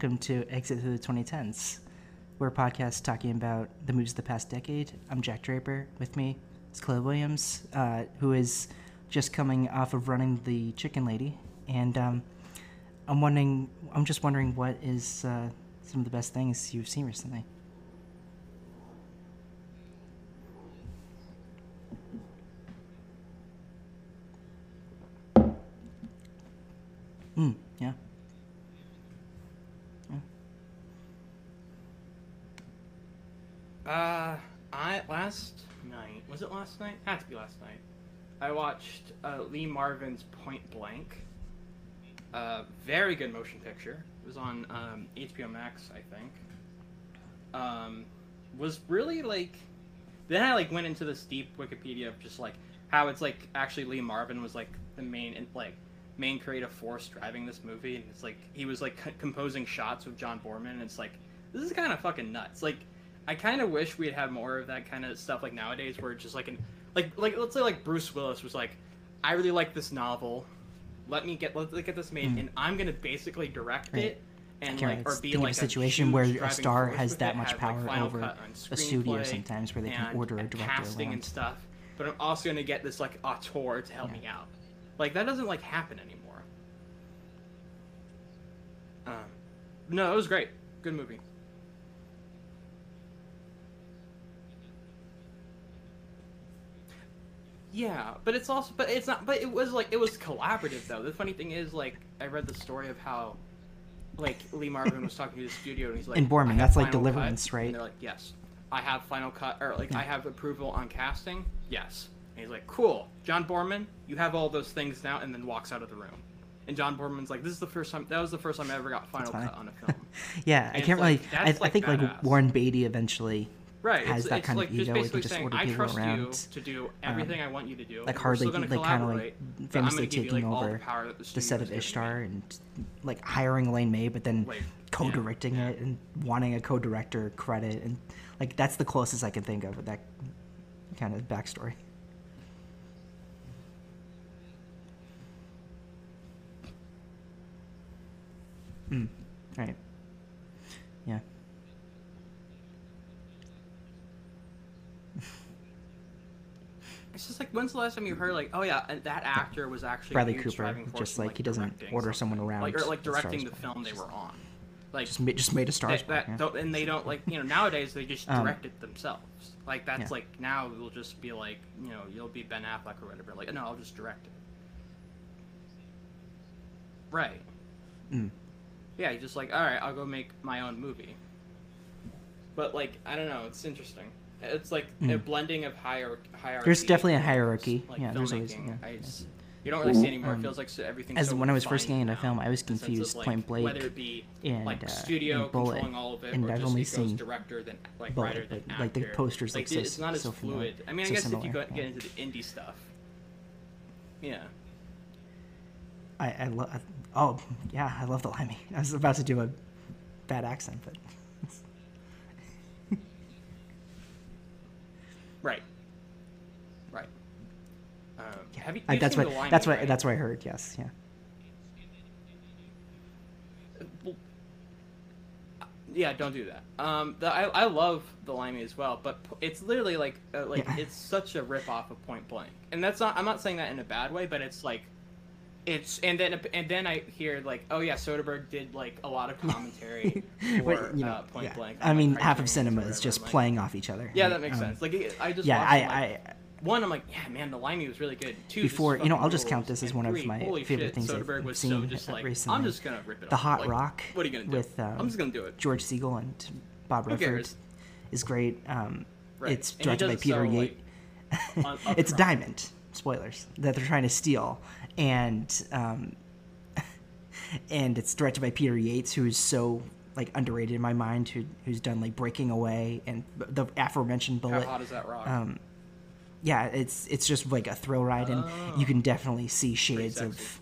welcome to Exit Through the 2010s. We're a podcast talking about the movies of the past decade. I'm Jack Draper. With me is Chloe Williams, uh, who is just coming off of running the Chicken Lady, and um, I'm wondering, I'm just wondering what is uh, some of the best things you've seen recently. Mm, yeah. Uh, I last night was it last night? Had to be last night. I watched uh, Lee Marvin's Point Blank. Uh, very good motion picture. It was on um, HBO Max, I think. Um, was really like. Then I like went into this deep Wikipedia of just like how it's like actually Lee Marvin was like the main and like main creative force driving this movie, and it's like he was like composing shots with John Boorman, and it's like this is kind of fucking nuts. Like I kind of wish we had had more of that kind of stuff like nowadays, where it's just like an like like let's say like Bruce Willis was like, I really like this novel, let me get let's get this made, Mm. and I'm gonna basically direct Right. it. And like, or think be of a situation where a star has that much have, power like, over a studio sometimes where they can order a director casting around. and stuff. But I'm also gonna get this like auteur to help Yeah. me out. Like that doesn't like happen anymore. Um, no, it was great. Good movie. Yeah, but it's also, but it's not, but it was like, it was collaborative though. The funny thing is, like, I read the story of how, like, Lee Marvin was talking to the studio and he's like, And Boorman, that's like final cut," Deliverance, right? And they're like, yes, I have final cut, or like, I have approval on casting, yes. And he's like, cool, John Boorman, you have all those things now, and then walks out of the room. And John Boorman's like, this is the first time, that was the first time I ever got final cut on a film. Yeah, I can't like- really. I, that's, I like, think like. Warren Beatty eventually Right, has it's, that it's kind like of just ego. Just saying, order I people trust you to do everything I want you to do. like hardly like kind of like collaborate, but I'm famously gonna you, taking like, over the, the, the set of Ishtar and like hiring Elaine May, but then Like, co-directing yeah, it and wanting a co-director credit, and like that's the closest I can think of with that kind of backstory. Mm, right. Yeah. It's just like, when's the last time you heard like, oh yeah, that actor was actually Bradley Cooper, just in, like he doesn't order something. someone around like or like the directing the Born. film they were on, like Just made, just made a Star Wars. that don't, and they don't like you know nowadays they just Um, direct it themselves. Like that's yeah. like now it'll just be like you know you'll be Ben Affleck or whatever. Like no, I'll just direct it. Right. Mm. Yeah, you're just like all right, I'll go make my own movie. But like I don't know, it's interesting. It's like a Mm. blending of hierarchy. hierarchy There's definitely a hierarchy. Like Yeah, there's always- yeah, I yeah. you don't really see anymore. Um, it feels like so- everything's as so when I was first getting into film, I was in the sense of, confused like, Point Blank whether it be and, like uh, studio and Bullet, controlling all of it, and or I've just only seen director than like Bullet, writer than actor. like, the posters like look so- it's not as so familiar, fluid. I mean, I so guess if you similar, go, get into the indie stuff, yeah. I, I love. Oh yeah, I love the limey. I was about to do a bad accent, but Right. Right. Um, have you, I, you've that's seen what The Limey, that's what right? that's what I heard. Yes, yeah. Well, yeah, don't do that. Um, the, I, I love the Limey as well, but it's literally like uh, like Yeah. it's such a rip off of Point Blank, and that's not. I'm not saying that in a bad way, but it's like. It's and then and then I hear like oh yeah Soderbergh did like a lot of commentary for But, you know, uh, Point yeah. Blank. I mean, like, half of cinema is just like, playing off each other. Yeah, right? that makes Um, sense. Like I just Yeah, watched I, like, I one I'm like yeah man the Limey was really good. Two Before- you know, I'll just count this as one of my favorite shit, things I've Soderbergh was seen so just like recently. I'm just gonna rip it The off. Hot Like, Rock What are you gonna do? with, um, I'm just gonna do it. George Segal and Bob Who Redford is great. Um, Right. It's directed by Peter so, Yates. like, it's upfront. Diamond. Spoilers that they're trying to steal, and um, and it's directed by Peter Yates, who is so like underrated in my mind. Who who's done like Breaking Away and the aforementioned Bullet. How hot is that rock? Um, yeah, it's it's just like a thrill ride, and you can definitely see shades of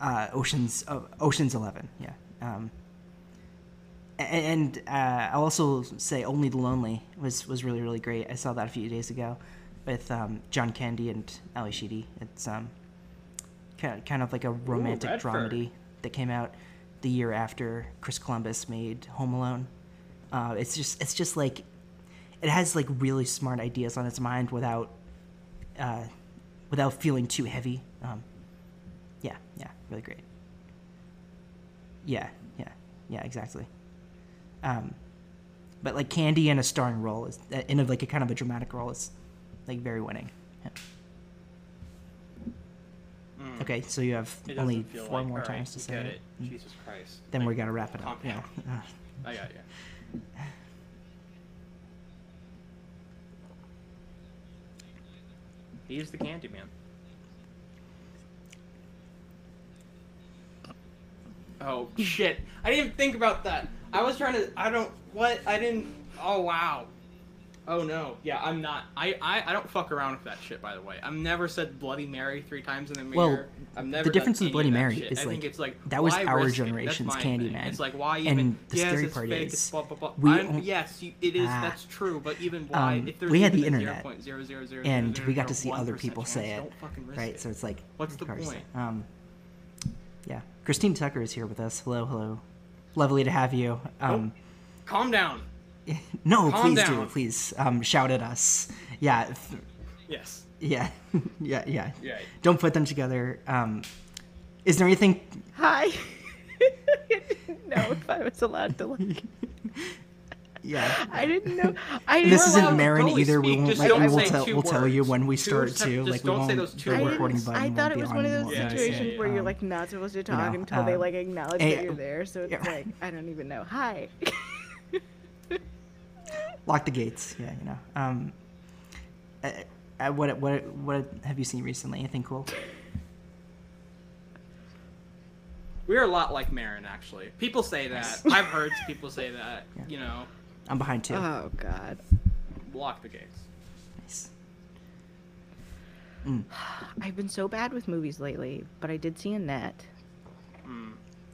uh, Ocean's uh, Ocean's Eleven. Yeah. Um, and uh, I'll also say Only the Lonely was was really really great. I saw that a few days ago with um, John Candy and Ally Sheedy. It's um, kind of, like a romantic Redford. dramedy that came out the year after Chris Columbus made Home Alone. Uh, it's just it's just like it has like really smart ideas on its mind without uh, without feeling too heavy. Um, yeah, yeah, really great. Yeah, yeah, yeah, exactly. Um, but like Candy in a starring role is in a, like a kind of a dramatic role is like very winning. Yeah. Okay, so you have It only feel four like, more "All right, times to we say get it. it. Mm. Jesus Christ. Then we Like, gotta wrap it up. calm Yeah. down. I got you. He's the Candyman. Oh shit! I didn't even think about that. I was trying to. I don't. What? I didn't. Oh wow. Oh no. Yeah, I'm not. I, I I don't fuck around with that shit. By the way, I've never said Bloody Mary three times in the mirror. Well, I've never. the difference with Bloody Mary shit. is, I like, think it's like that was our generation's That's my thing. Candyman. It's like why And even? the yes, scary it's part fake, is, blah, blah, blah. we yes, you, it is. Ah. that's true. But even why? Um, if there's we had the even a internet, 0.0000001% and we got to see other people say it, right? it. So it's like, What's the point? Um, yeah, Christine Tucker is here with us. Hello, hello, lovely to have you. Um, Calm down. no, calm please do, down. please um, shout at us. Yeah, Yes. yeah, yeah, yeah. Yeah. Don't put them together. Um, is there anything? Hi. I didn't know if I was allowed to. Like, Yeah. I didn't know. I This didn't isn't Maron totally either. We won't. just Like, we will tell. We'll tell you when we start sep- to. just Like we don't say won't. those two the I, words. recording didn't, button I thought it was on one of those anymore. Yeah, yeah, situations yeah, where you're um, like not supposed to you talk know, until they um, like acknowledge eh, that you're there. So it's yeah. like I don't even know. Hi. Lock the gates. Yeah, you know. Um, uh, uh, what what what have you seen recently? Anything cool? We're a lot like Maron, actually. People say that. I've heard people say that. Yeah. You know, I'm behind too. oh God. lock the gates. Nice. I've been so bad with movies lately, but I did see Annette Mm,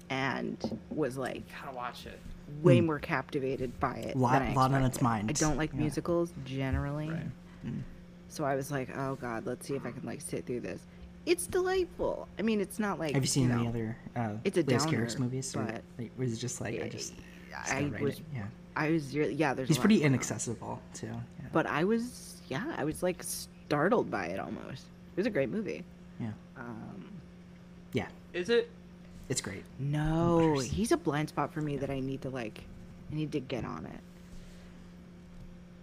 and was like gotta watch it. Way more captivated by it. Lot- than I lot on its mind. I don't like Yeah. musicals generally. Right. So I was like, oh God, let's see if I can like sit through this. It's delightful. I mean, it's not like Have you seen know, any other uh, it's a Leos downer, Carax movies? Or but- like, was it just like I just? I was, it? Yeah. I was really, yeah. There's. a He's lot pretty going on. inaccessible too. Yeah. But I was, yeah, I was like startled by it almost. It was a great movie. Yeah. Um, Yeah. Is it? It's great. no, Butters. he's a blind spot for me that I need to like, I need to get on it.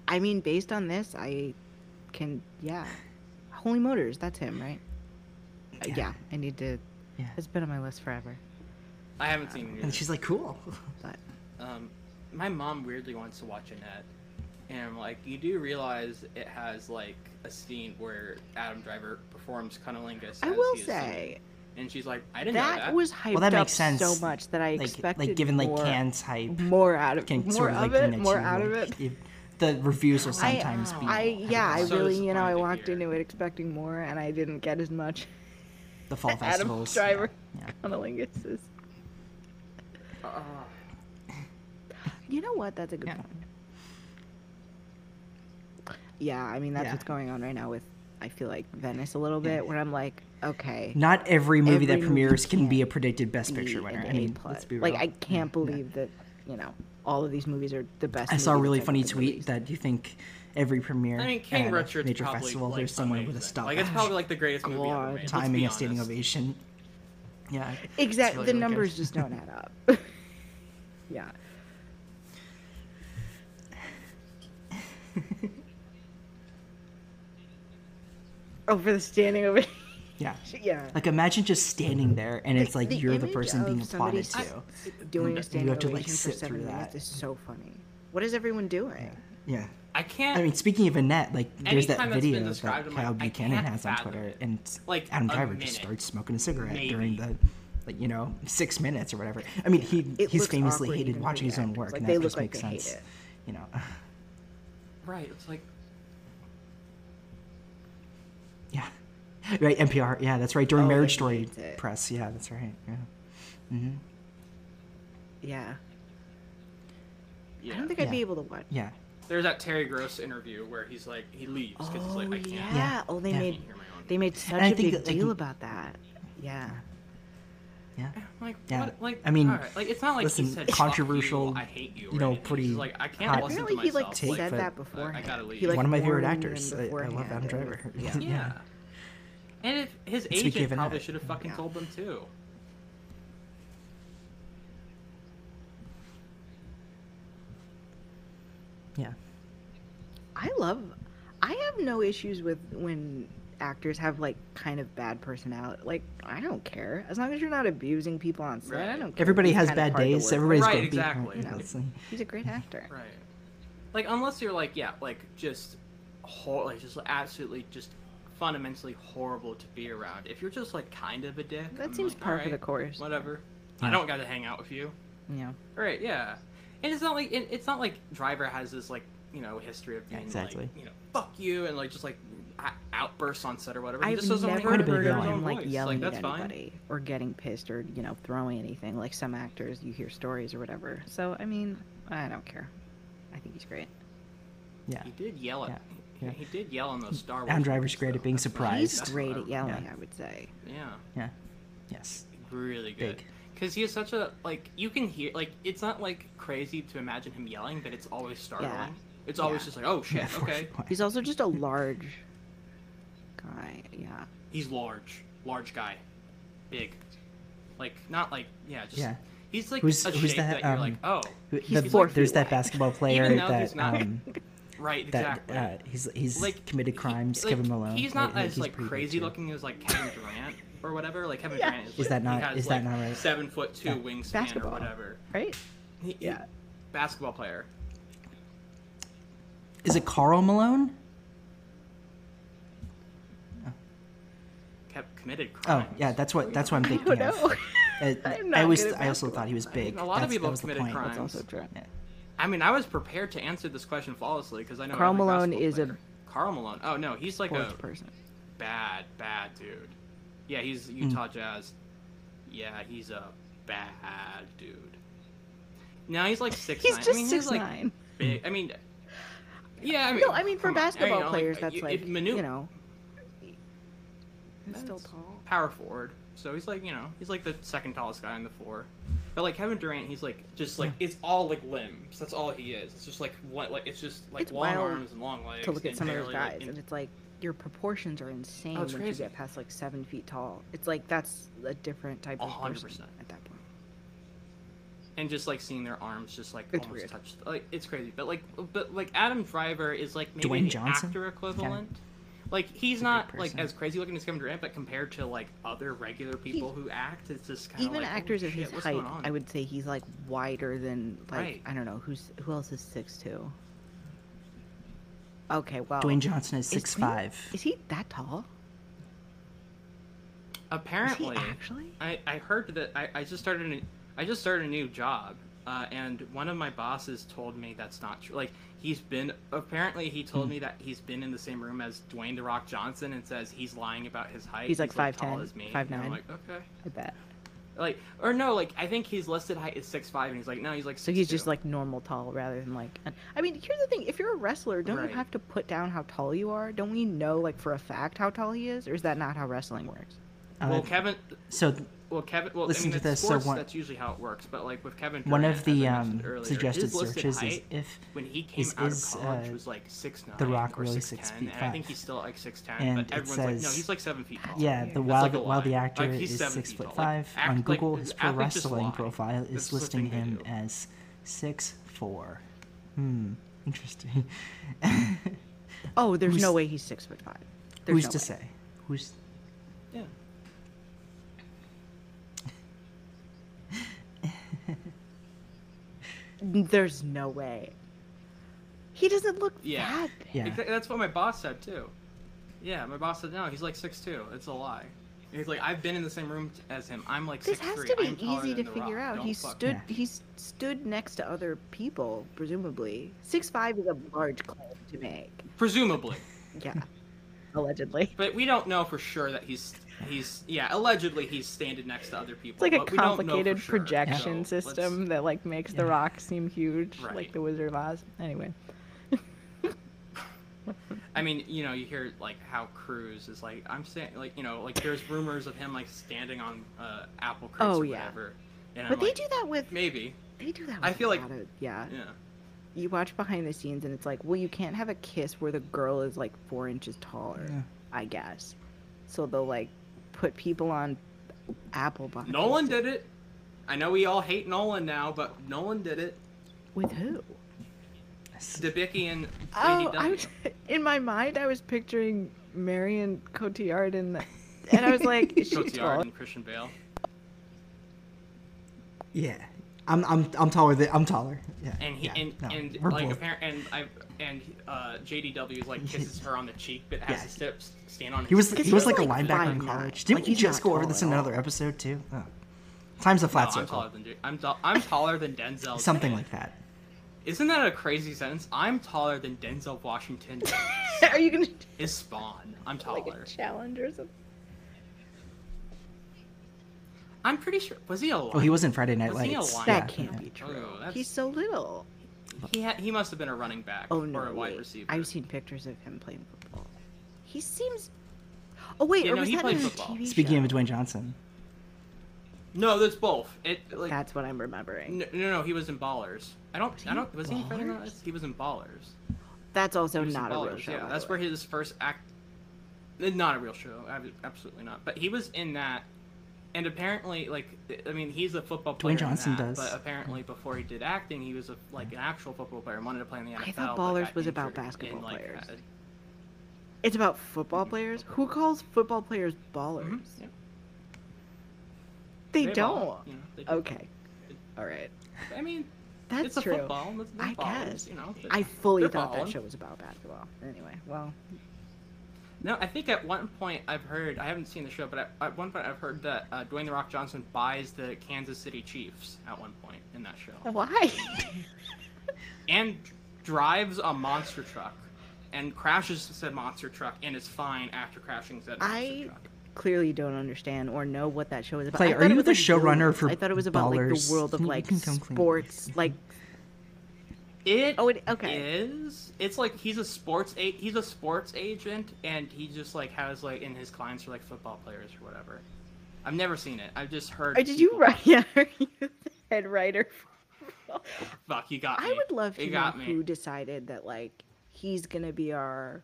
I mean, based on this, I can, yeah. Holy Motors, that's him, right? Uh, Yeah. yeah, I need to. Yeah. It's been on my list forever. I haven't seen it. And she's like, cool. But Um, my mom weirdly wants to watch Annette, and I'm like, you do realize it has like a scene where Adam Driver performs cunnilingus. I as will he is say singing. And she's like, I didn't know that that. was hyped Well, that up makes sense. so much that I like, expected like given like more, Cannes hype, more out of can more sort of of like it, more you, out of like, it. if- the reviews will I, sometimes be. I yeah, I I'm so really you know I walked hear. into it expecting more, and I didn't get as much. the fall Adam festivals. Driver, Yeah. Cunnilingus is. Uh, You know what? That's a good Yeah. point. Yeah, I mean that's Yeah. what's going on right now with I feel like Venice a little bit, where I'm like, okay, Not every movie that Every movie premieres can be a predicted Best Picture winner. I mean, A-plus. let's be real. like I can't Yeah. believe that you know all of these movies are the best. I saw a really funny tweet released. that you think every premiere I mean, King at Richard's major probably festival like there's someone with a amazing. stop Like it's probably like the greatest movie ever made. timing be a standing ovation. Yeah. exactly really, the really good. numbers just don't add up. yeah. oh, for the standing ovation. Yeah. yeah. Like imagine just standing there and it's like you're the person being applauded to. Uh, doing You a standing have to, like, ovation for sit seven through minutes that. is so funny. What is everyone doing? Yeah. I can't. I mean, speaking of Annette, like there's that Anytime that's been video that Kyle like, Buchanan has on Twitter, it. and Like, Adam a Driver just starts smoking a cigarette Maybe. during the, like you know, six minutes or whatever. I mean, he It he's famously hated watching his own work, Like, and they that look just like makes they hate sense. it. You know, right. It's like yeah, right. NPR, yeah, that's right. During Oh, Marriage Story press, yeah, that's right. Yeah. hmm Yeah. yeah. I don't think I'd be able to watch. Yeah. There's that Terry Gross interview where he's like he leaves because he's Oh like I can't. yeah. Yeah. Oh, they Yeah. Made can't hear my own. they made such I a think big that, like, deal about that. Yeah. Yeah. Like, Yeah. what, like I mean, alright, like it's not like listen, he said controversial, you, I hate you. you know, anything. He's pretty just like I can't hot- listen Apparently, to he like myself. take, said but that I gotta leave. He, like, One of my favorite actors. I- I love beforehand, Adam Driver. Yeah. Yeah. And if his Speaking agent probably should have fucking Yeah. told them too. Yeah. I love. I have no issues with when actors have like kind of bad personality. Like I don't care as long as you're not abusing people on set. I don't care. Everybody He's has kind of bad hard to days. work with. Everybody's Right, grumpy. exactly. You know, it's like- He's a great actor. Right. Like unless you're like yeah, like just hor- like just absolutely just fundamentally horrible to be around. If you're just like kind of a dick, That I'm seems like, par for the course. Whatever. Yeah. I don't got to hang out with you. Yeah. Right. Yeah. And it's not like it, it's not like Driver has this like you know history of being exactly. like you know fuck you and like just like o- outbursts on set or whatever. He I've just doesn't never Quite a bit of heard of him like voice. yelling like, at that's fine. anybody or getting pissed or you know throwing anything. Like some actors, you hear stories or whatever. So I mean, I don't care. I think he's great. Yeah. He did yell at. Yeah, He, yeah. he did yell on those Star Wars. Adam Driver's movies, great at being surprised. He's great at yelling. Yeah. I would say. Yeah. Yeah. Yes. really good Big. because he is such a like you can hear like it's not like crazy to imagine him yelling but it's always startling Yeah. it's always Yeah. just like oh shit Yeah, okay sure. He's also just a large guy. Yeah. he's large large guy big like not like yeah just Yeah. he's like Who's- a who's shape that, that, you're um, like oh The- He's the- four there's feet that basketball player Even that he's not- um, right that exactly uh, he's he's like committed he- crimes. like, Kevin Malone. he's not right? as He's like crazy too. looking as like Kevin Durant or whatever like Kevin Yeah. Durant is, Is that he not- has, is that not right? seven foot two Yeah. wingspan Basketball. or whatever Right. He- he- Yeah. basketball player Is it Karl Malone? kept committed Oh, yeah, that's what that's what I'm I thinking don't of. know. Uh, I'm I not always I also uh, thought he was big. A lot of people that was the committed point. crimes. That's also true. Yeah. I mean, I was prepared to answer this question flawlessly because I know Karl Malone basketball is a. Karl Malone. Oh no, he's like a person. bad, bad dude. Yeah, he's Hmm. Utah Jazz. Yeah, he's a bad dude. Now he's like six. He's nine. just I mean, six he's like nine. big. I mean, yeah. I mean, No, I mean for come on. I mean, basketball you know, players, like, that's you- like it- Manu- you know. He's still tall. power forward. So he's like, you know, he's like the second tallest guy on the floor. But like Kevin Durant, he's like just like it's all like limbs. That's all he is. It's just like what like it's just like It's long wild arms and long legs. to look at and some of those barely, guys, like, in- and it's like your proportions are insane Oh, it's once crazy. you get past like seven feet tall. It's like that's a different type A of hundred person percent. at that point. and just like seeing their arms just like It's almost weird. touch like it's crazy but like but like adam driver is like maybe Dwayne the Johnson? actor equivalent like he's not like as crazy looking as kevin durant but compared to like other regular people who act it's just kind of Even like, actors holy of his shit, what's height. I would say he's like wider than like Right. I don't know who's who else is six two. Okay, well, Dwayne Johnson is is six Dwayne- five. Is he that tall? apparently Is he actually? I, I heard that I, I just started a, I just started a new job, uh, and one of my bosses told me that's not true. Like he's been apparently he Hmm. told me that he's been in the same room as Dwayne the Rock Johnson and says he's lying about his height. He's like tall 5'10", as me. 5'9". And I'm like okay, I bet. like or no, like I think his listed height is six five, and he's like no, he's like So he's 6'2". just like normal tall rather than like. an- I mean, here's the thing: if you're a wrestler, don't Right. you have to put down how tall you are? Don't we know like for a fact how tall he is, or is that not how wrestling works? well Uh, Kevin. so Well, Kevin. Well, listen I mean, to it's this, so Sports, one- that's usually how it works. But like with Kevin, one of the um, earlier, suggested searches is if when he came is- out is, of college uh, was like six nine. The Rock really 6'10", six feet and I think five? he's still like six ten. And But it everyone's like, no, he's like seven feet tall. yeah, the while like the, while the actor Like, is six foot tall. Like, five act- on like, Google, his pro wrestling profile is the listing him as six four. Hmm, interesting. Oh, there's Who's- no way he's six foot five. There's Who's no to way. say? Who's Yeah. There's no way. He doesn't look Yeah. that big. yeah? Exa- That's what my boss said too. Yeah, my boss said no, he's like six two. It's a lie. He's like, I've been in the same room t- as him. I'm like This six has three. to be I'm easy to figure Rock. out. Don't He fuck stood. Yeah. He stood next to other people, presumably. Six five is a large claim to make. Presumably, Yeah, allegedly. but we don't know for sure that he's he's yeah. Allegedly, he's standing next to other people. It's like a but we don't know for complicated sure, projection so let's- system that like makes the rock seem huge, Right. like the Wizard of Oz. Anyway, I mean, you know, you hear like how Cruise is like, I'm saying, like, you know, like there's rumors of him like standing on uh, apple crates Oh, or yeah. whatever. And But I'm they like, do that with maybe, they do that. With I feel like- of- yeah. yeah. You watch behind the scenes and it's like, well, you can't have a kiss where the girl is like four inches taller. Yeah. I guess. So they'll like put people on apple boxes. Nolan did it. I know we all hate Nolan now, but Nolan did it. with who? Debicki and Oh, I was, in my mind, I was picturing Marion Cotillard in the, and I was like, is she Cotillard tall? and Christian Bale. Yeah. I'm I'm I'm taller than I'm taller. Yeah. And he yeah, and, no, and we're like both- apparent and I and uh, JDW like kisses her on the cheek, but has Yeah. his steps stand on. His He was he was he's like, a linebacker in college. Didn't Like, we just go over this in another episode too? Oh. Time's a No, flat I'm taller than J- I'm ta- I'm taller than Denzel. Something like that. Isn't that a crazy sentence? I'm taller than Denzel Washington. Are you gonna do His spawn. I'm like taller. a challenge or something? I'm pretty sure. Was he alive? Oh, he was in Friday Night Was he a Lights. That Yeah, can't yeah. be true. Oh, He's so little. He had, he must have been a running back Oh no, or a wide wait. receiver. I've seen pictures of him playing football. He seems. Oh wait, Yeah, or no, was he that played in a football. TV Speaking show? of Dwayne Johnson, No, that's both. It like That's what I'm remembering. no, no, no, he was in Ballers. I don't. he I don't. Was he in Friday Night Lights? He was in Ballers. That's also He was in not a real show. Yeah, that's the where his first act. Not a real show. Absolutely not. But he was in that, and apparently, like, I mean, he's a football player. in Johnson that, does. But apparently, before he did acting, he was a, like an actual football player. and Wanted to play in the NFL. I thought Ballers was about basketball and, like, players. had- It's about football players. Who calls football players ballers? Mhm, yeah. They, They don't. ball, you know, they do. Okay. All right. I mean, That's it's a true. football. I ballers, guess. You know. I fully thought balling. that show was about basketball. Anyway, well, No, I think at one point I've heard I haven't seen the show, but at, at one point I've heard that uh, Dwayne the Rock Johnson buys the Kansas City Chiefs at one point in that show, why? and drives a monster truck, and crashes said monster truck, and is fine after crashing said monster I truck. clearly don't understand or know what that show is about. Clay, I are thought it you was, the like, showrunner for I thought it was about like the world of like can come clean. sports, like It Oh, it- okay. is. It's like he's a sports a- he's a sports agent, and he just like has like in his clients are like football players or whatever. I've never seen it. I've just heard. Or did you write? Yeah, are you the head writer? Fuck, you got me. I would love to You know who decided that like he's gonna be our,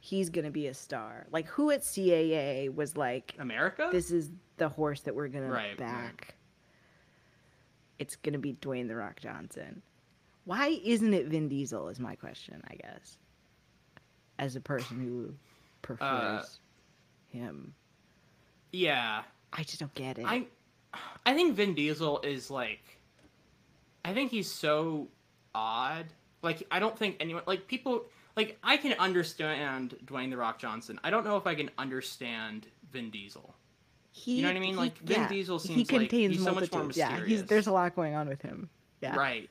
he's gonna be a star. Like who at CAA was like, America. this is the horse that we're gonna Right, right. back. It's gonna be Dwayne the Rock Johnson. Why isn't it Vin Diesel? Is my question, I guess. As a person who prefers Uh, him, Yeah, I just don't get it. I, I think Vin Diesel is like, I think he's so odd. Like, I don't think anyone like people like I can understand Dwayne the Rock Johnson. I don't know if I can understand Vin Diesel. he, you know what I mean? he- Like, Vin yeah, Diesel he seems like contains he's so much more multitudes. Yeah, he's mysterious. there's a lot going on with him. Yeah, Right.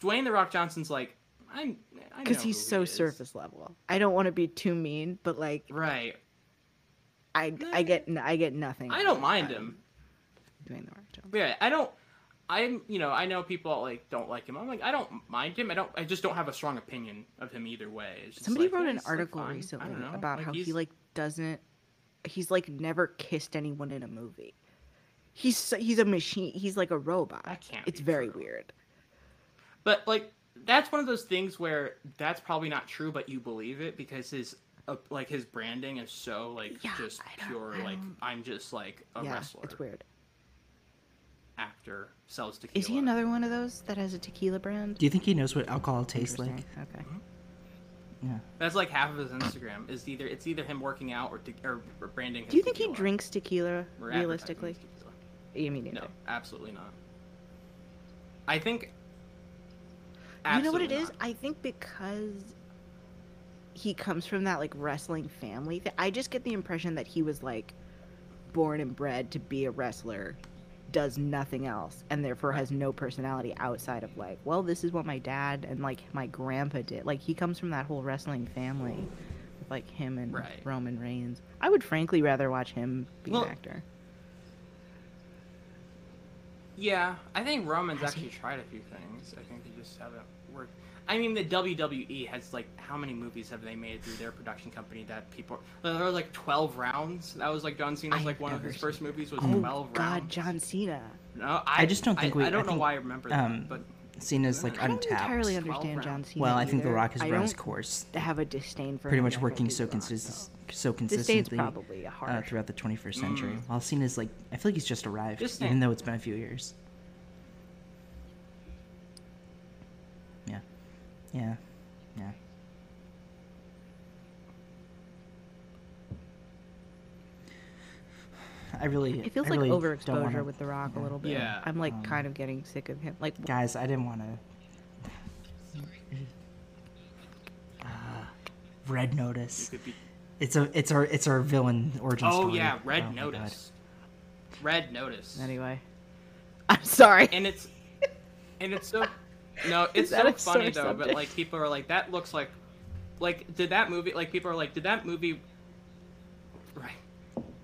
Dwayne the Rock Johnson's like I'm because he's so surface. surface level. I don't want to be too mean, but like Right. I I get eh. I get nothing. I don't mind him. Dwayne the Rock Johnson. Yeah, I don't. I'm, you know, I know people like don't like him. I'm like, I don't mind him. I don't. I just don't have a strong opinion of him either way. Somebody like, wrote yeah, an he's, like, article. I recently about Like, how he like doesn't. He's like never kissed anyone in a movie. He's he's a machine. He's like a robot. That can't It's very true. weird. But like, that's one of those things where that's probably not true, but you believe it because his. Uh, like his branding is so like Yeah, just I pure like I'm just like a yeah, wrestler it's weird. actor sells tequila. Is he another one of those that has a tequila brand? Do you think he knows what alcohol tastes like? Okay. Yeah. That's like half of his Instagram is either it's either him working out or, te- or, or branding. Do you think he drinks tequila realistically? his tequila. You mean No, absolutely not. I think. You know what it absolutely is? not. I think because he comes from that like wrestling family. Th- I just get the impression that he was like born and bred to be a wrestler, does nothing else, and therefore has no personality outside of like, well, this is what my dad and like my grandpa did. Like he comes from that whole wrestling family, with, like him and Right. Roman Reigns. I would frankly rather watch him be Well, an actor. Yeah, I think Roman's he? actually tried a few things. I think they just haven't work. I mean, the WWE has like how many movies have they made through their production company that people? There were like twelve rounds. That was like John Cena's I've like one of his first movies was Oh twelve God, rounds. God, John Cena. No, I, I just don't think I, we- I don't I know think, why I remember um, that, but Cena's like untapped. I don't untapped. entirely understand John. Cena. well, I think The. Rock has I run his don't course, have a disdain for pretty him, much working so he's The Rock, consist so consistently probably a uh, throughout the 21st century. Mm. While Cena's like, I feel like he's just arrived, Just even though it's been a few years. Yeah, yeah. I really, It feels I like really overexposure wanna- with The Rock a little bit. Yeah. I'm like Um, kind of getting sick of him. Like, guys. I didn't want to. Uh, Red Notice. be. It's a, it's our, it's our villain origin Oh story. yeah, Red Oh my God. Notice. Red Notice. anyway, I'm sorry. and it's and it's so no it's so funny though but like people are like that looks like like did that movie like people are like did that movie right.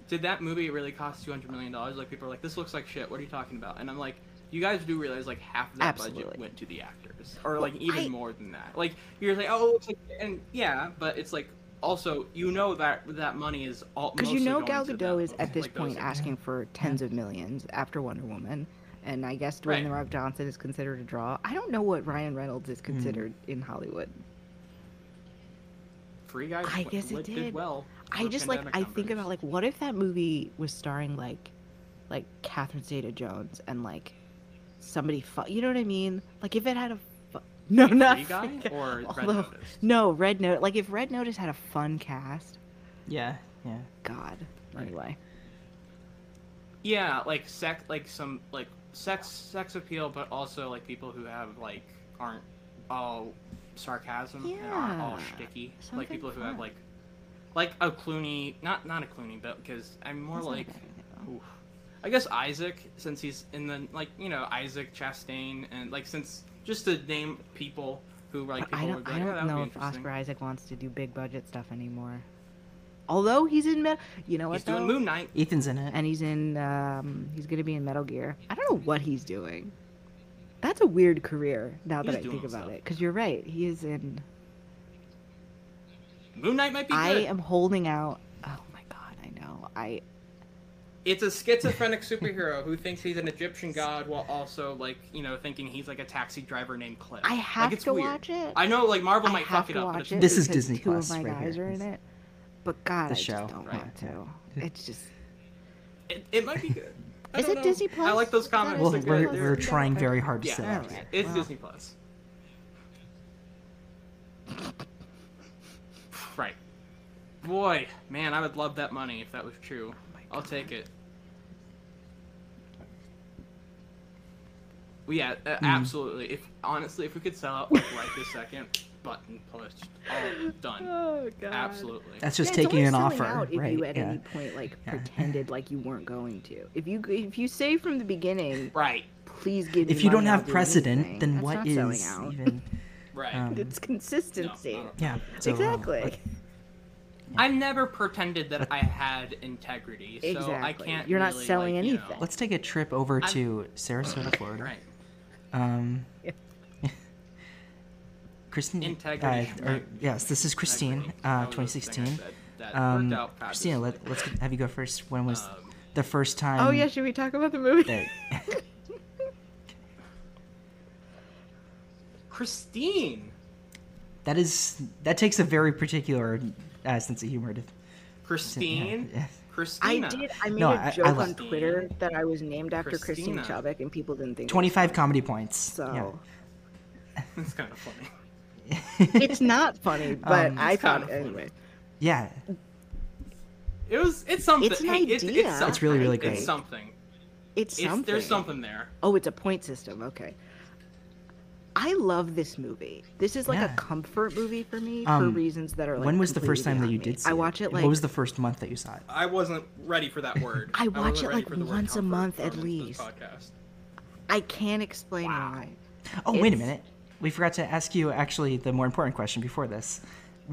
Did that movie really cost 200 million dollars? Like people are like this looks like shit. What are you talking about? And i'm like you guys do realize like half of that budget went to the actors or like even I- more than that. Like you're like oh like and yeah but it's like also you know that that money is all Because you know Gal Gadot is at this like point asking for tens of millions after Wonder Woman, and I guess Dwayne Right. the Rock Johnson is considered a draw. I don't know what Ryan Reynolds is hmm. considered in Hollywood. free guys I guess it w- did. well I just like pandemic I think about like what if that movie was starring like like Catherine Zeta-Jones and like somebody fu- you know what I mean? Like if it had a fu- no Free not Guy Free Guy. or Red Although- Notice? No, Red Note. Like if Red Notice had a fun cast, Yeah, yeah. God. Right. Anyway, Yeah, like sec, like some like sex, sex appeal, but also like people who have like aren't all sarcasm and aren't all Yeah, sticky. Like people who have like, like a Clooney, not not a Clooney, but because I'm more That's like, bad idea, though. oof. I guess Isaac, since he's in the like you know Isaac Chastain, and like since just to name people who like people I don't, be I like, oh, don't would know be if. Oscar Isaac wants to do big budget stuff anymore. Although he's in, Me- you know what? He's doing? Moon Knight. Ethan's in it. and he's in, um, he's gonna be in Metal Gear. I don't know what he's doing. That's a weird career now that I think about stuff. it. Because you're right, he is in. Moon Knight might be I am holding out. Oh my god, I know. I It's a schizophrenic superhero who thinks he's an Egyptian god while also like you know thinking he's like a taxi driver named Cliff. I have like, it's to weird. watch it. I know like Marvel I might fuck it up, but it's it. This is because Disney Two Plus of my right guys here. are in it. But God, The I show. just don't Right. want to. It's just. it, it might be good. I Is it know. Disney Plus? I like those comments. Well, like, we're, they're- we're trying very hard to yeah, sell Alright. it. it's Well. Disney Plus. Right. Boy, man, I would love that money if that was true. Oh I'll take it. Well, yeah, uh, Hmm. absolutely. If honestly, if we could sell out like right this second, button pushed, all done. Oh God. Absolutely. That's just Yeah, it's taking only an selling offer, out if right? you at yeah. any point like Yeah. pretended like you weren't going to. If you if you say from the beginning, Right. please give me If you don't have do precedent, anything," then that's what not is selling out. even? Right. Um, It's consistency. No, no, no. Yeah. so, uh, exactly. let- I never pretended that I had integrity, so I can't. You're not selling like, you know- anything. Let's take a trip over I'm- to Sarasota, Florida. Right. Um, Yeah. Christine. Integrity. Uh, or, yes, this is Christine, uh, That was the thing I 2016. said that Um, worked out Christina, let, let's get- have you go first. When was Um, the first time? oh yeah, should we talk about the movie? that- Christine. that is that takes a very particular uh, sense of humor to. Christine. Yeah. I Christina. did. I made No, a I- I joke on love- Twitter that I was named after Christine Christina. Chubbuck, and people didn't think. it was Twenty-five comedy points. So It's kind of funny. it's not funny, but Um, I It's found it kinda anyway. yeah, It was. It's something. It's an Hey, it- idea. something. It's really, really It's something. It's It's, something. There's something there. Oh, it's a point system. Okay. I love this movie. This is like Yeah. a comfort movie for me for Um, reasons that are like. when was the first time that you did see I it? watch it like What was the first month that you saw it? I wasn't ready for that word. I wasn't watch it, like, for the word once a month at least. podcast. I can't explain Wow. why. Oh, wait a minute we forgot to ask you actually the more important question before this.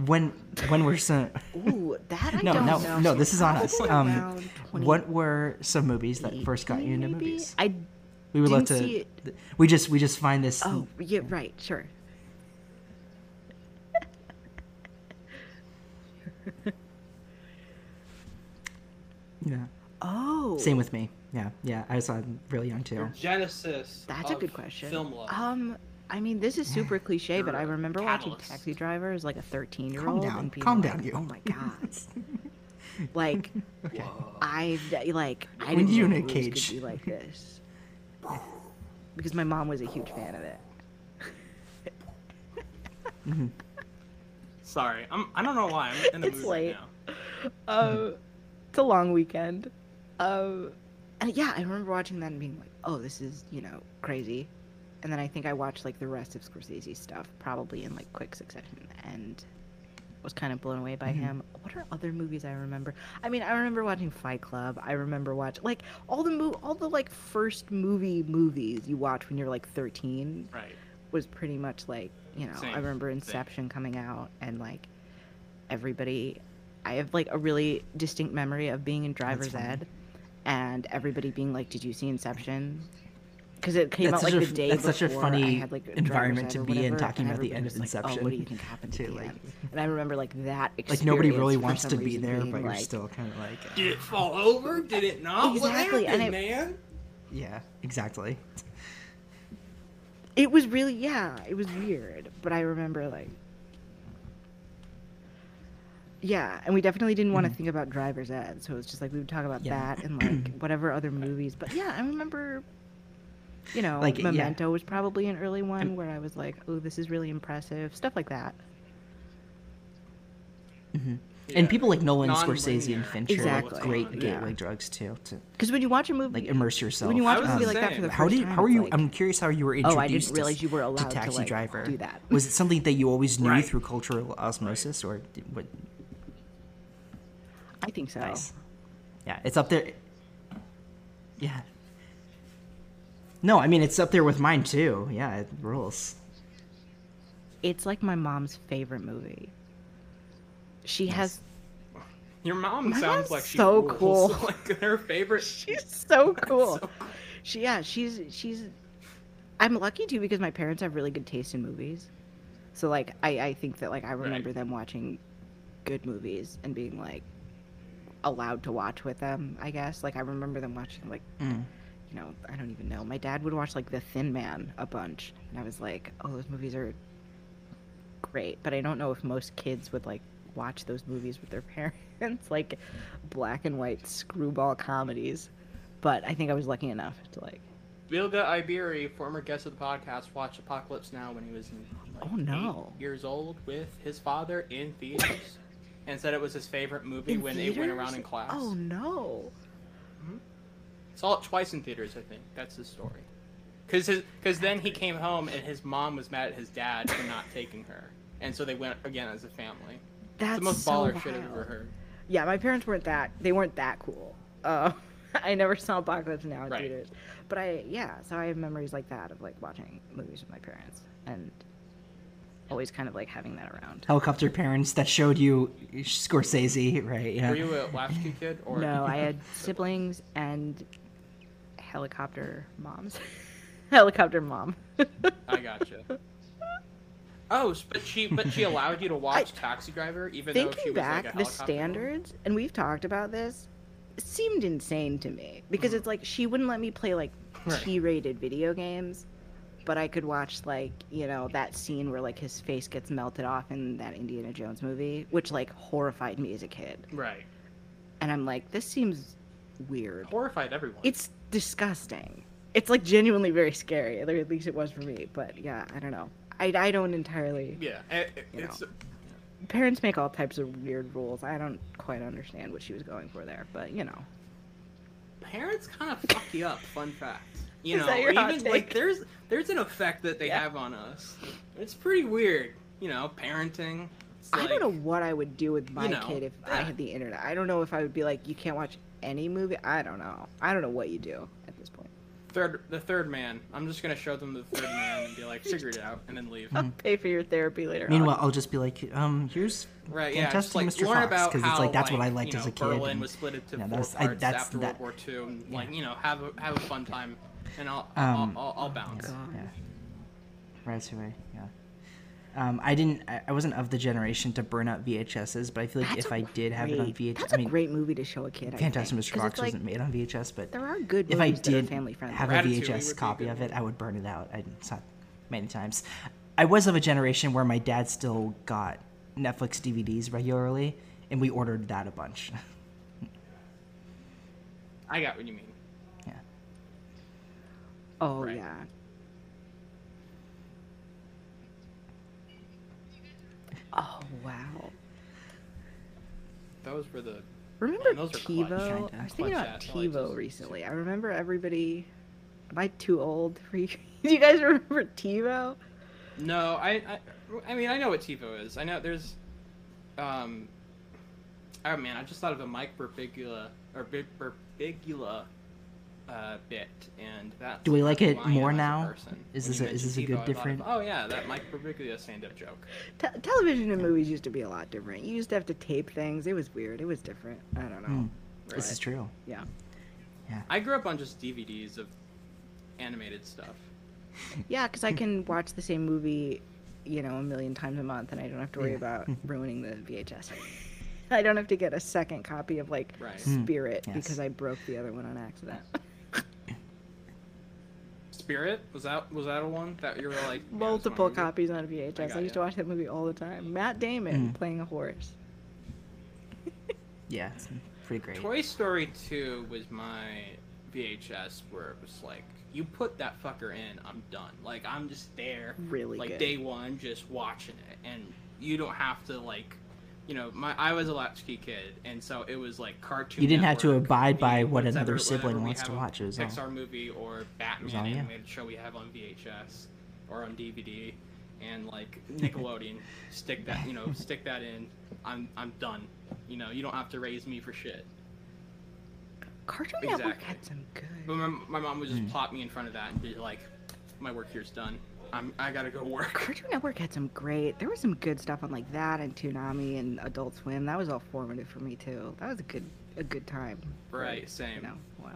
When when were some? Ooh, that I no, don't no, know. No, this is on us. Um, what were some movies that first got you into maybe? movies? I we would love to. We just we just find this. Oh yeah, right, sure. yeah. Oh. Same with me. Yeah, yeah. I saw it uh, really young too. Genesis. That's a good question. Film love. Um, I mean, this is super cliche, but I remember watching. Taxi Driver as like a 13 year old. Calm down. Calm like, down, you. "Oh my god!" like, Okay. I like I When didn't you know in a cage. could be like this because my mom was a huge fan of it. Sorry, I'm. I don't know why. I'm in the It's mood late. right Uh, it's a long weekend. Um, and yeah, I remember watching that and being like, "Oh, this is you know crazy," and then I think I watched like the rest of Scorsese's stuff probably in like quick succession and was kind of blown away by mm-hmm. him. What are other movies I remember? I mean, I remember watching Fight Club. I remember watching like all the mo- all the like first movie movies you watch when you're like 13. Right. was pretty much like you know Same, i remember same. inception coming out and like everybody i have like a really distinct memory of being in driver's ed and everybody being like did you see inception because it came That's out such like a- the day that's such a before I funny had, like, environment to be in, talking about the end was of like, oh, Inception, what do you think happened to like- And I remember like that. Like nobody really wants to be there, being, but you're like- still kind of like, Did it fall over? Did it not? Exactly, What and happened, it- man? yeah, exactly. It was really yeah, it was weird, but I remember like yeah, and we definitely didn't want to think about driver's ed, so it was just like we would talk about Mm-hmm. Yeah. that and like whatever other movies. But yeah, I remember you know, Like, yeah. Memento was probably an early one where I was like, "Oh, this is really impressive." Stuff like that. Mm-hmm. And Yeah. people like Nolan, Scorsese, and Fincher Exactly, are great yeah. gateway drugs too to Because when you watch a movie, like immerse yourself. when you watch a movie the like that for the first how do you, time, how are you? like, I'm curious how you were introduced. Oh, introduced. I didn't to- realize you were allowed to to, like, Driver. do that. Was it something that you always knew Right. through cultural osmosis, or did, what? I think so. Nice. Yeah, it's up there. Yeah. No, I mean it's up there with mine too. Yeah, it rules. It's like my mom's favorite movie. She has Your mom My sounds mom's like she's so rules. cool. like her favorite. she's so cool. So- She yeah, she's she's I'm lucky too because my parents have really good taste in movies. So like I I think that like I remember them watching good movies and being like allowed to watch with them, I guess. Like I remember them watching like Mm. You know, I don't even know. My dad would watch like The Thin Man a bunch and I was like, "Oh, those movies are great." But I don't know if most kids would like watch those movies with their parents, like black and white screwball comedies. But I think I was lucky enough to like Vilga Iberi, former guest of the podcast, watched Apocalypse Now when he was like, Oh, no. eight years old with his father in theaters, and said it was his favorite movie in when they went around in class. Oh no. Saw it twice in theaters, I think. That's the story. Cause his, cause then he came home and his mom was mad at his dad for not taking her, and so they went again as a family. That's It's the most so baller shit I've ever heard. Yeah, my parents weren't that. They weren't that cool. Uh, I never saw Apocalypse Now in Right. theaters, but I yeah. So I have memories like that of like watching movies with my parents and always kind of like having that around. Helicopter parents that showed you Scorsese, right? Yeah. Were you a latchkey kid or No, I had siblings and helicopter moms. helicopter mom. I gotcha. Oh, but she but she allowed you to watch Taxi Driver even though she was back, like a the standards, and we've talked about this, seemed insane to me because hmm. it's like she wouldn't let me play like Right. T-rated video games, but I could watch like you know that scene where like his face gets melted off in that Indiana Jones movie, which like horrified me as a kid, Right. and I'm like, this seems weird. Horrified everyone. It's disgusting. It's like genuinely very scary, or at least it was for me. But yeah, I don't know. I, I don't entirely. yeah. It, it- You it's uh, Parents make all types of weird rules. I don't quite understand what she was going for there, but you know. parents kind of fuck you up. Fun fact. You Is know, that your hot even like there's there's an effect that they Yeah. have on us. It's pretty weird. You know, parenting. It's I don't know what I would do with my know, kid if I had the internet. I don't know if I would be like, you can't watch any movie. I don't know. I don't know what you do at this point. Third, the third man. I'm just gonna show them the third man and be like, figure it out, and then leave. I'll pay for your therapy later. on. Meanwhile, I'll just be like, um, here's Right, yeah. Just Fantastic like Mr. learn Fox, about 'cause it's like, that's what I liked you as a kid, Berlin and- was split into yeah, four that's- I- parts that's after that- World War II, and yeah. like you know, have a have a fun time, and I'll Um, I'll, I'll, I'll bounce. God. yeah, Ratatouille, yeah. Um, I didn't. I I wasn't of the generation to burn out VHSs, but I feel like That's if a I did have it on VHS, That's I a mean, great movie to show a kid. Fantastic think, Mr. 'cause Fox like, wasn't made on VHS, but There are good if I movies that are did family friendly. have a Ratatouille would VHS be a copy of it. I would burn it out. I saw it many times. I was of a generation where my dad still got Netflix DVDs regularly, and we ordered that a bunch. I got what you mean. yeah. oh Right. yeah. Oh wow. That was for the Remember Man, clutch, TiVo? I was thinking about TiVo recently. I remember everybody. Am I too old for you? Do you guys remember TiVo? No, I, I, I mean, I know what TiVo is. I know there's, um, oh man, I just thought of a Mike Birbiglia or Big Birbiglia, uh, bit, and that. Do we like it who I am more now? person. Is When this you a- is this a good I thought of, different- oh yeah, that Mike Birbiglia stand-up joke. Te- television and movies used to be a lot different. You used to have to tape things. It was weird. It was different. I don't know. Mm, Right. This is true. Yeah. Yeah. I grew up on just DVDs of animated stuff. Yeah, because I can watch the same movie, you know, a million times a month, and I don't have to worry Yeah. about ruining the VHS. I don't have to get a second copy of like Right. Mm, Spirit yes. because I broke the other one on accident. Spirit was that was that a one that you were like "Yeah, this is my Multiple movie"? copies on VHS. I, got used ya. to watch that movie all the time. Matt Damon Mm. playing a horse. Yeah, it's pretty great. Toy Story 2 was my VHS where it was like, you put that fucker in, I'm done. Like, I'm just there, Really like good. day one, just watching it. And you don't have to, like, you know, my I was a latchkey kid, and so it was like Cartoon You didn't have to abide by what whatever- another sibling wants to have a watch, it was all- Pixar movie or Batman all you. animated show we have on VHS or on DVD, and like Nickelodeon, stick that, you know, stick that in. I'm I'm done. You know, you don't have to raise me for shit. Cartoon Network Exactly. had some good. But my, my mom would just hmm. plop me in front of that and be like, "My work here's done. I'm I gotta go work." Cartoon Network had some great. There was some good stuff on like that and Toonami and Adult Swim. That was all formative for me too. That was a good a good time. Right, You same. know, wow.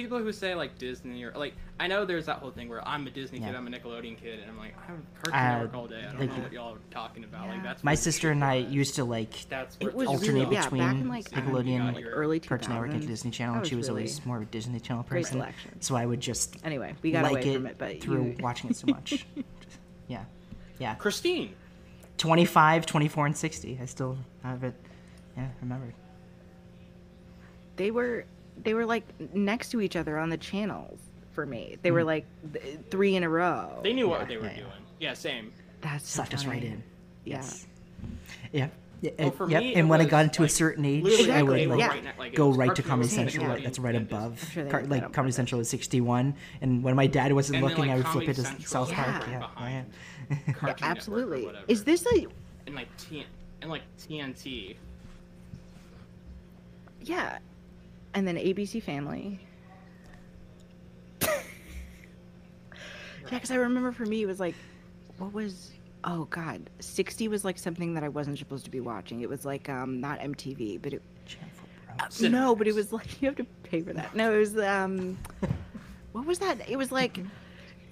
People who say like Disney or like I know there's that whole thing where I'm a Disney kid, I'm a Nickelodeon kid, and I'm like I'm Cartoon Uh, Network all day. I don't like- know what y'all are talking about. Yeah. Like that's My sister and I was. used to like That's It was alternate really, yeah, between back in like I don't know, Nickelodeon, like early Cartoon Network, and Disney Channel. And she was was really always more of a Disney Channel great person. selection. So I would just Anyway, we got like away it from it, but through you, watching it so much. yeah, yeah. Christine. 25, 24, and 60. I still have it. Yeah, remembered. they were they were like next to each other on the channels for me. They Hmm. were like th- three in a row. They knew Yeah, what they were yeah, yeah. doing. Yeah, same. That's so Sucked us right in. Yeah. Yes. Yeah. Yeah, Well, for yep. me, and when I got into like, a certain age, literally, I would they were like right like, go right to Comedy Central. Nickelodeon, That's right and above. Sure Car- like Comedy purpose. Central was 61, and when my dad wasn't And then, looking, like, I would flip Comedy it to South Park. Yeah. Yeah, yeah. Yeah, Cartoon Network or absolutely. Is this a and like T and like TNT? yeah? And then ABC Family. Yeah, because I remember for me it was like, what was? Oh God, sixty was like something that I wasn't supposed to be watching. It was like um not MTV, but it Channel four, bro. Cinemax. no, but it was like you have to pay for that. No, it was um, what was that? It was like.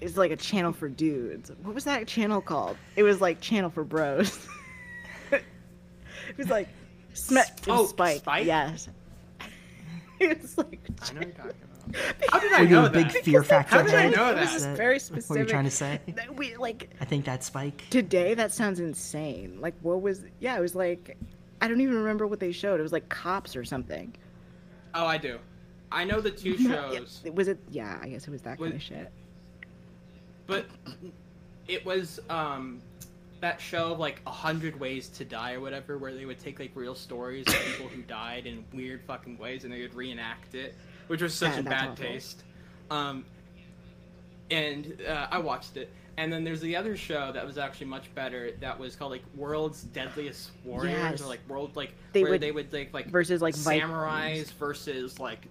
It's like a channel for dudes. What was that channel called? It was like channel for bros. it was like Sm- it was Oh, Spike. Spike? Yes. it was like I know what you're talking about. How did I know a big fear factor? How did I head? know that? just Is very What specific. were you trying to say? that we like I think that's Spike. today. That sounds insane. Like what was? Yeah, it was like I don't even remember what they showed. It was like cops or something. Oh, I do. I know the two Yeah, shows, Was it? Yeah, I guess it was that kind of shit. but it was um that show of like a hundred ways to die or whatever, where they would take like real stories of people who died in weird fucking ways and they would reenact it, which was such That- a bad awful. taste. Um, and uh, I watched it. And then there's the other show that was actually much better. That was called like World's Deadliest Warriors, Yes. or like World like They where would- they would like like Versus like Vikings. samurais versus like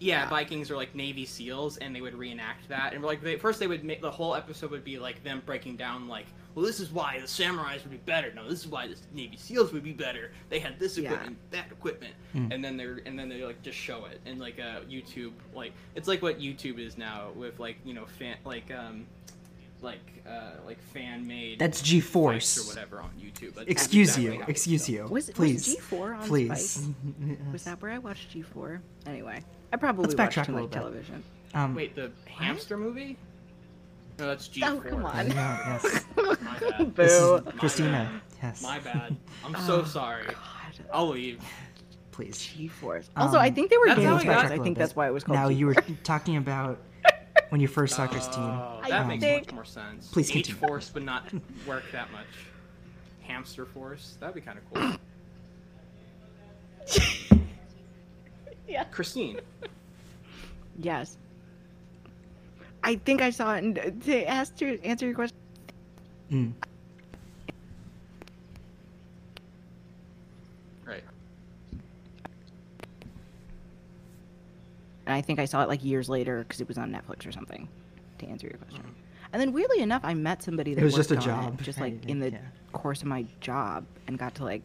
yeah, Yeah. Vikings or like Navy SEAls, and they would reenact that. And like they, first, they would make the whole episode would be like them breaking down like, well, this is why the samurais would be better. No, this is why the Navy SEAls would be better. They had this Yeah. equipment, that equipment, Hmm. and then they're and then they like just show it and like uh, YouTube like it's like what YouTube is now with like you know fan like um like uh, like fan made. That's G-Force. or whatever on YouTube. That's Excuse exactly you. Excuse you. Was, Please. was G4 on Please. Spike? Was that where I watched G4? Anyway, I probably Let's watched backtrack too a much little television. Um, Wait, the hamster movie? No, that's G4. Oh, come on. no, yes. My bad. This is Boo. My Christina. bad. Yes. My bad. I'm so Oh, sorry. God. I'll leave. Please. G-Force. Also, I Um, think they were That's Game how of we got- Thrones. Backtrack a I little think that's why it was called Now you were talking about when you first saw Christine. Oh, I that makes think- much more sense. Please H continue. force, but not work that much. Hamster force. That'd be kind of cool. Yeah. Christine. Yes. I think I saw it. And uh, to ask your, answer your question, Mm. Right. and I think I saw it like years later because it was on Netflix or something. To answer your question, and then weirdly enough, I met somebody that it was just a on it, job, just right, like in the yeah. course of my job, and got to like.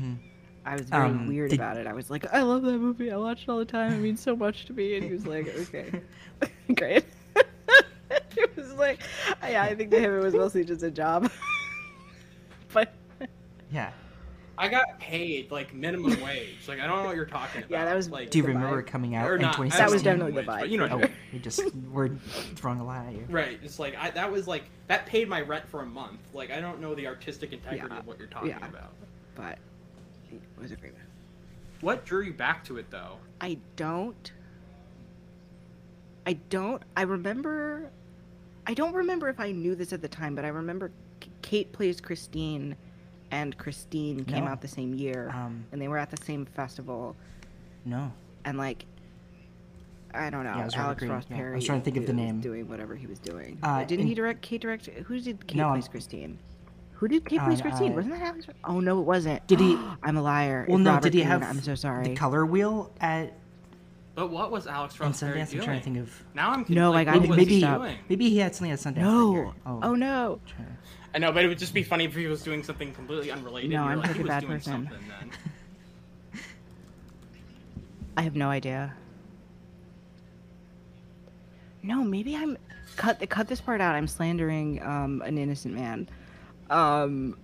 Mm. I was very Um, weird did- about it. I was like, I love that movie. I watch it all the time. It means so much to me. And he was like, okay, great. it was like, yeah, I think to him it was mostly just a job. but Yeah. I got paid like minimum wage. Like I don't know what you're talking about. Yeah, that was- like. Do you The remember vibe. coming out or in not, 2016? That was definitely the wage, but vibe. You know. Oh, what I oh, mean. we just we're throwing a lot at you. Right. It's like I, that was like that paid my rent for a month. Like I don't know the artistic integrity Yeah, of what you're talking yeah. about. but it was a great movie. What drew you back to it though? I don't. I don't. I remember. I don't remember if I knew this at the time, but I remember K- Kate plays Christine, and Christine came No. out the same year, Um, and they were at the same festival, no. and like. I don't know. Yeah, it was Robert Alex. Ross Yeah, I Perry. was trying to think of the name. Doing whatever he was doing. Uh, Didn't he direct? Kate direct? Who did Kate No, plays Christine? Who did Kate Uh, plays Christine? uh, Wasn't that Alex? Oh no, it wasn't. Did he- I'm a liar. Well, It's no. Robert did he Greene. have I'm so sorry. the color wheel at But what was Alex in Ross Perry Sundance? I'm doing? trying to think of. Now I'm No, like, I what got was mixed he up. doing? Maybe he had something at Sundance. that No. year. Oh. Oh no. trying to- I know, but it would just be funny if he was doing something completely unrelated. No, and I'm you're like, such he a was bad doing person. something then. I have no idea. No, maybe I'm cut cut this part out. I'm slandering um, an innocent man. Um,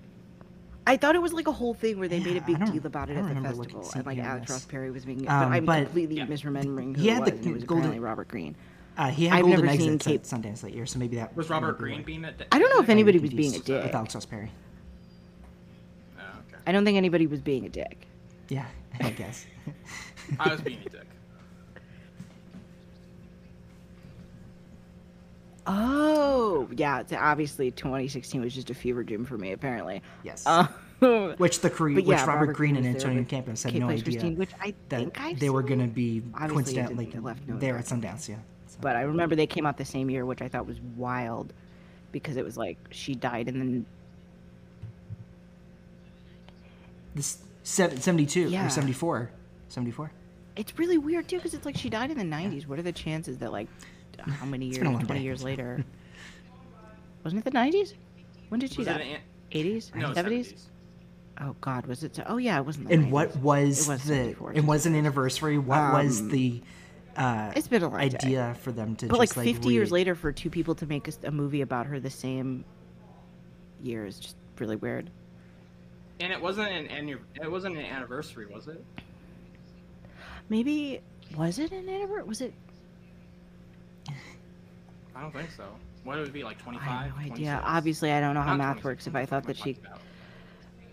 I thought it was like a whole thing where they made a big deal about it at the remember looking- festival, and like seeing Alex. Ross Perry was being. Um, but I'm but- completely Yeah. misremembering who He it had was. the and it was golden- Robert Greene. Uh, he had I've golden never seen exits at Kate- Sundance that year, so maybe that. Was Robert be Greene right. being a dick? I don't know if anybody was being a dick. With Alex Ross Perry. Oh, okay. I don't think anybody was being a dick. Yeah, I guess. I was being a dick. Oh, yeah. It's obviously 2016 was just a fever dream for me. Apparently. yes. Uh, which the but which yeah, Robert, Robert Greene Greene and Antonio Campos had Kate no idea Christine, which I think I've they were going to be coincidentally didn't- left no there at. Sundance. Yeah. So- But I remember they came out the same year, which I thought was wild, because it was like she died and then this 72 Yeah. or 74. 74. it's really weird too, because it's like she died in the 90s. What are the chances that like how many years, been a long 20 day. years later? Wasn't it the 90s? When did she Was die? 80s? 70s? 70s. Oh God, was it? So- oh yeah, it wasn't. The And 90s. what was, It was the it was an anniversary? What was Um, the uh, It's been a long day. idea for them to But like just 50 years re- later, for two people to make a movie about her the same year is just really weird. And it wasn't an it wasn't an anniversary, was it? Maybe was it an anniversary? Was it? I don't think so. What would it be like 25? I have no idea. Obviously, I don't know how Not math 26, works. If I thought that she.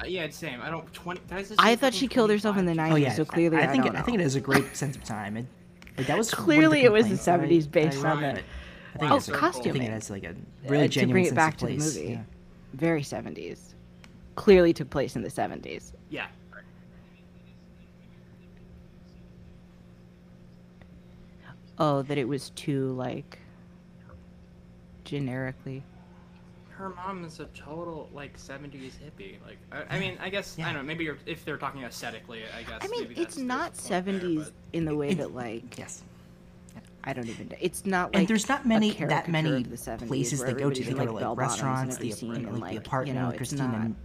Uh, yeah, it's same. I don't 20. Did I, just I say thought she killed herself in the 25? Oh 90s. yeah, so clearly, I, I, think don't I think know. it has a great sense of time. It, like, that was Clearly, it was the complaints that 70s based that I on read. it. I think Oh, it's a- I think costuming. it has like a Uh, really to bring it sense back of to the movie. Yeah. Very 70s. Clearly took place in the 70s. Yeah. Oh, that it was too like generically. Her mom is a total like 70s hippie. Like I, I mean, I guess I don't know. Maybe you're, if they're talking aesthetically, I guess. I mean, maybe it's that's, not there's a point there, 70s but- in the way that like Yes. I don't even. It's not like and there's not many that many the 70s places where they go to. everybody's They go to like, like restaurants, the, scene, like, and, the apartment, you know, with it's Christine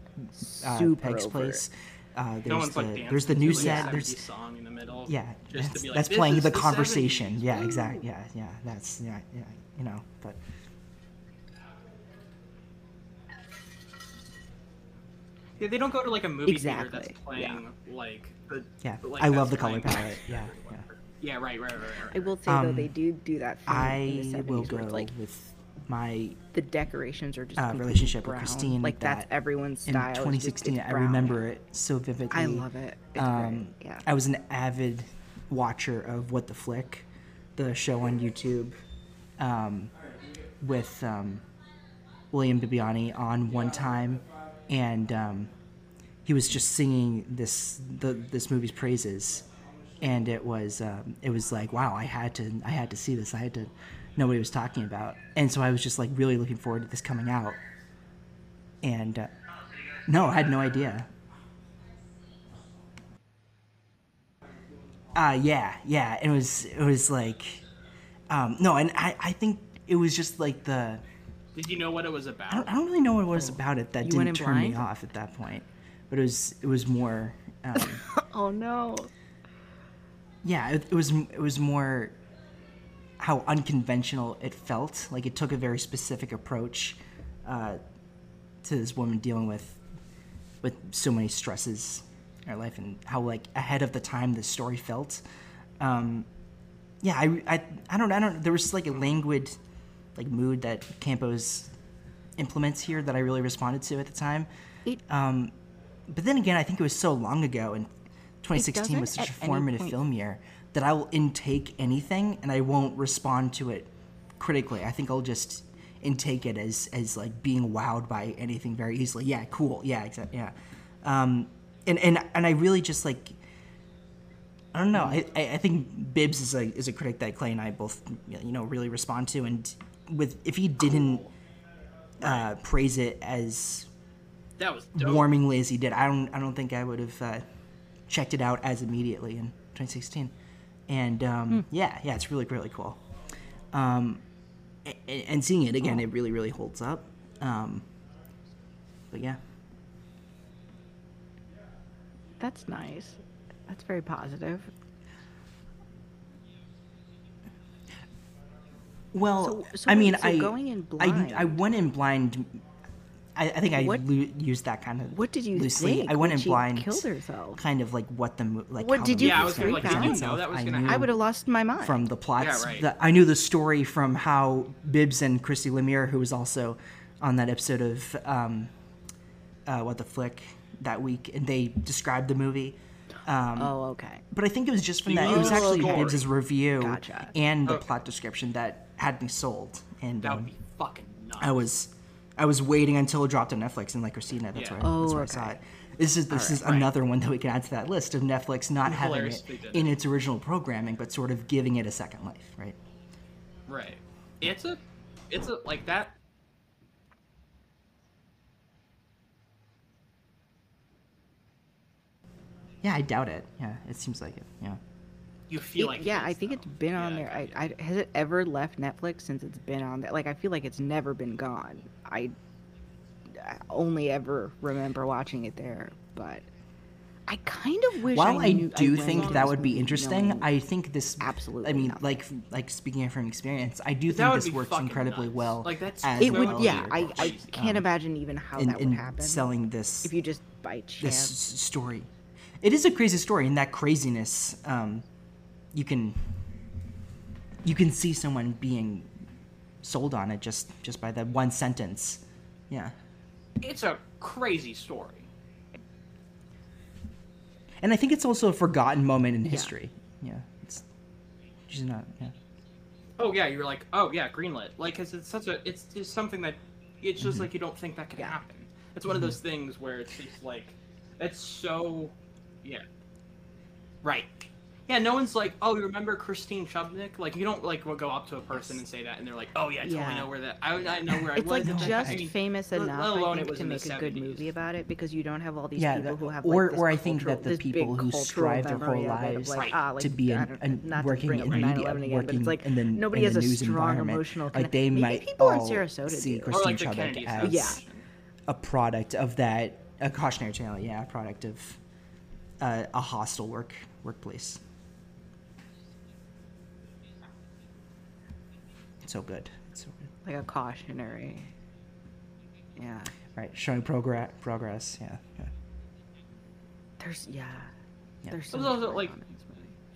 and uh, Peg's over. place. Uh, no there's one's the like dancing there's the new set. There's song phone. Yeah, just that's, to be like, that's playing the, the conversation. 70s. Yeah, exactly. Yeah, yeah, that's yeah, yeah, you know, but. Yeah, they don't go to like a movie exactly. theater that's playing yeah. like the. Yeah, the, like, I love the color palette. yeah, yeah. Yeah, right, right, right, right. I will say um, though, they um, do do that. I in the 70s will go like, with my the decorations are just uh, relationship with. Christine. Like that's that everyone's in style. just- 2016. it's I remember it so vividly. I love it. Um. Yeah. I was an avid watcher of What the Flick, the show on YouTube, um, with um, William Bibbiani on one time, and um, he was just singing this the this movie's praises, and it was um, it was like wow I had to I had to see this I had to know what he was talking about, and so I was just like really looking forward to this coming out, and uh, no I had no idea. Uh yeah, yeah. It was it was like um no, and I I think it was just like the Did you know what it was I about? don't, I don't really know what it was about it that You didn't in turn me off at that point. But it was it was more um oh no. yeah, it, it was it was more how unconventional it felt. Like it took a very specific approach uh, to this woman dealing with with so many stresses in her life, and how like ahead of the time this story felt. Um, yeah, I, I I don't I don't. There was like a languid like mood that Campos implements here that I really responded to at the time. It- Um, but then again, I think it was so long ago, and 2016 was such a formative film year that I will intake anything and I won't respond to it critically. I think I'll just intake it as as like being wowed by anything very easily. Yeah, cool. Yeah, exactly. Yeah, um, and and and I really just like. I don't know. I, I think Bibbs is a is a critic that Clay and I both you know really respond to, and with if he didn't uh, praise it as That was dope. warmingly as he did, I don't I don't think I would have uh, checked it out as immediately in 2016. And um, yeah, yeah, it's really really cool. Um, a- a- and seeing it again, it really really holds up. Um, but yeah, That's nice. That's very positive. well, So- so I mean, so I going in I I went in blind. I, I think I What- lo- used that kind of What did you loosely. think I went in blind. killed herself? Kind of like what the mo- like. What did you Yeah, I movie was gonna gonna, like, did you present know itself. that was I gonna knew- I would have lost my mind. from the plots. Yeah, right. the, I knew the story from how Bibbs and Christy Lemire, who was also on that episode of um, uh, What the Flick that week, and they described the movie. Um, oh, okay. But I think it was just from You that. It was actually story. Bibbs' review Gotcha. and the Oh. plot description that had me sold. And That um, would be fucking nuts. I was, I was waiting until it dropped on Netflix and like Christina. That's Yeah. where, I, that's Oh, where I saw it. Oh, this is this is right. another one that we can add to that list of Netflix not having it in it. its original programming, but sort of giving it a second life, right? Right. It's a, it's a like that. Yeah, I doubt it. Yeah, it seems like it. Yeah. You feel It- like. it yeah, I think though. it's been on there. I. I, has it ever left Netflix since it's been on there? Like, I feel like it's never been gone. I, I only ever remember watching it there, but I kind of wish. While I, knew, do went think that would be interesting, I think this absolutely I mean, nothing. like like speaking from experience, I do think this works incredibly nuts. well. Like, that's as it would. as Yeah, your I, I can't Um, imagine even how in, that would in happen. selling this if you just by this chance. s- story. It is a crazy story, and that craziness, um, you can you can see someone being sold on it just just by that one sentence. Yeah, It's a crazy story. and I think it's also a forgotten moment in history. Yeah, it's she's not. Yeah. Oh yeah, you're like, oh yeah, greenlit. Like cuz it's such a, it's just something that, it's just Mm-hmm. like you don't think that could Yeah. happen. It's one of those things where it's just like, it's so, yeah, right. Yeah, no one's like, oh, you remember Christine Chubnik? Like, you don't like go up to a person and say that, and they're like, oh yeah, I totally Yeah. know where that. I, I know where I It's was. like and just I famous let- enough, let alone I it was to make a good movie about it because you don't have all these Yeah, people that- who have or like, this or I think cultural- that the people who strive their whole of of lives like, Right. ah, like, to be I an, don't- an to working in media, 9/11 again, but working it's like in the nobody in has a news strong emotional like they might people in all Sarasota see do. Or or Christine like Chubbuck as a product of that a cautionary tale. Yeah, a product of uh, a hostile work workplace. So good. It's so good. like a cautionary. Yeah. Right, showing progress. Progress. Yeah. yeah. There's yeah. Yeah. There's so There's much also, like- in.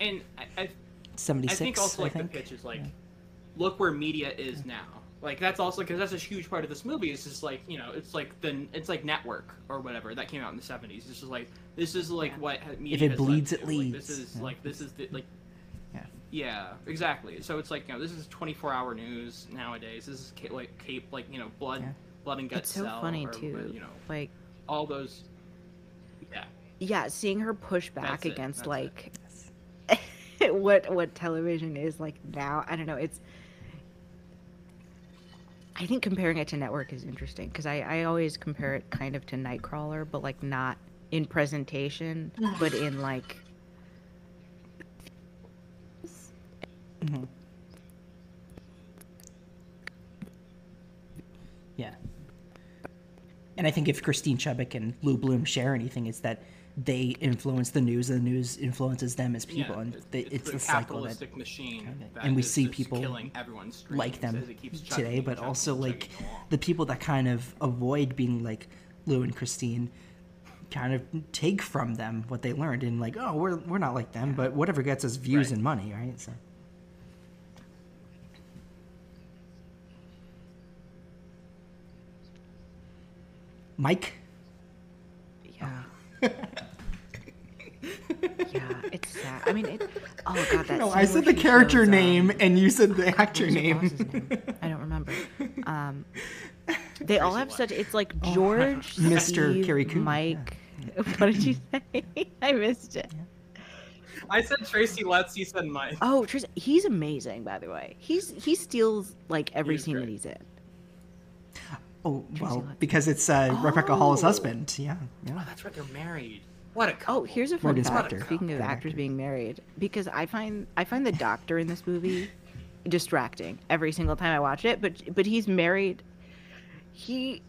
And I, I, 76. I think also like I think. the pitch is like, Yeah. look where media is now. Like that's also because that's a huge part of this movie. It's just like you know, it's like the it's like Network or whatever that came out in the seventies. It's just like this is like Yeah. what media If it has led bleeds, to. it Like, this is Yeah. like this is the like. Yeah. Exactly. So it's like you know, this is twenty four hour news nowadays. This is ca- like cape like you know blood, Yeah. blood and guts. It's so cell, funny or, too. You know, Like all those. Yeah. yeah, seeing her push back That's against like what what television is like now. I don't know. It's I think comparing it to Network is interesting because I, I always compare it kind of to Nightcrawler, but like not in presentation, but in like Mhm. Yeah. And I think if Christine Chubbuck and Lou Bloom share anything, it's that they influence the news, and the news influences them as people, yeah, and it- they, it's, the the cycle that machine, kinda- that and we see people like them as it keeps today, but also like the people that kind of avoid being like Lou and Christine kind of take from them what they learned and like, oh, we're we're not like them, but whatever gets us views Right. and money, right? So Mike, yeah. yeah, it's sad. I mean, it. Oh god, that. no, I said the she character shows, um, name and you said the actor name. name? I don't remember. Um, they all have what? such. It's like Oh, George, Mr. Steve, Carrie Coon, Mike. What did you say? I missed it. I said Tracy Letts. You said Mike. Oh, Tris, he's amazing. By the way, he's he steals like every He's scene great. that he's in. Oh well, Lott. because it's uh, Rebecca Hall's Oh. husband. Yeah, yeah. Oh, that's right. They're married. What a couple. Oh, here's a fun Morgan fact. Spector. Speaking of Good actors actor. being married, because I find I find the doctor in this movie distracting every single time I watch it. But but he's married. He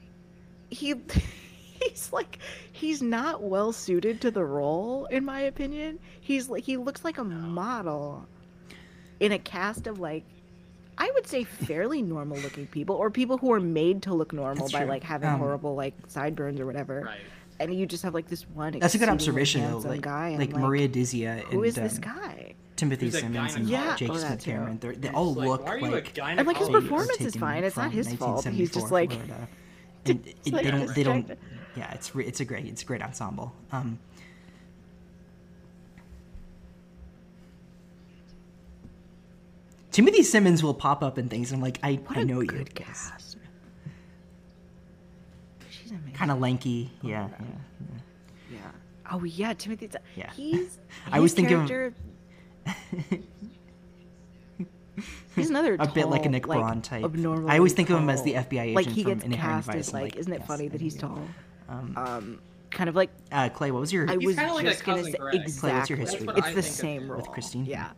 he he's like he's not well suited to the role in my opinion. He's like he looks like a model in a cast of like I would say fairly normal looking people or people who are made to look normal That's by true. like having Um, horrible like sideburns or whatever Right. and you just have like this one. That's a good observation, though. Like, guy, and like Maria Dizzia Who and is this um, guy? Timothy He's Simmons and Yeah. Jake Oh, Smith too. Cameron. They're, they It's all like, look why are you a like And like his they gynecologist? are performance is fine. It's not his fault. He's just like- And it, like they don't. They don't. Yeah, it's re- it's a great it's a great ensemble. Um, Timothy Simmons will pop up in things. And I'm like, I, What I a know you. good cast. She's amazing. Kind of lanky. Yeah, yeah. yeah. Yeah. Oh yeah, Timothy. Yeah. He's. I was his thinking of- character- He's another a bit like a tall, Nick Braun type. abnormally I always think of him as the. FBI agent Like he from gets Inherent cast Vice. as I'm like, isn't it yes, funny that he's you. tall? Um, Um, kind of like uh, Clay, what was your I He's was kinda like just gonna say Greg. Clay, what's your history? It's the same role With Christine? Yeah.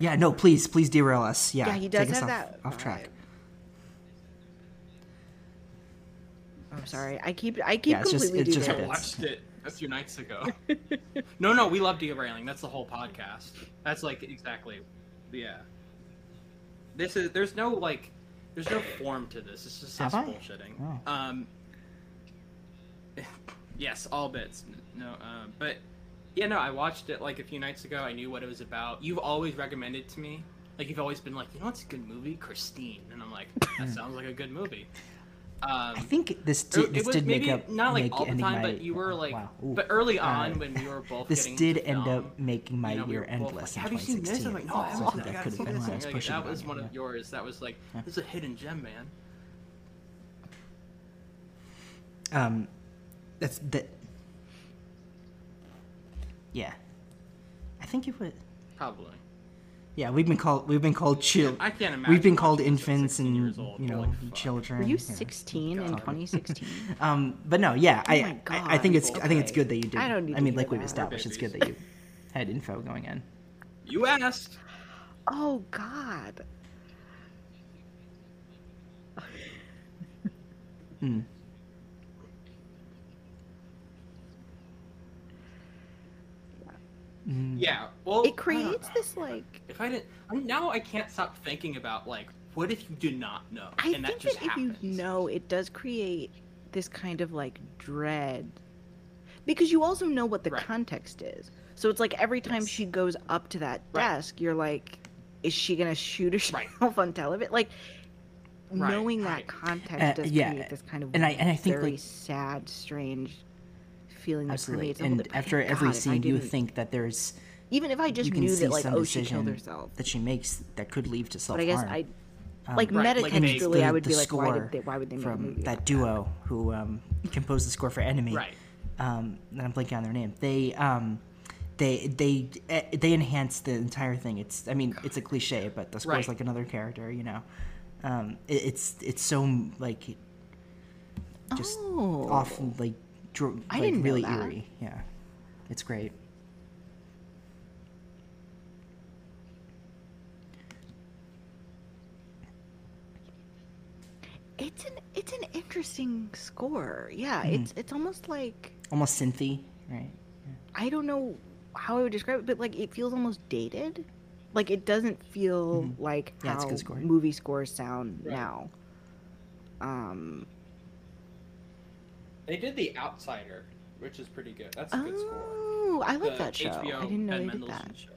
Yeah, no, please, please derail us. Yeah, Yeah, he does take us have off, that off track. I'm sorry. I keep I keep Yeah, it's just- completely it's just I a bit. derailing. watched it a few nights ago. no, no, we love derailing. That's the whole podcast. That's like exactly, yeah. This is there's no like, there's no form to this. It's just us bullshitting. Oh. Um. Yes, all bits. No, uh, but yeah, no, I watched it like a few nights ago. I knew what it was about. You've always recommended to me. Like you've always been like, you know what's a good movie? Christine, and I'm like, that sounds like a good movie. Um, I think this did, it this was did make up not like all the time, my, but you were like, wow. Ooh. but early on Uh, when we were both. this did end film, up making my you know, year both endless like, Have you seen this? I'm like, no, I haven't. that could have been. I was Like, pushing that was one of yours. That was like, Yeah. this is a hidden gem, man. Um, that's that. Yeah, I think it would. Probably. Yeah, we've been called we've been called chil- I can't imagine. We've been called watching this at infants and years old. you know Holy children. Were you know. 16 in 2016? Um, but no, yeah, Oh I, my I I think God, it's I think it's good that you did. I don't need I mean, hear like we've established, it's good that you had info going in. You asked. oh God. Hmm. Mm. Yeah. Well, It creates this like If I didn't, I mean, now I can't stop thinking about like what if you do not know I and think that just that if you know, it does create this kind of like dread, because you also know what the Right. context is. So it's like every time Yes. she goes up to that Right. desk, you're like, is she gonna shoot herself Right. on television? Like Right, knowing right. that context Uh, does yeah, create this kind of and I- and I think, very like- sad, strange feeling that Absolutely. permeates. And but after God, every if I scene, you didn't- think that there's even if I just you can knew see that like some oh she killed decision herself, that she makes that could lead to self but I harm. guess I Um, like Right, like they- metatextually I would the be like why score did they why would they make a from movie that about duo who um, composed the score for Enemy. right Um, and I'm blanking on their name. They um, they they eh, they enhance the entire thing. It's I mean it's a cliche, but the score's Right. like another character. You know, um, it, it's it's so like just oh. off like I like didn't really eerie. Yeah, it's great. It's an it's an interesting score. Yeah, Mm-hmm. it's it's almost like Almost synthy, right? I don't know how I would describe it, but like it feels almost dated. Like it doesn't feel like Mm-hmm. Yeah, how score. movie scores sound Right. now. Um. They did the outsider which is pretty good that's a good score Oh, I like The that show. HBO I didn't know Ben they did Mendelsohn that. show.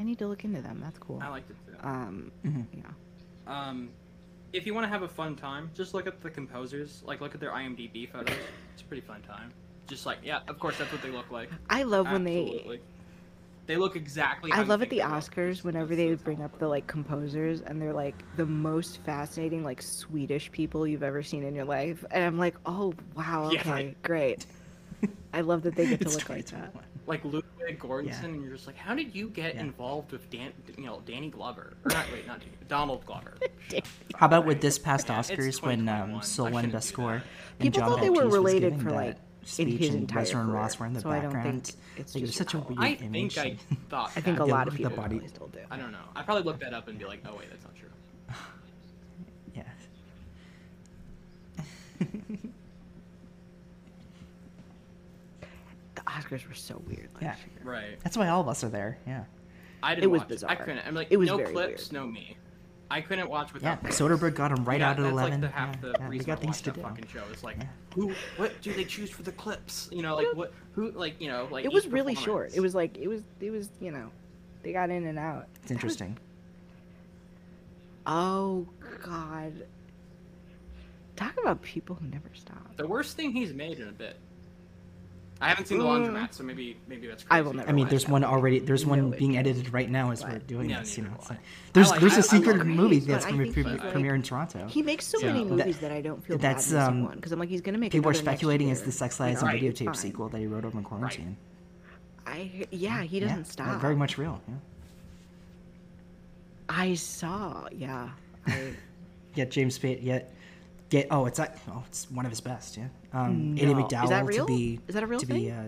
I need to look into them. That's cool. i liked it too Um. Mhm. Yeah. Um, if you want to have a fun time, just look at the composers. Like, look at their IMDb photos. It's a pretty fun time. Just like, yeah, of course, that's what they look like. I love when they. Absolutely. They look exactly. I how you love at think the they look. Oscars It's- whenever they it's bring up the like composers and they're like the most fascinating like Swedish people you've ever seen in your life, and I'm like, oh wow, Yeah. okay, great. I love that they get to look like that. watch. like Ludwig Göransson, Yeah. and you're just like, how did you get Yeah. involved with Dan, you know, Danny Glover? Or not, wait, not Danny, Donald Glover. How about with this past Yeah, Oscars when 2021. um, I Soul won Best Score and People John thought they were was related for, that like, in speech his and entire Leslie and career, Ross were in the so I don't background. think it's like, it just such a now. weird I image. think I thought. I think that a lot of the people body- probably still do. I don't know. I probably looked that up and be like, oh wait, that's not true. yeah. The Oscars were so weird. Last Yeah. year. Right. That's why all of us are there. Yeah. I didn't It was watch I bizarre. couldn't. I'm like, It was no very clips, weird. no me. I couldn't watch Yeah. without. clips. Soderbergh got him right Yeah, out at that's eleven. like the half yeah, the yeah, we reason got I things to that do. fucking show. It's like, Yeah. who, what do they choose for the clips? You know, like what, who, like you know, like It was really short. It was like it was it was you know, they got in and out. It's interesting. Oh God. Talk about people who never stop. the worst thing he's made in a bit. I haven't seen the laundromat, so maybe maybe that's. I will never I mean, there's one movie. already. There's one way. being edited right now as we're doing Yeah, this. You know, will it's like, there's like- there's I- a I secret love movie Grease, that's but going to think pre- like- premiere in Toronto. He makes so So- many movies that I don't feel that's, bad um, one because I'm like he's gonna make. People are speculating year. it's the Sex You Lies and Right. Videotape fine. sequel that he wrote over in quarantine. I yeah, he doesn't yeah, stop. Very much real. Yeah. I saw. Yeah. I, Get James Spade. Yet. Get oh it's like oh it's one of his best yeah um Andie No. Is MacDowell that real? to be Is that a real to thing? be uh,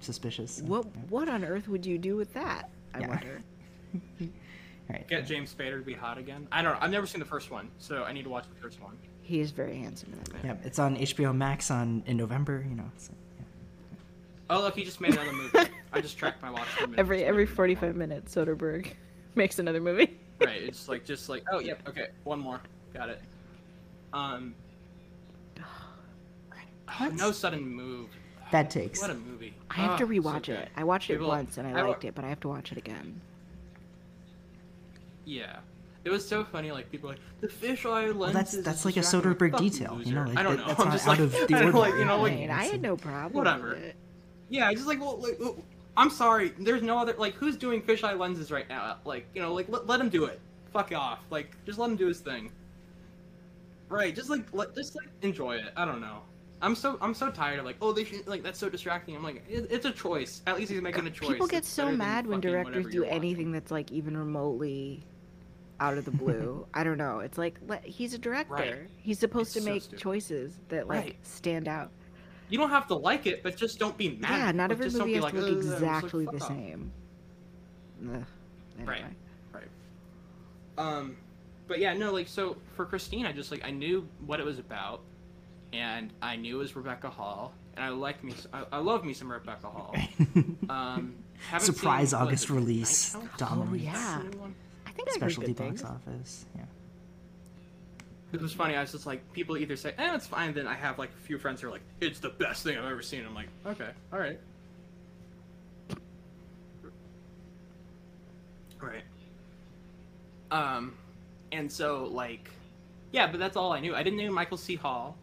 suspicious what yeah. what on earth would you do with that? I Yeah. wonder. right Get James Spader to be hot again. I don't know. I've never seen the first one, so I need to watch the first one. He is very handsome in that movie. yeah it's on HBO Max on in November you know it's, yeah. Oh look, he just made another movie. I just tracked my watch time. Every every 45 minutes, Soderbergh makes another movie. Right. It's like just like oh yep okay one more got it. Um. No sudden move. Bad takes What a movie. I have to Oh, so rewatch good. it. I watched it People- once and I I liked it, but I have to watch it again. Yeah. It was so funny, like people were like the fisheye lens. that's- that's like a distracting." Soderbergh detail, you know, like, I don't that- know. that's I'm not just out like, of the I like, ordinary. you know, I like I had no problem Whatever. with it. yeah, I just like well, like, well, I'm sorry. There's no other like who's doing fisheye lenses right now? Like you know, like let, let him do it. Fuck off. Like just let him do his thing. Right. Just like let just like enjoy it. I don't know. I'm so I'm so tired of like oh they should like that's so distracting. I'm like it, it's a choice. At least he's making a choice. People get It's so mad when directors do you're watching. anything that's like even remotely out of the blue. I don't know. It's like he's a director. He's supposed It's to make choices that like Right. stand out. You don't have to like it, but just don't be mad. yeah, not Like, every movie has like, to look it's like, exactly the off. same. Ugh. Right. Right. Um, but yeah, no, like so for Christine, I just like I knew what it was about, and I knew it was Rebecca Hall, and I liked me. I, I love me some Rebecca Hall. Um, Surprise seen, August is release Night House? dominates yeah. I think I heard specialty box things. office yeah It was funny. I was just like, people either say, "Eh, it's fine." Then I have like a few friends who are like, "It's the best thing I've ever seen." I'm like, "Okay, all right, all right." Um, and so like, yeah, but that's all I knew. I didn't know Michael C. Hall,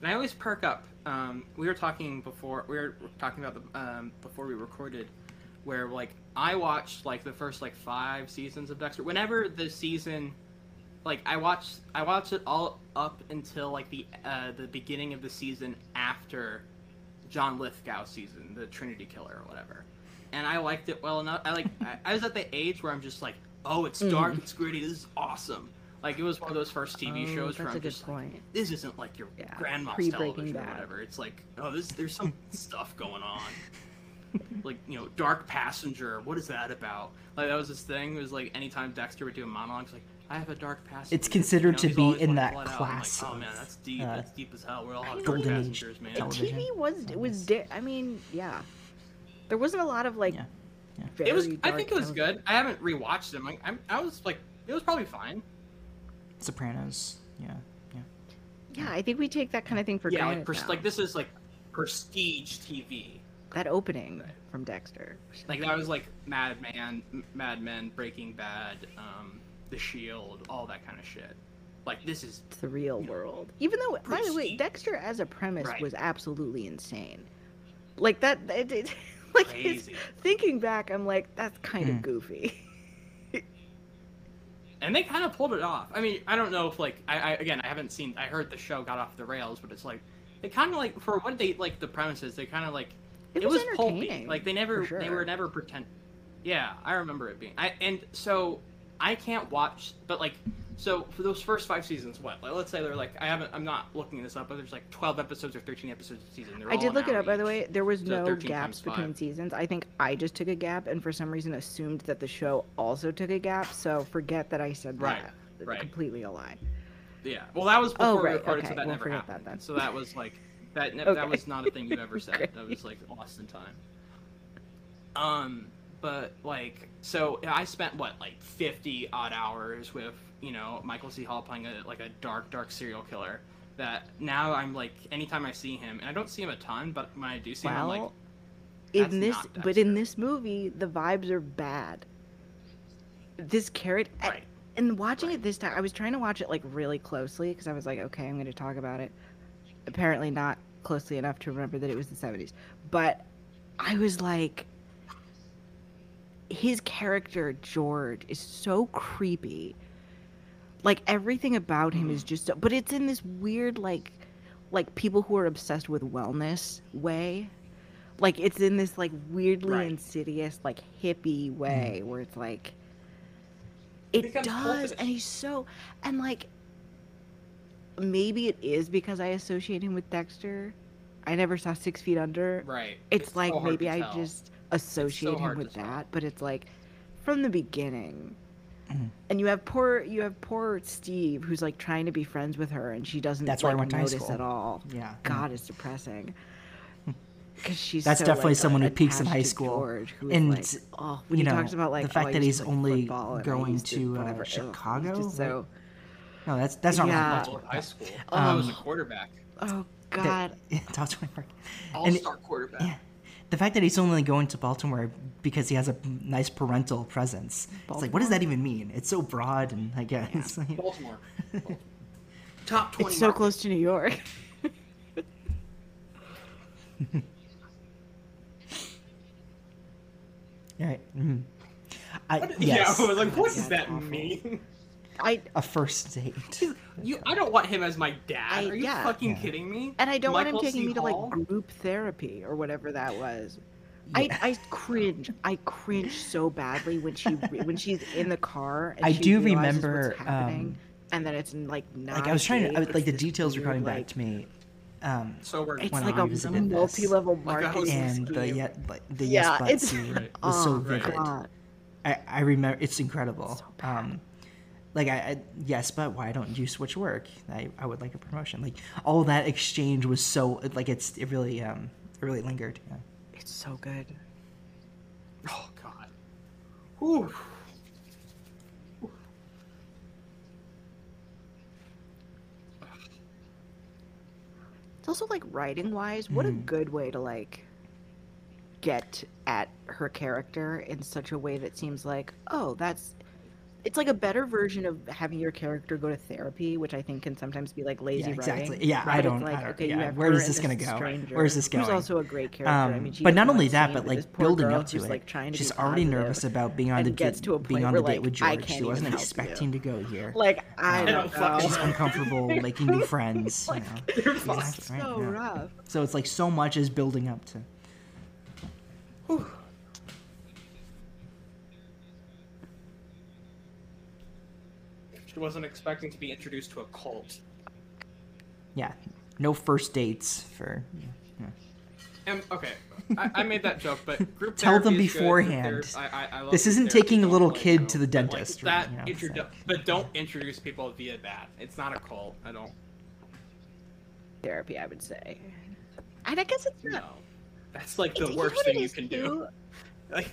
and I always perk up. Um, we were talking before. We were talking about the um, before we recorded, where like I watched like the first like five seasons of Dexter. Whenever the season like I watched I watched it all up until like the uh, the beginning of the season after John Lithgow season, the Trinity Killer or whatever. And I liked it well enough. I like I, I was at the age where I'm just like, oh, it's dark, Mhm. it's gritty, this is awesome. Like it was one of those first TV Oh, shows where that's I'm a good just like, point. this isn't like your Yeah, grandma's pre-Breaking television or whatever. It's like, oh, this there's some stuff going on. like you know, Dark Passenger. What is that about? Like that was this thing. It was like anytime Dexter would do a monologue, it's like I have a dark passenger. It's considered to be in that let class Like, oh man, that's deep. uh, that's deep as hell. We're all have dark Golden Age passengers, man. television. TV was was di- I mean, yeah. There wasn't a lot of like Yeah, yeah. very It was. I think it was good. I haven't rewatched them. Like, I'm, I was like, it was probably fine. Sopranos. Yeah, yeah. Yeah, I think we take that kind of thing for yeah, granted. like, pres- now. like this is like prestige TV. that opening Right. from Dexter. Like that was like Mad Man, Mad Men, Breaking Bad, um, The Shield, all that kind of shit. Like this is It's the real world. Even though, by the way, Dexter as a premise Right. was absolutely insane. Like that, it, it, like it's- crazy. thinking back, I'm like, that's kind of hmm. goofy. and they kind of pulled it off. I mean, I don't know if like I, I again I haven't seen. I heard the show got off the rails, but it's like they kind of like for what they like the premises. They kind of like It, it, was, was, pulpy. entertaining. Like they never for they were never pretend. Yeah, I remember it being. I and so I can't watch, but like so for those first five seasons, what? Like, let's say they're like I haven't. I'm not looking this up, but there's like 12 episodes or 13 episodes a season. They're I did look it up, by the way. There was So no gaps between seasons. I think I just took a gap, and for some reason assumed that the show also took a gap. So forget that I said Right, that. It's right. Completely a lie. Yeah. Well, that was before Oh, we recorded, okay, so that we'll never happened. that then. So that was like that. Ne- Okay. That was not a thing you ever said. That was like lost in time. Um, but like, so I spent what like fifty odd hours with you know Michael C. Hall playing a like a dark, dark serial killer. That now I'm like, anytime I see him, and I don't see him a ton, but when I do see him, I'm like, in this, but in this movie, the vibes are bad. This carrot, I- and watching Right. it this time, I was trying to watch it like really closely because I was like, okay, I'm going to talk about it. Apparently, not closely enough to remember that it was the 70s. But I was like, his character, George, is so creepy. Like, everything about him is just, so, but it's in this weird, like, like people who are obsessed with wellness way. Like, it's in this, like, weirdly Right. insidious, like, hippie way where it's like, it becomes does, and he's so and like maybe it is because I associate him with Dexter. I never saw Six Feet Under. right. It's, like so maybe I just associate him with that, but it's like from the beginning. And you have poor you have poor Steve who's like trying to be friends with her and she doesn't That's where I went to high notice school. at all. Yeah. God, it's depressing. Because she's That's so, definitely like, someone who peaks in attached high to school. George, who is, And, like, oh, when you he know, talks about like the fact oh, I that used he's to play only football and I going used to, uh, whatever. Ugh, it's Chicago, just so No, that's that's not Yeah. right. That's what high school. I was a Um, quarterback, oh That- god. That's what I- all and- star quarterback. Yeah. The fact that he's only going to Baltimore because he has a nice parental presence. It's like, what does that even mean? It's so broad and I guess. it's like- Baltimore. Top twenty. It's so market. close to New York. All right. mhm. I, What- yes. Yeah, I was like, what Yeah, does that awful. mean? I A first date. You, I don't want him as my dad. I- Are you yeah. fucking Yeah. kidding me? and I don't want him taking C. me to like group therapy or whatever that was. Yeah. I, I cringe. I cringe so badly when she when she's in the car. And I she do remember, what's happening, um, and then it's like not. like I was trying to, I, Dave, like the it's this details were weird, coming back to me. Um, So we're It's like I a revisited multi-level Like a host marketing and the scheme. yet like the Yeah, yes but it's- scene Right. was so Oh, vivid. God. I, I remember it's incredible. So um, like I, I yes, but why don't you switch work? I, I would like a promotion. Like all that exchange was so like it's it really um it really lingered. Yeah. It's so good. Oh god. Whew. It's also like writing wise, what mm. a hmm. good way to like get at her character in such a way that seems like, oh, that's it's like a better version of having your character go to therapy, which I think can sometimes be like lazy Yeah, exactly. writing. Yeah, I don't- I Like, don't- okay, yeah, where her is this gonna this go? stranger, Where's this Who's going? also a great character. I Um, mean, but not only that, but like building up to who's, it, like trying to she's already nervous about being on the gets to a being on where, the date like, with I George. She wasn't help you. expecting to go here. Like I Um, don't know. She's uncomfortable making new friends. you know. You're Yeah, fine. right, so rough. So it's like so much is building up to. Wasn't expecting to be introduced to a cult. Yeah, no first dates for. yeah. And um, okay, I, I made that joke, but group Tell them therapy is good, beforehand. I, I, I love This isn't taking a little kid go- to the but, like, dentist, that you know, introdu- like- but don't introduce people via that. It's not a cult. I don't. Therapy, I would say. And I guess it's No, that's like it's- the you know worst thing you can too? do. Like,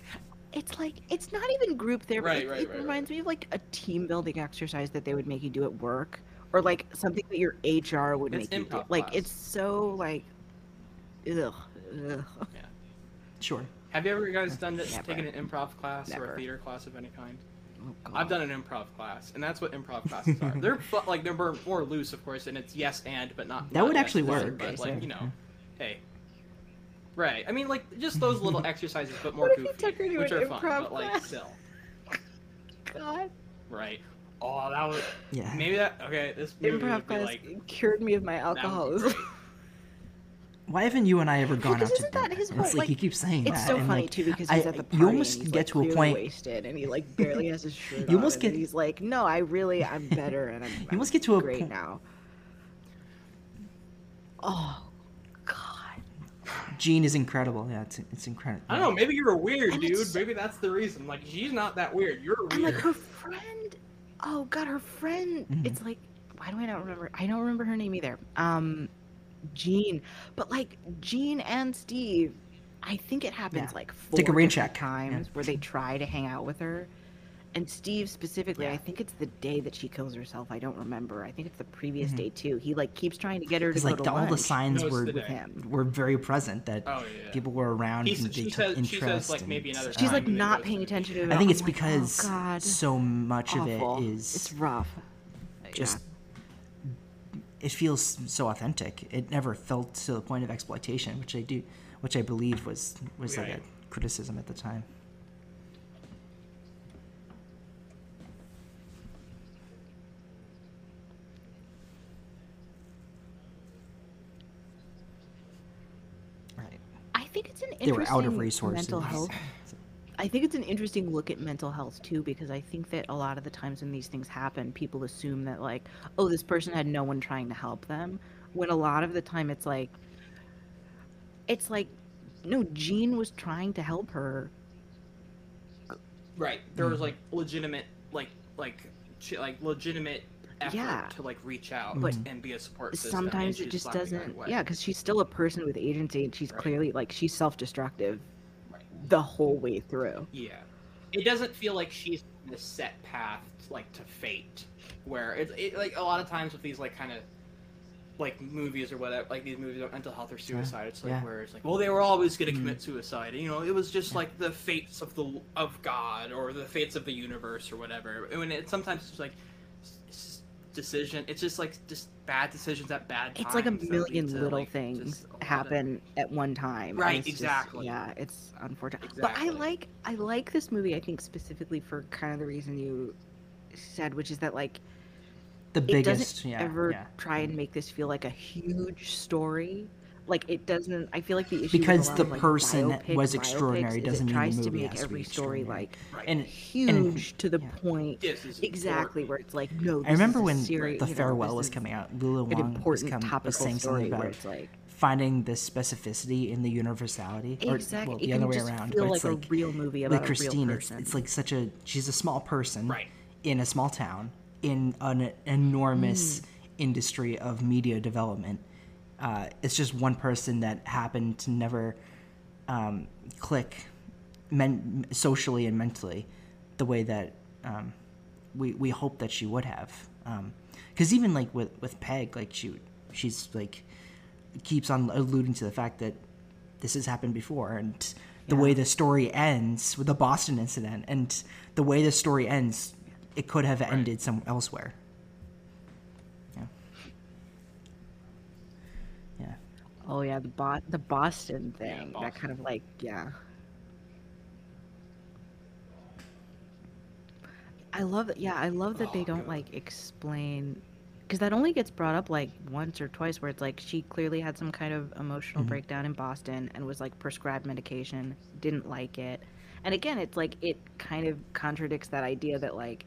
It's like it's not even group therapy. Right, it, right, it right, reminds me of like a team building exercise that they would make you do at work, or like something that your HR would It's make you do. improv Like class. it's so like, ugh, ugh. Sure. have you ever guys done this? Never. Taken an improv class or a theater class of any kind? Oh, God. I've done an improv class, and that's what improv classes are. They're fu- like they're more, more loose, of course, and it's yes and, but not. That not would yes actually and, work, But I like say, you know, hey, right? I mean, like just those little exercises, but more What if goofy, took her to which an are fun, improv but like class? still, God. right? Oh, that was Yeah. maybe that. Okay, this Improv would be class like. cured me of my that would be alcoholism. Why haven't you and I ever gone Because out to isn't that dinner? his It's like, like- you keep saying It's that. so and, funny like, too because I- at the you almost and he's get like to a clearly point- wasted and he like barely has his shirt You almost on, get- and he's like, no, I really I'm better and I'm, You I'm almost get to a great point- now. Oh God. Gene is incredible. Yeah, it's it's incredible. I don't know. Maybe you're a weird, And dude. it's- Maybe that's the reason. Like she's not that weird. You're weird. And like her friend, oh god, her friend. Mhm. It's like, why do I not remember? I don't remember her name either. Um, Jean. But like Jean and Steve, I think it happens Yeah. like four like a rain different check, yeah. times where they try to hang out with her. And Steve specifically, Yeah. I think it's the day that she kills herself. I don't remember. I think it's the previous Mhm. day too. He like keeps trying to get her to Because go like to the, all the signs were the with him. were very present that Oh yeah. people were around He's- and they she took says- interest. she says, like, and, maybe another She's like not paying attention to him. I think it's like, because oh, God. so much awful. of it is it's rough. just it feels so authentic. It never felt to the point of exploitation, which I do, which I believe was was like a criticism at the time. Right. I think it's an They were out of resources. mental health. I think it's an interesting look at mental health too, because I think that a lot of the times when these things happen, people assume that like, oh, this person had no one trying to help them. When a lot of the time it's like, it's like, no, Jean was trying to help her. Right. There was Mhm. like legitimate, like like ch- like legitimate effort Yeah. to like reach out But and be a support system. Sometimes it just the doesn't. right. Yeah, because she's still a person with agency, and she's Right. clearly like she's self-destructive Right. the whole way through. Yeah. It doesn't feel like she's a set path like to fate, where it's it, like a lot of times with these like kind of like movies or whatever, like these movies about mental health or suicide. It's like Yeah. where it's like, well, they were always going to commit mm. suicide. You know, it was just Yeah. like the fates of the of God or the fates of the universe or whatever. And it sometimes it's like decision, it's just like just bad decisions at bad times. It's like a that lead million to, little like, things just of- happen at one time. Right, it's just- exactly. yeah, it's unfortunate. But I like I like this movie. I think specifically for kind of the reason you said, which is that like The it biggest, doesn't yeah, ever yeah. try and make this feel like a huge story. Like it doesn't. I feel like the issue Because the of, like, person biopic- was extraordinary doesn't it mean the tries to make has to be every story like Right. And huge to the yeah. point. Exactly, important. where it's like no. I remember is a when seri- the you know, farewell was coming out. Lulu An Wang was, important come, was saying something about it's like finding the specificity in the universality, or well, the can other way around. feel but like, it's like a real movie about like Christine, a real it's, it's like such a she's a small person Right. in a small town in an enormous Mm. industry of media development. Uh, it's just one person that happened to never um, click men- socially and mentally the way that um, we we hope that she would have. Because even like with with Peg, like she she's like keeps on alluding to the fact that this has happened before and the way the story ends with the Boston incident and the way the story ends, it could have ended some elsewhere. Yeah. Yeah. Oh yeah, the Bo- the Boston Yeah, thing. That kind of like yeah. I love that. Yeah, I love that they Oh, don't God. like explain because that only gets brought up like once or twice where it's like she clearly had some kind of emotional Mhm. breakdown in Boston and was like prescribed medication, didn't like it. And again, it's like it kind of contradicts that idea that like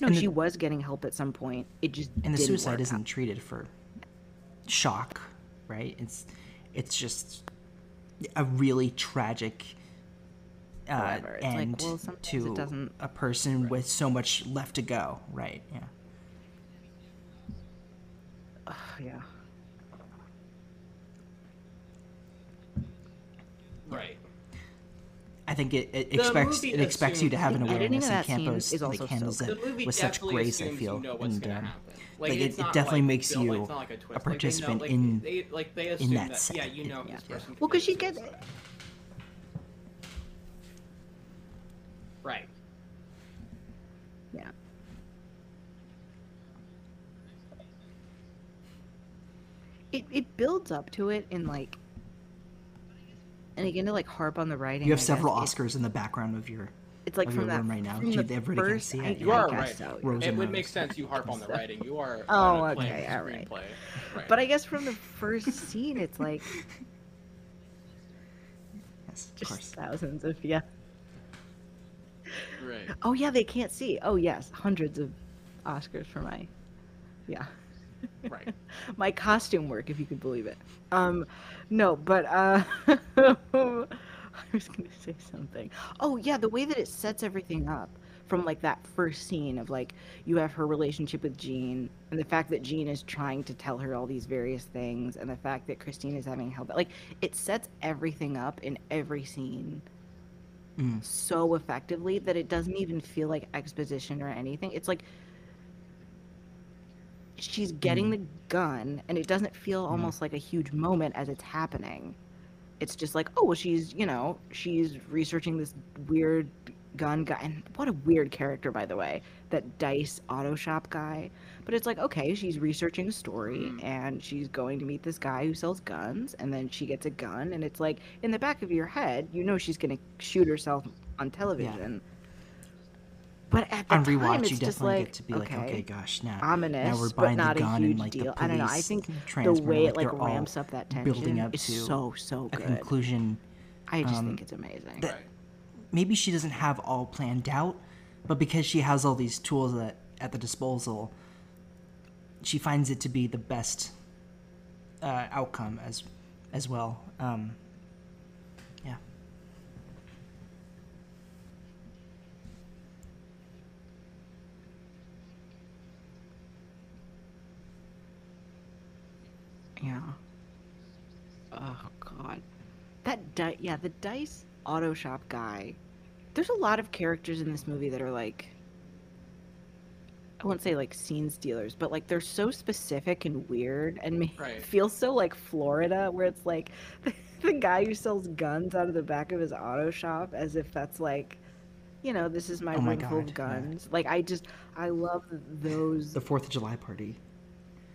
no, And the- she was getting help at some point. It just and the didn't suicide work isn't out. treated for shock right it's it's just a really tragic uh, However, it's like, end well, sometimes it to doesn't- a person with so much left to go right yeah yeah. Right. I think it, it expects it expects you to have an awareness, of and that scene Campos like handles it with such grace. I feel, you know what's and um, happen. Like, Like, it- it definitely like makes built- you it's like a, twist. a Like, they know- participant like, in- they, like they assume that that, set. yeah, you know Yeah. this person. Well, because she committed gets suicide. right. Yeah. It it builds up to it in like and again to like harp on the writing. you have I several guess, it- Oscars in the background of your. It's like of from that room right now. from Do the everybody can see it? You I are guess right. so, Rose It and would make sense you harp on the writing. You are Oh, uh, okay, the all right. Right. But I guess from the first scene, it's like Yes, of just course. thousands of yeah. right. Oh yeah, they can't see. Oh yes, hundreds of Oscars for my yeah. Right. my costume work, if you could believe it. Um, no, but uh, I was gonna say something. Oh yeah, the way that it sets everything up from like that first scene of like you have her relationship with Jean and the fact that Jean is trying to tell her all these various things and the fact that Christine is having help. Like it sets everything up in every scene Mm. so effectively that it doesn't even feel like exposition or anything. It's like she's getting the gun and it doesn't feel almost like a huge moment as it's happening. It's just like, oh, well, she's, you know, she's researching this weird gun guy. And what a weird character, by the way, that Dice auto shop guy. But it's like, okay, she's researching a story Mm. and she's going to meet this guy who sells guns. And then she gets a gun. And it's like, in the back of your head, you know she's going to shoot herself on television. But at the On time, rewatch, it's you just definitely like, get to be like, okay, gosh, now, ominous, now we're but not a huge and like deal. the I don't know. I think the way it like ramps up that tension building up is to so so a good. conclusion. I just um, think it's amazing. that- Maybe she doesn't have all planned out, but because she has all these tools at, at the disposal, she finds it to be the best uh, outcome as as well. Um, yeah. Yeah. Oh god. That di- yeah, the dice auto shop guy. There's a lot of characters in this movie that are like I won't say like scene stealers, but like they're so specific and weird and me Right. feel so like Florida where it's like the guy who sells guns out of the back of his auto shop as if that's like you know, this is my Oh my room full God, of yeah. guns. Like I just I love those The Fourth of July party,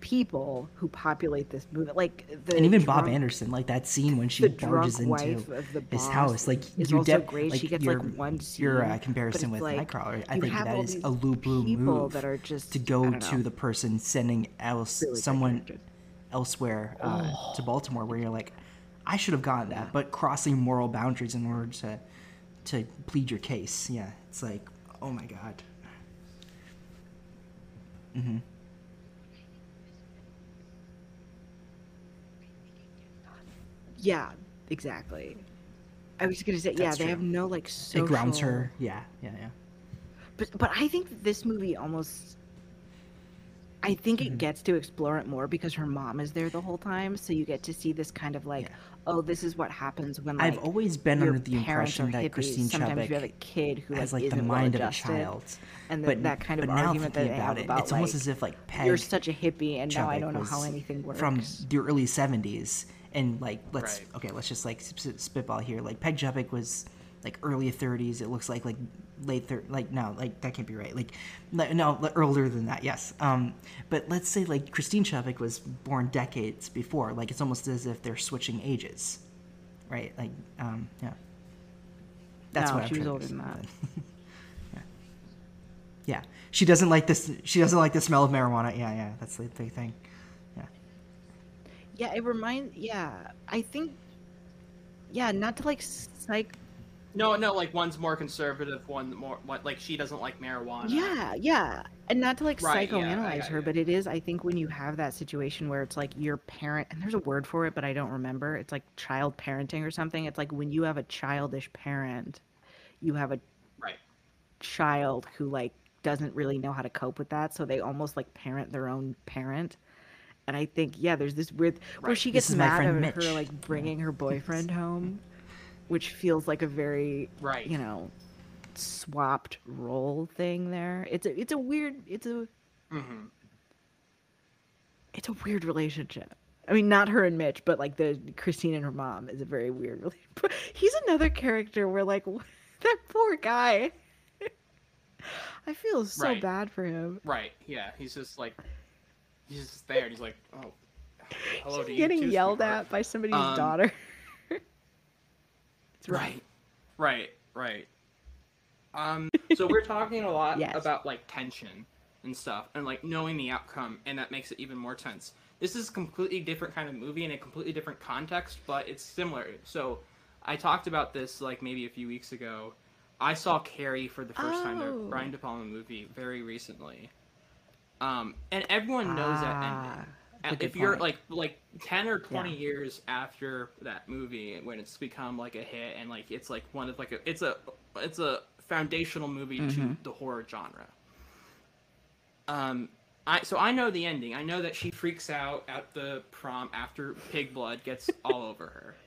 people who populate this movie. Like the and even Bob Anderson, like that scene when she barges into wife of the his house, like is you also de- great. like she gets your, like one scene. your uh, comparison with like, Nightcrawler. I think that is a Lou Bloom move that are just to go to the person sending else really someone elsewhere uh, to Baltimore, where you're like, I should have gotten that, Yeah. but crossing moral boundaries in order to to plead your case. Yeah, it's like, oh my god. hmm Yeah, exactly. I was just gonna say, yeah, That's they true. have no like social. It grounds her. Yeah, yeah, yeah. But but I think that this movie almost I think Mm-hmm. it gets to explore it more because her mom is there the whole time, so you get to see this kind of like, Yeah. oh, this is what happens when like I've always been under the impression that hippies. Christine Sometimes you have a Chubbuck kid who has like, like the mind of a child. and but that kind of argument that they have about it, about it's almost as if like Peg you're such a hippie, and now I don't know how anything works. from the early 70s and like let's Right. okay let's just like spitball here. Like peg Chubbuck was like early 30s it looks like like late thir- like no like that can't be right. Like no, no earlier than that yes. Um but let's say like christine Chubbuck was born decades before like it's almost as if they're switching ages right? Like um yeah. That's No, what I'm was trying to older than that. yeah. yeah. She doesn't like this she doesn't like the smell of marijuana. Yeah yeah that's the big thing. yeah Yeah, it reminds. Yeah, I think. Yeah, not to like psych. No, no, like one's more conservative, one more what like she doesn't like marijuana. Yeah, yeah, and not to like Right, psychoanalyze got her, but it is. I think when you have that situation where it's like your parent, and there's a word for it, but I don't remember. It's like child parenting or something. It's like when you have a childish parent, you have a Right. child who like doesn't really know how to cope with that, so they almost like parent their own parent. And I think yeah, there's this weird where Right. she gets mad at her like bringing her boyfriend home, which feels like a very Right. you know swapped role thing there. It's a it's a weird it's a Mm-hmm. it's a weird relationship. I mean, not her and Mitch, but like the Christine and her mom is a very weird relationship. He's another character where like that poor guy. I feel so Right. bad for him. Right. Yeah. He's just like he's just there and he's like, Oh hello He's to you. getting yelled at by somebody's Um, daughter. it's. Right. Right. Right. Um so we're talking a lot Yes. about like tension and stuff and like knowing the outcome and that makes it even more tense. This is a completely different kind of movie in a completely different context, but it's similar. So I talked about this like maybe a few weeks ago. I saw Carrie for the first time, the Oh. Brian De Palma movie, very recently. Um, and everyone knows that Ah, ending. And good if you're point. like like ten or twenty Yeah. years after that movie, when it's become like a hit and like it's like one of like a it's a it's a foundational movie to Mm-hmm. the horror genre. Um, I so I know the ending. I know that she freaks out at the prom after pig blood gets all over her,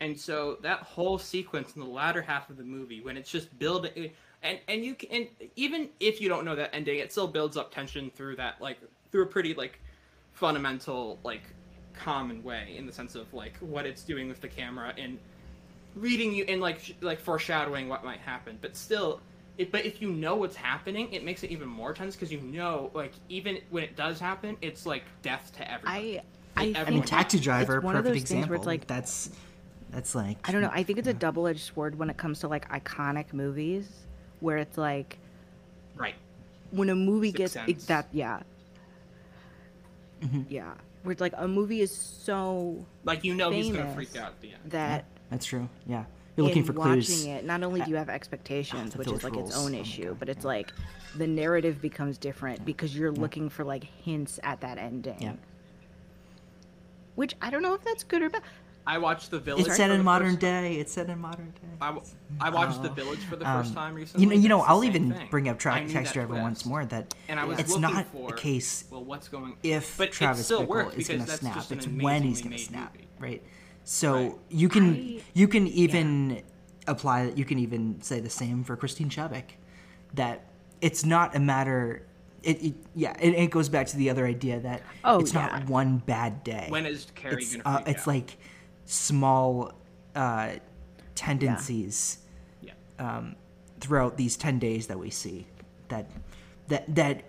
and so that whole sequence in the latter half of the movie when it's just building, and and you can and even if you don't know that ending, it still builds up tension through that like through a pretty like fundamental like common way in the sense of like what it's doing with the camera and reading you and like sh- like foreshadowing what might happen. But still it, but if you know what's happening it makes it even more tense because you know like even when it does happen it's like death to everybody. I I, I I mean, think Taxi Driver, it's one of perfect those example. where it's like that's that's like I don't know. I think it's a double-edged sword when it comes to like iconic movies, where it's like right when a movie Sixth gets Sense. that yeah, Mhm. yeah, where it's like a movie is so like you know he's gonna Famous freak out at the end that That's true. Yeah, you're looking in for watching it, not only do you have expectations, the which is village like its rules. own Oh issue, God, but it's yeah. like the narrative becomes different because you're looking for like hints at that ending. Yeah. Which I don't know if that's good or bad. I watched the village It's for set in modern day. It's set in modern day. I, w- I watched the Oh. village for the Um, first time recently You know, you know. I'll even thing. bring up I Tra- Taxi that Driver once more. That and i was it's not for a case well what's going if but Travis it still Bickle is going to snap. It's when he's going to snap, movie. right? So Right. you can I- you can even apply. that. You can even say the same for Christine Chubbuck. That it's not a matter. It, it yeah. It, it goes back to the other idea that Oh, it's yeah. not one bad day. when is carrie it's gonna uh, it's out? like small uh, tendencies yeah um, throughout these 10 days that we see that that that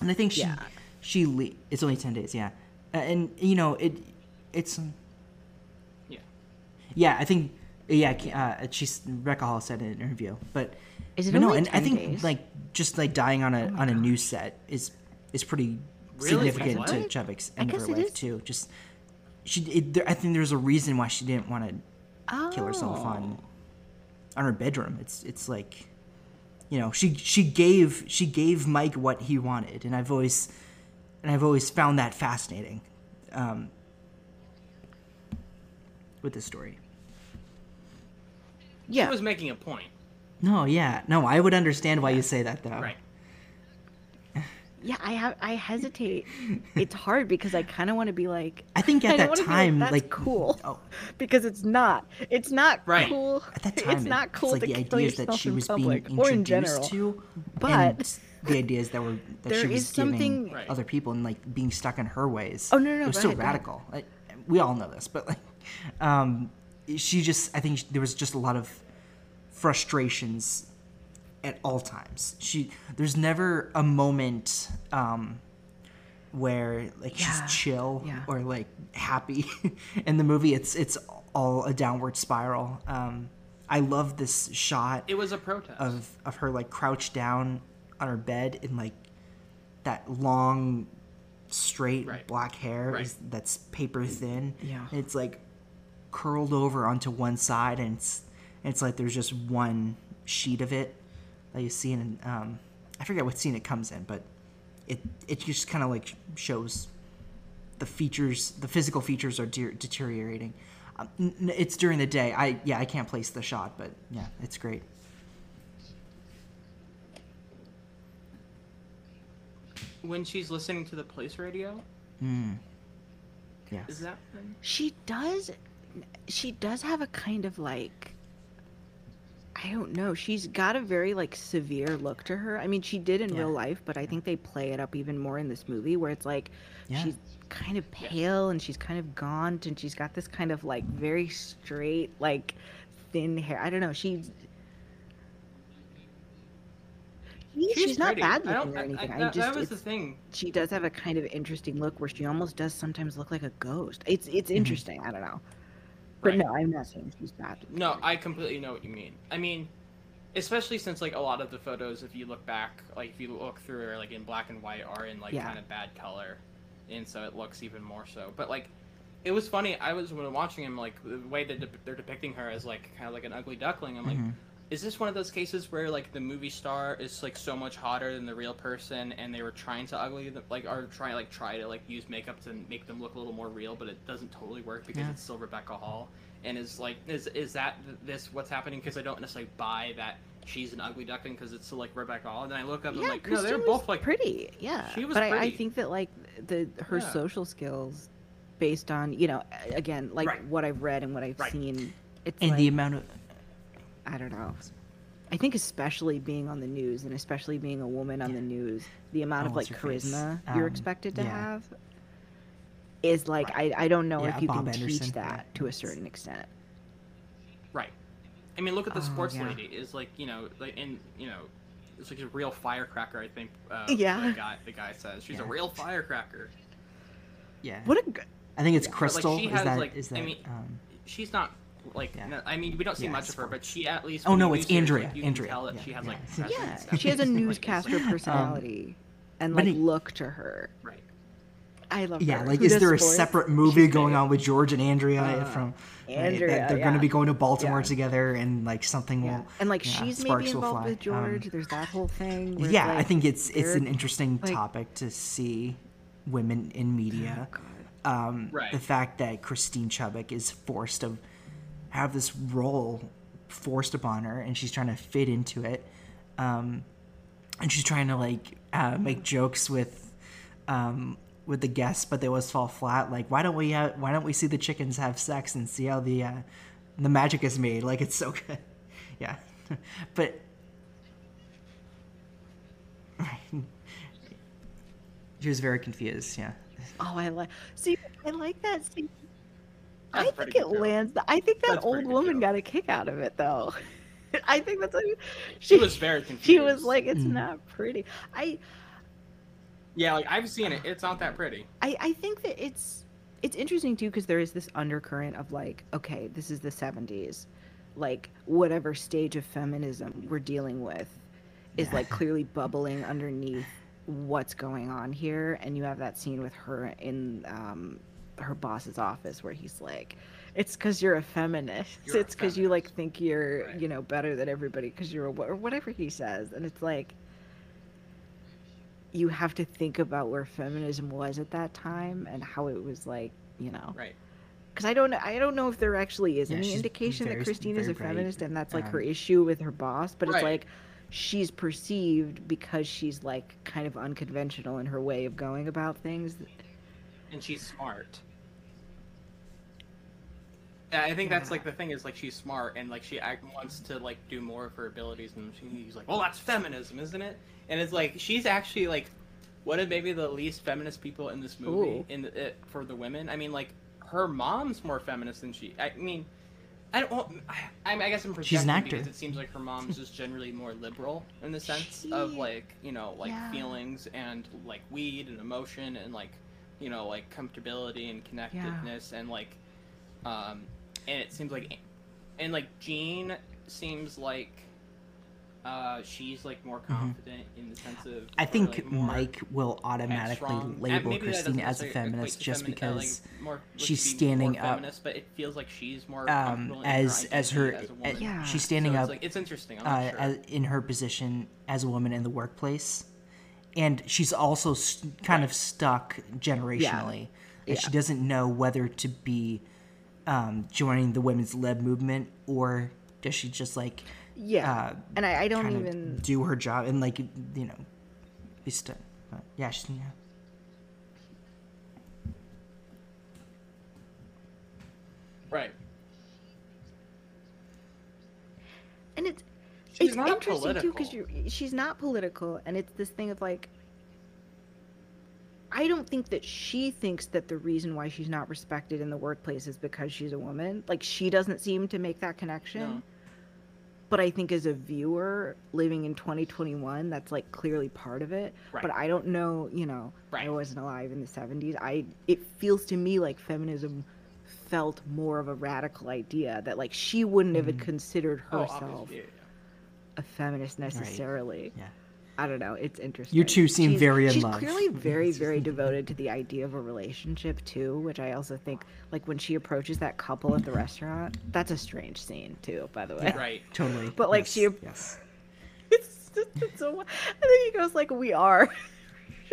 and i think she Yeah. she le- it's only 10 days yeah and you know it it's yeah yeah i think yeah uh, she's rebecca hall said in an interview but Is it no and i think days? Oh like just like dying on a on a new set is is pretty Really? significant to? Chubbuck's end of her life is. too just she it, there, i think there's a reason why she didn't want to kill herself Oh. on on her bedroom. It's it's like you know, she she gave she gave Mike what he wanted and I've always and I've always found that fascinating. Um with this story. Yeah. She was making a point No, yeah. No, I would understand why you say that though. right Yeah, I have. I hesitate. It's hard because I kind of want to be like. I think at I that time, that's like cool, Oh, because it's not. It's not Right. cool. at that time, it's it- not cool it's like to the kill ideas that yourself she in was public being or in introduced general. to, But and the ideas that were that there she was is something- giving Right. other people and like being stuck in her ways. Oh, no, no, no, it was so ahead, ahead. radical. Like, we all know this, but like, um, she just I think there was just a lot of frustrations at all times. She there's never a moment um, where like Yeah. she's chill Yeah. or like happy. in the movie, it's it's all a downward spiral. Um, I love this shot It was a protest. of of her like crouched down on her bed in like that long straight Right. black hair Right. is, that's paper thin Yeah. it's like curled over onto one side and it's it's like there's just one sheet of it that you see in um i forget what scene it comes in but it it just kind of like shows the features the physical features are de- deteriorating um, n- n- it's during the day i yeah i can't place the shot but yeah it's great when she's listening to the police radio, mm. yeah is that? when- she does. She does have a kind of like. I don't know. She's got a very like severe look to her. I mean, she did in Yeah. real life, but I think they play it up even more in this movie where it's like Yeah. she's kind of pale and she's kind of gaunt and she's got this kind of like very straight like thin hair. I don't know. She's she's, She's not bad I looking or anything. I, I, that, just that was the thing. she does have a kind of interesting look where she almost does sometimes look like a ghost. It's it's mm-hmm. interesting. I don't know. But Mm-hmm. Right. no, I'm not saying she's bad. No, I completely know what you mean. I mean, especially since like a lot of the photos, if you look back, like if you look through, are like in black and white, are in like Yeah. kind of bad color, and so it looks even more so. But like, it was funny. I was when watching him, like the way that dep- they're depicting her as like kind of like an ugly duckling. I'm like, Mhm. Is this one of those cases where like the movie star is like so much hotter than the real person, and they were trying to ugly them, like are trying like try to like use makeup to make them look a little more real, but it doesn't totally work because Yeah. it's still Rebecca Hall. And is like is is that this what's happening? Because I don't necessarily buy that she's an ugly duckling because it's still like Rebecca Hall. And then I look up and yeah, I'm like, no, they're both like pretty. Yeah, She was but I, I think that like the her Yeah. social skills, based on you know, again like Right. what I've read and what I've Right. seen, it's and like, the amount of I don't know. I think especially being on the news and especially being a woman on the news, the amount Oh, of like what's her face? charisma you're Um, expected to yeah. have is like I, I don't know Yeah, if you Bob can teach that yeah, to a certain extent. Right. I mean, look at the Oh, sports yeah. lady. Is like you know, like in you know, it's like a real firecracker. I think. Uh, Yeah. The guy, the guy says she's a real firecracker. yeah What a g- i think it's Yeah, but, like, crystal she is has, that like- is I mean, um She's not like. Yeah. no- I mean, we don't see Yeah, much of her, but she at least. Oh, no, it's do her, Andrea, like, you Andrea, Can tell that yeah, she has yeah. like. Yeah, passion yeah, and stuff. she has a newscaster it's- personality and like it- look to her. Right. I love yeah her. like Who is does there a separate movie She's going on with george and andrea Uh, from right, Andrea, that they're yeah. going to be going to baltimore Yeah. together and like something Yeah. will And like yeah, she's maybe involved with George. Um, There's that whole thing. where it's yeah i think it's it's an interesting like- topic to see women in media Oh, um, Right. the fact that Christine Chubbuck is forced to have this role forced upon her, and she's trying to fit into it, um, and she's trying to like uh, make jokes with um, with the guests, but they always fall flat. Like, why don't we uh, why don't we see the chickens have sex and see how the uh, the magic is made? Like, it's so good, yeah, but. She was very confused, yeah. Oh, I like. See, I like that. scene. I think it joke. lands. I think that That's old woman joke. got a kick out of it, though. I think that's what She was very confused. She was like, "It's Mm. not pretty." I, Yeah, like I've seen it. It's not that pretty. I, I think that it's it's interesting too because there is this undercurrent of like, okay, this is the '70s, like whatever stage of feminism we're dealing with is Yeah. like clearly bubbling underneath what's going on here, and you have that scene with her in um, her boss's office where he's like. It's because you're a feminist. You're it's because you like think you're, Right. you know, better than everybody because you're a wo- or whatever he says, and it's like, you have to think about where feminism was at that time and how it was like you know Right. because i don't i don't know if there actually is Yeah, any indication very- that christine is a bright. feminist and that's like her Um, issue with her boss but it's like she's perceived because she's like kind of unconventional in her way of going about things. and she's smart. Yeah, I think that's like the thing is like she's smart and like she act, wants to like do more of her abilities and she's like, well, that's feminism, isn't it? And it's like she's actually like one of maybe the least feminist people in this movie Ooh. in the, it, for the women. I mean, like her mom's more feminist than she. I mean. I don't. Well, I, I guess I'm projecting She's an actor. because it seems like her mom's just generally more liberal in the sense of like you know like Yeah. feelings and like weed and emotion and like you know like comfortability and connectedness and like um and it seems like and like Jean seems like uh she's like more confident in the sense of Mm-hmm. I think like, Mike will automatically label maybe that Christine as a feminist to just femini- uh, because like, more, like, she's to be standing more up, feminist, but it feels like she's more um, as her as her as a woman. Yeah. she's standing So it's up like, it's interesting. I'm uh, sure. as, in her position as a woman in the workplace, and she's also s kind of stuck generationally, and Yeah. she doesn't know whether to be um, joining the women's lib movement or does she just like Yeah, uh, and I, I don't even. do her job and like you know be stuck. But yeah, she's yeah. right. and it's She's it's not interesting too because she's not political and it's this thing of like i don't think that she thinks that the reason why she's not respected in the workplace is because she's a woman like she doesn't seem to make that connection No. but i think as a viewer living in 2021 that's like clearly part of it Right. but i don't know you know i wasn't alive in the 70s i it feels to me like feminism felt more of a radical idea that like she wouldn't have mm-hmm. considered Oh, herself obviously. yeah, yeah. a feminist necessarily. Yeah. I don't know. It's interesting. You two seem She's- very in she's love. She's clearly very, very devoted to the idea of a relationship too, which I also think, like when she approaches that couple at the restaurant, that's a strange scene too. By the way, Right. Totally. But, like, yes, she- yes. it's, just, it's so. And then he goes like, "We are."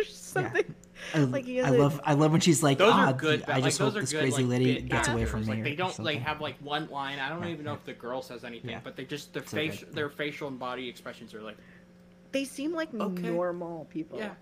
Something. I, Like, he has love I love when she's like, Those ah, are good. I just those hope this good, crazy like, lady bit gets away from me. Like they don't like have like one line. I don't Yeah, even know yeah. if the girl says anything, Yeah. but they just their So face, good, their facial and body expressions are like, They seem like Okay. normal people. yeah,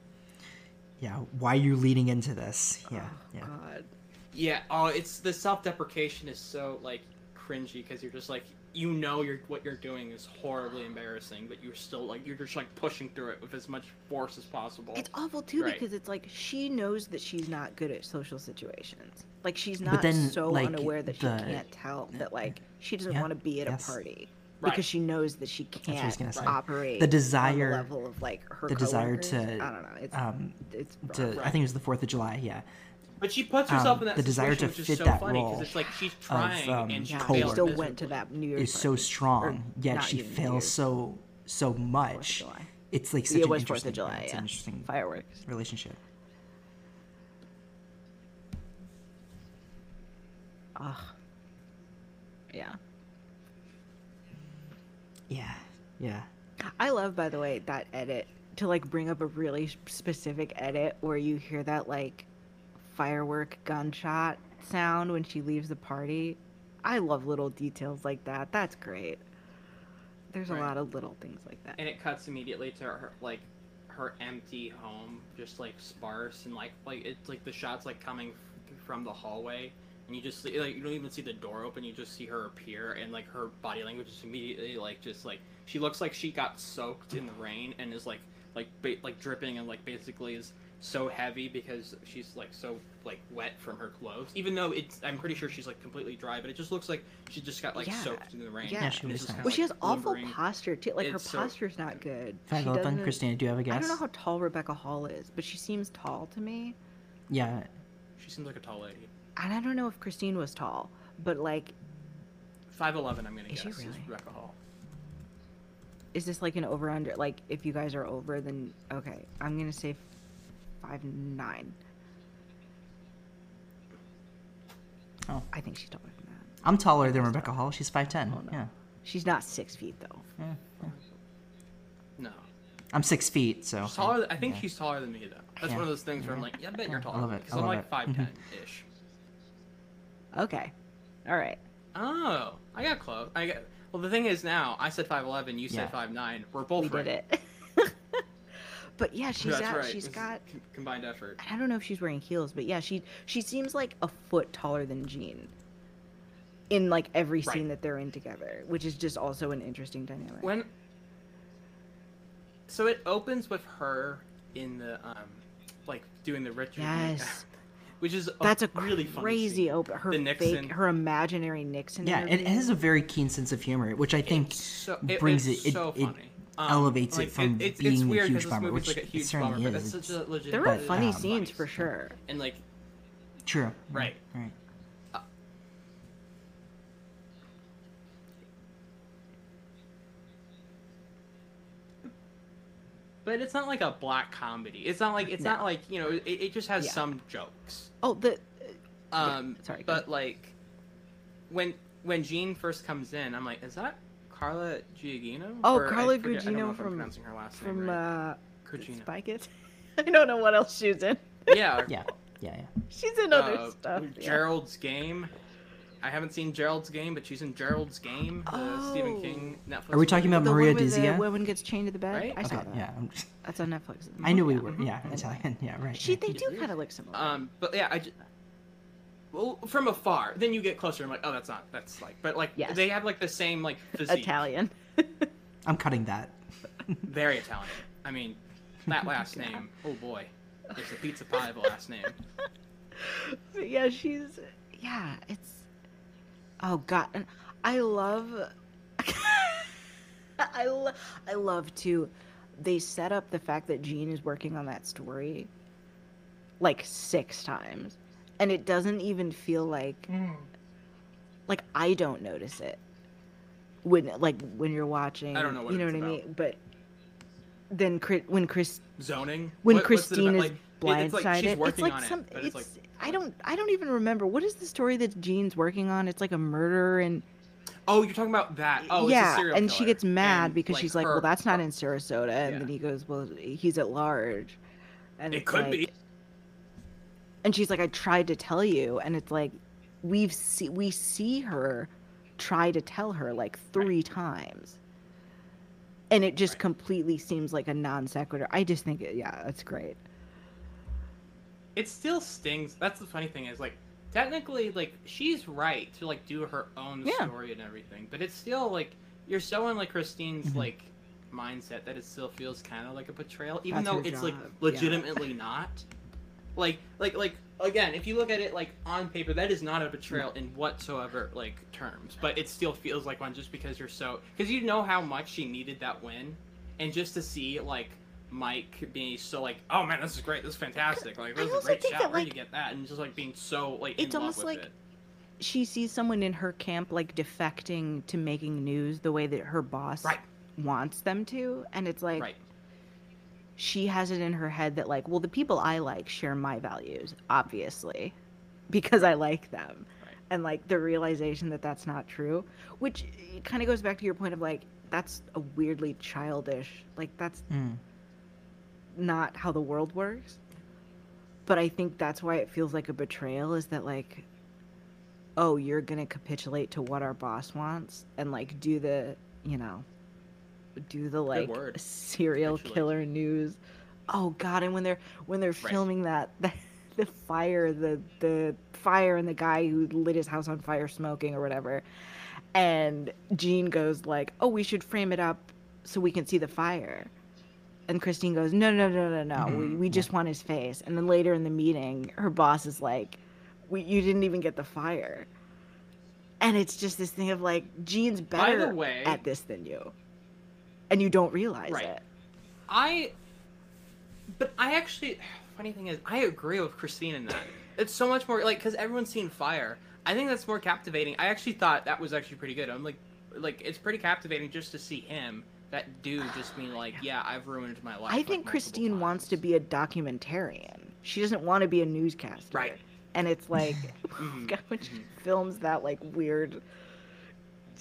Yeah, why are you leading into this? Oh, yeah, Oh, yeah. God. yeah. Oh, it's the self-deprecation is so like cringy because you're just like you know you're what you're doing is horribly embarrassing, but you're still like you're just like pushing through it with as much force as possible. It's awful too Right. because it's like she knows that she's not good at social situations. Like she's not then, so like, unaware that she can't tell that like she doesn't Yeah, want to be at yes. a party Right. because she knows that she what I was can't gonna say. operate The on desire- level of like her the desire to, I don't know. It's Um, it's to rough. I think it was the Fourth of July. Yeah, But she puts herself um, in that the desire to fit so that funny role it's like she's trying um, and she yeah, she still went to that New Year's is so strong, Or yet she even fails so so much. It's like such Yeah, it an was Fourth interesting, of July. yeah, it's Yeah, an interesting fireworks. relationship. Ugh. Yeah. Yeah, yeah. I love, by the way, that edit to like bring up a really specific edit where you hear that like firework gunshot sound when she leaves the party. I love little details like that. That's great. There's a lot of little things like that. and it cuts immediately to her like her empty home just like sparse and like like it's like the shots like coming f- from the hallway and you just see like you don't even see the door open you just see her appear and like her body language is immediately like just like she looks like she got soaked in the rain and is like like ba- like dripping and like basically is so heavy because she's like so like wet from her clothes even though it's i'm pretty sure she's like completely dry but it just looks like she just got like Yeah. soaked in the rain Yeah. Yeah, she was it's just Well, she has like, awful lumbering. posture too. Like her It's so- posture's not good. Five She open. doesn't- Christina, do you have a guess? I don't know how tall Rebecca Hall is, but she seems tall to me. Yeah, she seems like a tall lady And I don't know if Christine was tall, but like, Five eleven, I'm gonna Is guess. she Is really? Rebecca Hall. is this like an over under? Like, if you guys are over, then okay. I'm gonna say five nine. Oh. I think she's taller than that. I'm taller than Rebecca Hall. She's five ten. Oh, no. Yeah. She's not six feet though. yeah, yeah. No, I'm six feet, so she's taller. I think yeah. she's taller than me though. That's Yeah. one of those things where I'm like, yeah, I bet you're I taller. love it. Because I I'm like it. Mm-hmm. five ten ish. Okay. All right. Oh, I got close. I got. Well, the thing is now, I said five eleven, you Yeah. said five nine. We're both we right. did it. but yeah, she's That's got right. she's This is got com- combined effort. I don't know if she's wearing heels, but yeah, she she seems like a foot taller than Jean. In like every Right. scene that they're in together, which is just also an interesting dynamic. When so it opens with her in the um, like doing the Richard, yes, which is that's a really funny crazy scene. open. Her The Nixon. fake, her imaginary Nixon. Yeah, it has a very keen sense of humor, which I think It's so, it, brings it's it- it- so it funny. Um, elevates it like, from it's, being it's a weird huge 'cause this bummer, which like a it huge certainly bummer, but is. that's such a legit. there were but, funny um, scenes for sure. And like, true. Right. Right. But it's not like a black comedy. It's not like it's No. not like you know. It, it just has Yeah. some jokes. Oh, the Um, sorry, but like when when Jean first comes in, I'm like, is that Carla Gugino? Oh, Or Carla forget- I don't know Gugino if I'm from- pronouncing her last name from right. uh, Gugino. Spy Kids. I don't know what else she's in. yeah, Yeah. Yeah. Yeah. She's in other uh, stuff. yeah. Gerald's Game. I haven't seen Gerald's Game, but she's in Gerald's Game, the Stephen Oh. King Netflix. Are we talking movie. about the Maria one where Dizzia? The woman gets chained to the bed. Right? I saw that. Yeah. I'm just- That's on Netflix. I knew we Yeah. were. Yeah. Italian. Yeah. Right. She, right. they do kind of look similar. Um, but yeah, I just, well, from afar. Then you get closer. I'm like, oh, that's not. That's like, but like, Yes. they have like the same like physique. Italian. I'm cutting that. Very Italian. I mean, that last name. Oh boy, it's a pizza pie of a last name. But yeah, she's yeah, it's oh god, and I love I lo- I love to they set up the fact that Jean is working on that story like six times. And it doesn't even feel like mm. like I don't notice it when like when you're watching I don't know what you know it's what I mean? but then when Chris Zoning. when What- Christine is Like, it- it's blindsided, like she's it's working like on some. it, but it's, it's like I don't. I don't even remember what is the story that Jean's working on. It's like a murder and oh, you're talking about that. Oh, yeah, it's a serial and she gets mad And, because she's like, her- "Well, that's not in Sarasota," and Yeah. then he goes, "Well, he's at large," and It could be. And she's like, "I tried to tell you," and it's like, we've see we see her try to tell her like three times. And it just Right. completely seems like a non sequitur. I just think, it, yeah, that's great. It still stings. That's the funny thing is like technically like she's right to like do her own Yeah. story and everything, but it's still like you're so in like Christine's Mhm. like mindset that it still feels kind of like a betrayal, even That's though it's like job, yeah. legitimately not. Like like like again, if you look at it like on paper, that is not a betrayal in whatsoever like terms, but it still feels like one just because you're so because you know how much she needed that win, and just to see like. Mike being so like, oh man, this is great, this is fantastic. Like, I this is a great think shot. that, Where would you get that? And just like being so like it's in almost love with like it. she sees someone in her camp like defecting to making news the way that her boss Right. wants them to and it's like right. she has it in her head that like well the people i like share my values obviously because i like them Right. and like the realization that that's not true which kind of goes back to your point of like that's a weirdly childish like that's Mm. Not how the world works. But I think that's why it feels like a betrayal is that like oh, you're going to capitulate to what our boss wants and like do the, you know, do the like word. serial killer news. Oh god, and when they're when they're filming that the, the fire, the the fire and the guy who lit his house on fire smoking or whatever. And Jean goes like, "Oh, we should frame it up so we can see the fire." And Christine goes, no, no, no, no, no. We, Mhm, we yeah. just want his face. And then later in the meeting, her boss is like, we, you didn't even get the fire. And it's just this thing of like, Jean's better way- at this than you. And you don't realize Right. it. I, but I actually, funny thing is, I agree with Christine in that. It's so much more like because everyone's seen Fire. I think that's more captivating. I actually thought that was actually pretty good. I'm like, like it's pretty captivating just to see him, that dude, just being like, yeah, I've ruined my life. I like, think Christine wants to be a documentarian. She doesn't want to be a newscaster. Right. And it's like, God, when she films that like weird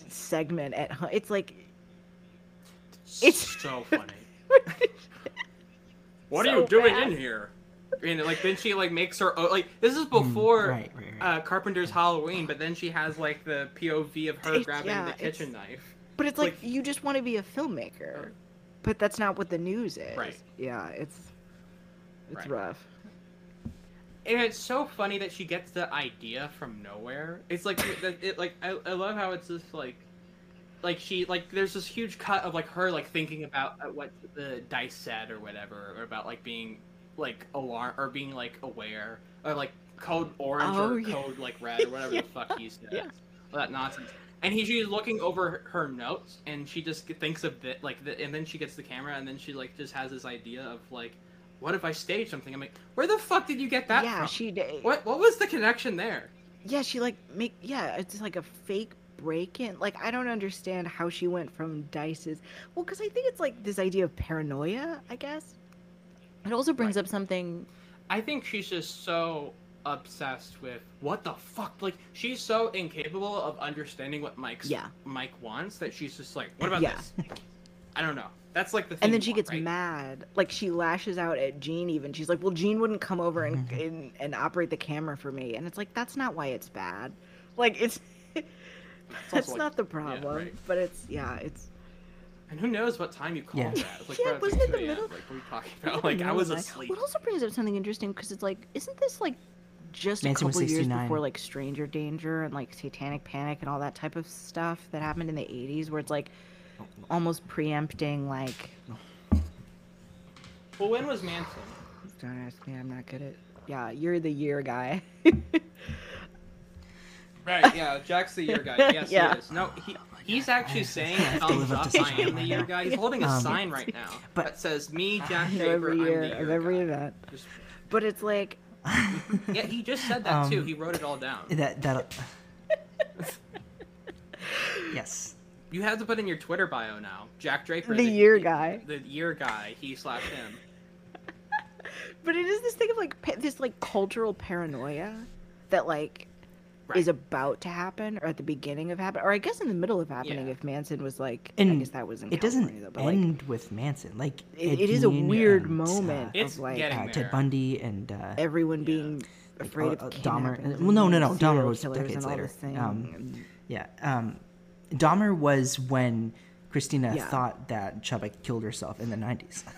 segment at home, it's like, It's- so funny. What So are you doing bad. in here? And like then she like makes her oh, like this is Mm, before right, right, right. uh, Carpenter's Halloween, but then she has like the POV of her It's- grabbing yeah, the kitchen knife. But it's like, Like- you just want to be a filmmaker, but that's not what the news is. Right. Yeah, it's it's Right. rough. and it's so funny that she gets the idea from nowhere. It's like it, it like I, I love how it's just like like she like there's this huge cut of like her like thinking about uh, what the dice said or whatever or about like being like alarm or being like aware or like code orange Oh, or yeah. code like red or whatever the fuck he said. Yeah. All that nonsense. And he, she's looking over her- notes, and she just thinks of it, like, the, and then she gets the camera, and then she like just has this idea of like, what if I stage something? I'm like, where the fuck did you get that yeah, from? she did. What what was the connection there? Yeah, she like make yeah, it's like a fake break in. Like I don't understand how she went from Dice's. Well, because I think it's like this idea of paranoia. I guess it also brings Right. up something. I think she's just so obsessed with what the fuck. Like she's so incapable of understanding what Mike's Yeah. Mike wants that she's just like, what about Yeah. this? I don't know. That's like the thing. And then she want, gets right? mad. Like she lashes out at Jean. Even she's like, "Well, Jean wouldn't come over and Mm-hmm. and, and operate the camera for me." And it's like that's not why it's bad. Like it's that's like- not the yeah, problem. right. But it's yeah, it's And who knows what time you called Yeah. that? Like, Yeah, wasn't like it the middle- Like, what are you talking about? Like, I was of asleep. What also brings up something interesting because it's like, isn't this like just Manson a couple years before like Stranger Danger and like Satanic Panic and all that type of stuff that happened in the 80s where it's like almost preempting like Well, when was Manson? don't ask me I'm not good at yeah you're the year guy Right, yeah, Jack's the year guy. Yes, Yeah. he is. No, he he's actually saying have to thumbs live up up. to I such am the year guy. He's holding a Um, sign right now but- that says "Me, Jack I Draper, every I'm year the of year every guy." event Just- but it's like yeah, he just said that too. Um, He wrote it all down. that that. yes. You have to put in your Twitter bio now. Jack Draper, the year guy the year guy. He slash him. but it is this thing of like this like cultural paranoia that like Right. is about to happen or at the beginning of happen or I guess in the middle of happening Yeah. if Manson was like I guess that was in It California doesn't though, but like end with Manson. Like it, it is a weird and, moment uh, It's of like getting uh, there. Ted Bundy and uh, everyone being like, afraid uh, of uh, Dahmer- well, no, no, no, and Dahmer was decades later. thing, Um, and- Yeah. Um, Dahmer was when Christina Yeah. thought that Chubbuck killed herself in the 90s.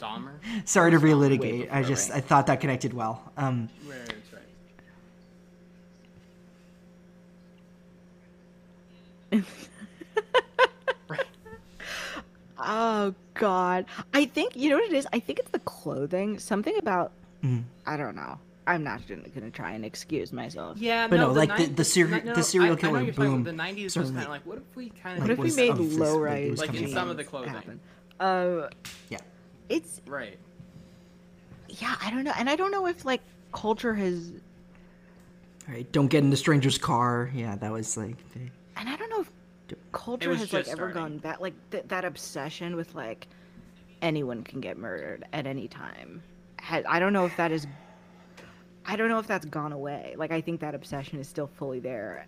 Dahmer. sorry to relitigate. I just. I thought that connected well. Um, Right, that's right. Right. oh god I think you know what it is I think it's the clothing something about mm. I don't know I'm not gonna, gonna try and excuse myself Yeah, But no, the like the- the seri- no, the serial I- I know killer you're talking boom The '90s was kind of like, what if we kind what of if we made low rise Like in some of the clothing. happen uh Yeah. it's right? yeah I don't know and I don't know if like culture has All right, don't get in the stranger's car. Yeah, that was like. And I don't know if culture has like ever starting. gone back like th- that obsession with like anyone can get murdered at any time had I don't know if that is I don't know if that's gone away like I think that obsession is still fully there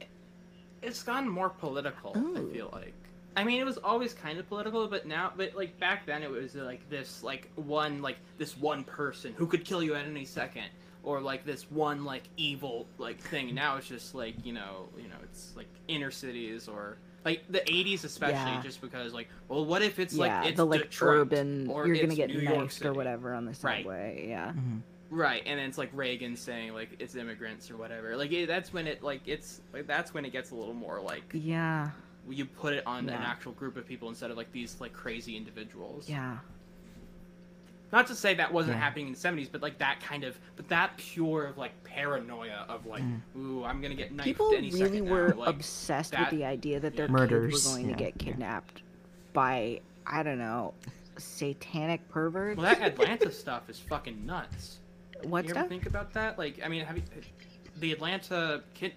It's gone more political. Ooh. I feel like. I mean, it was always kind of political, but now, but like back then, it was like this, like one, like this one person who could kill you at any second, or like this one, like evil, like thing. Now it's just like you know, you know, it's like inner cities or like the '80s, especially, Yeah. just because like, well, what if it's yeah like it's the like Detroit, urban or you're gonna get New York knifed or whatever on the Right. subway yeah mhm. Right, and then it's like Reagan saying like it's immigrants or whatever. Like it, that's when it like it's like that's when it gets a little more like yeah you put it on an actual group of people instead of like these like crazy individuals. yeah Not to say that wasn't Yeah. happening in the seventies, but like that kind of, but that pure of like paranoia of like, mm. ooh, I'm gonna get knifed people any really second were now. Like, obsessed that- with the idea that their yeah. Murders, kids were going yeah, to get yeah. kidnapped by I don't know satanic perverts well, that Atlanta stuff is fucking nuts. what you stuff ever think about that? Like, I mean, have you the Atlanta kid,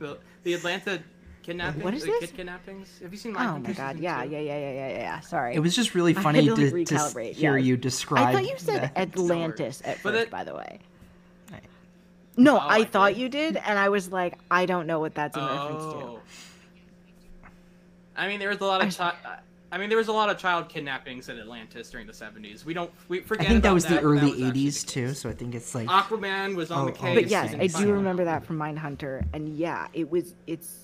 the, the Atlanta kidnappings? What is the this? Kid kidnappings? Have you seen? oh my god season yeah yeah yeah yeah yeah yeah sorry It was just really funny to, to, like, to hear yes. you describe. I thought you said that. Atlantis at But first, it- by the way. No, Oh, I, I thought did. you did, and I was like, I don't know what that's in reference to. Oh. I mean, there was a lot of chi- I mean, there was a lot of child kidnappings in Atlantis during the '70s. We don't we forget. I think that about was the early was '80s too, so I think it's like Aquaman was on Oh, the oh, case. But yes, I do remember that from Mindhunter, and yeah, it was it's.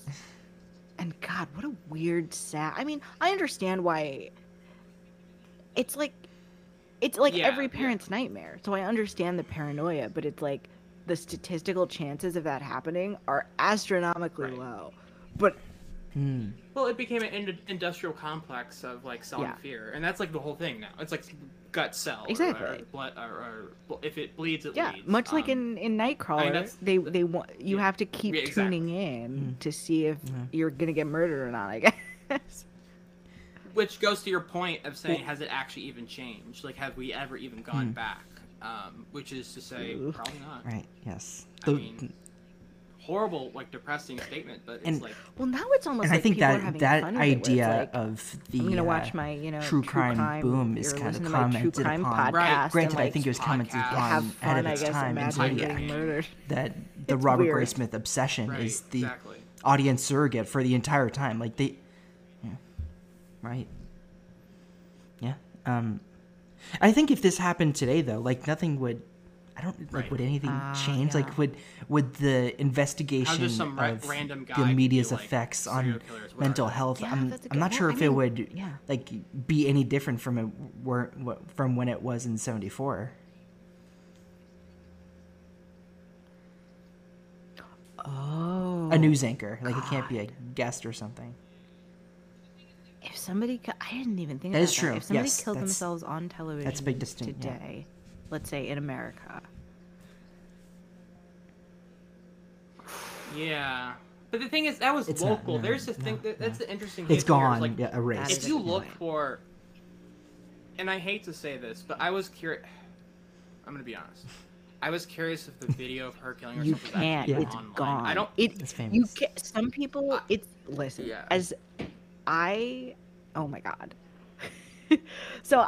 And God, what a weird, sad. I mean, I understand why. It's like, it's like Yeah, every yeah. parent's nightmare. So I understand the paranoia, but it's like the statistical chances of that happening are astronomically Right. low. But Hmm. Well, it became an ind- industrial complex of like selling Yeah. fear, and that's like the whole thing now. It's like gut cell, or- Exactly. Or, blood, or, or well, if it bleeds, it yeah, leads. much like Um, in in Nightcrawler, that's- they they want you yeah. have to keep Yeah, exactly. tuning in to see if Yeah. you're gonna get murdered or not. I guess. which goes to your point of saying, has it actually even changed? Like, have we ever even gone Hmm. back? Um, which is to say, Ooh. probably not. Right. Yes. I The- mean, horrible, like depressing statement, but it's And- like Well, now it's almost and like I think that that fun with it, where it's idea like, of the I'm gonna uh, watch my you know true crime boom is kind of listen to my true commented upon. podcast. Right. and, Granted, I think it was commented podcast. upon have ahead of its guess, time in imagining Zodiac. that the It's Robert weird. Graysmith obsession right, is the exactly. audience surrogate for the entire time. Like they, yeah, right, yeah. Um, I think if this happened today, though, like nothing would. I don't like. Would anything Ah, change? yeah. Like, would would the How investigation just some ra- of random guy the media's like, effects on killers, mental health? Yeah, I'm, that's a I'm good- not well, sure I if it would yeah. like be any different from it were from when it was in '74. Oh, A news anchor, like it can't be a guest or something. If somebody, ki- I didn't even think That about is true, If somebody yes, killed that's- themselves on television that's a big distinct, yeah. today, let's say in America, Yeah, but the thing is, that was It's not- local. no, There's the no, thing that, that's no. the interesting. It's thing here is, gone, Like, yeah, That erased. if you look point. for, and I hate to say this, but I was curious. I'm gonna be honest. I was curious if the video of her killing you herself was can't. actually It's online. gone. I don't. It. It's You famous. can Some people. It's listen. yeah. As I. Oh my god. so.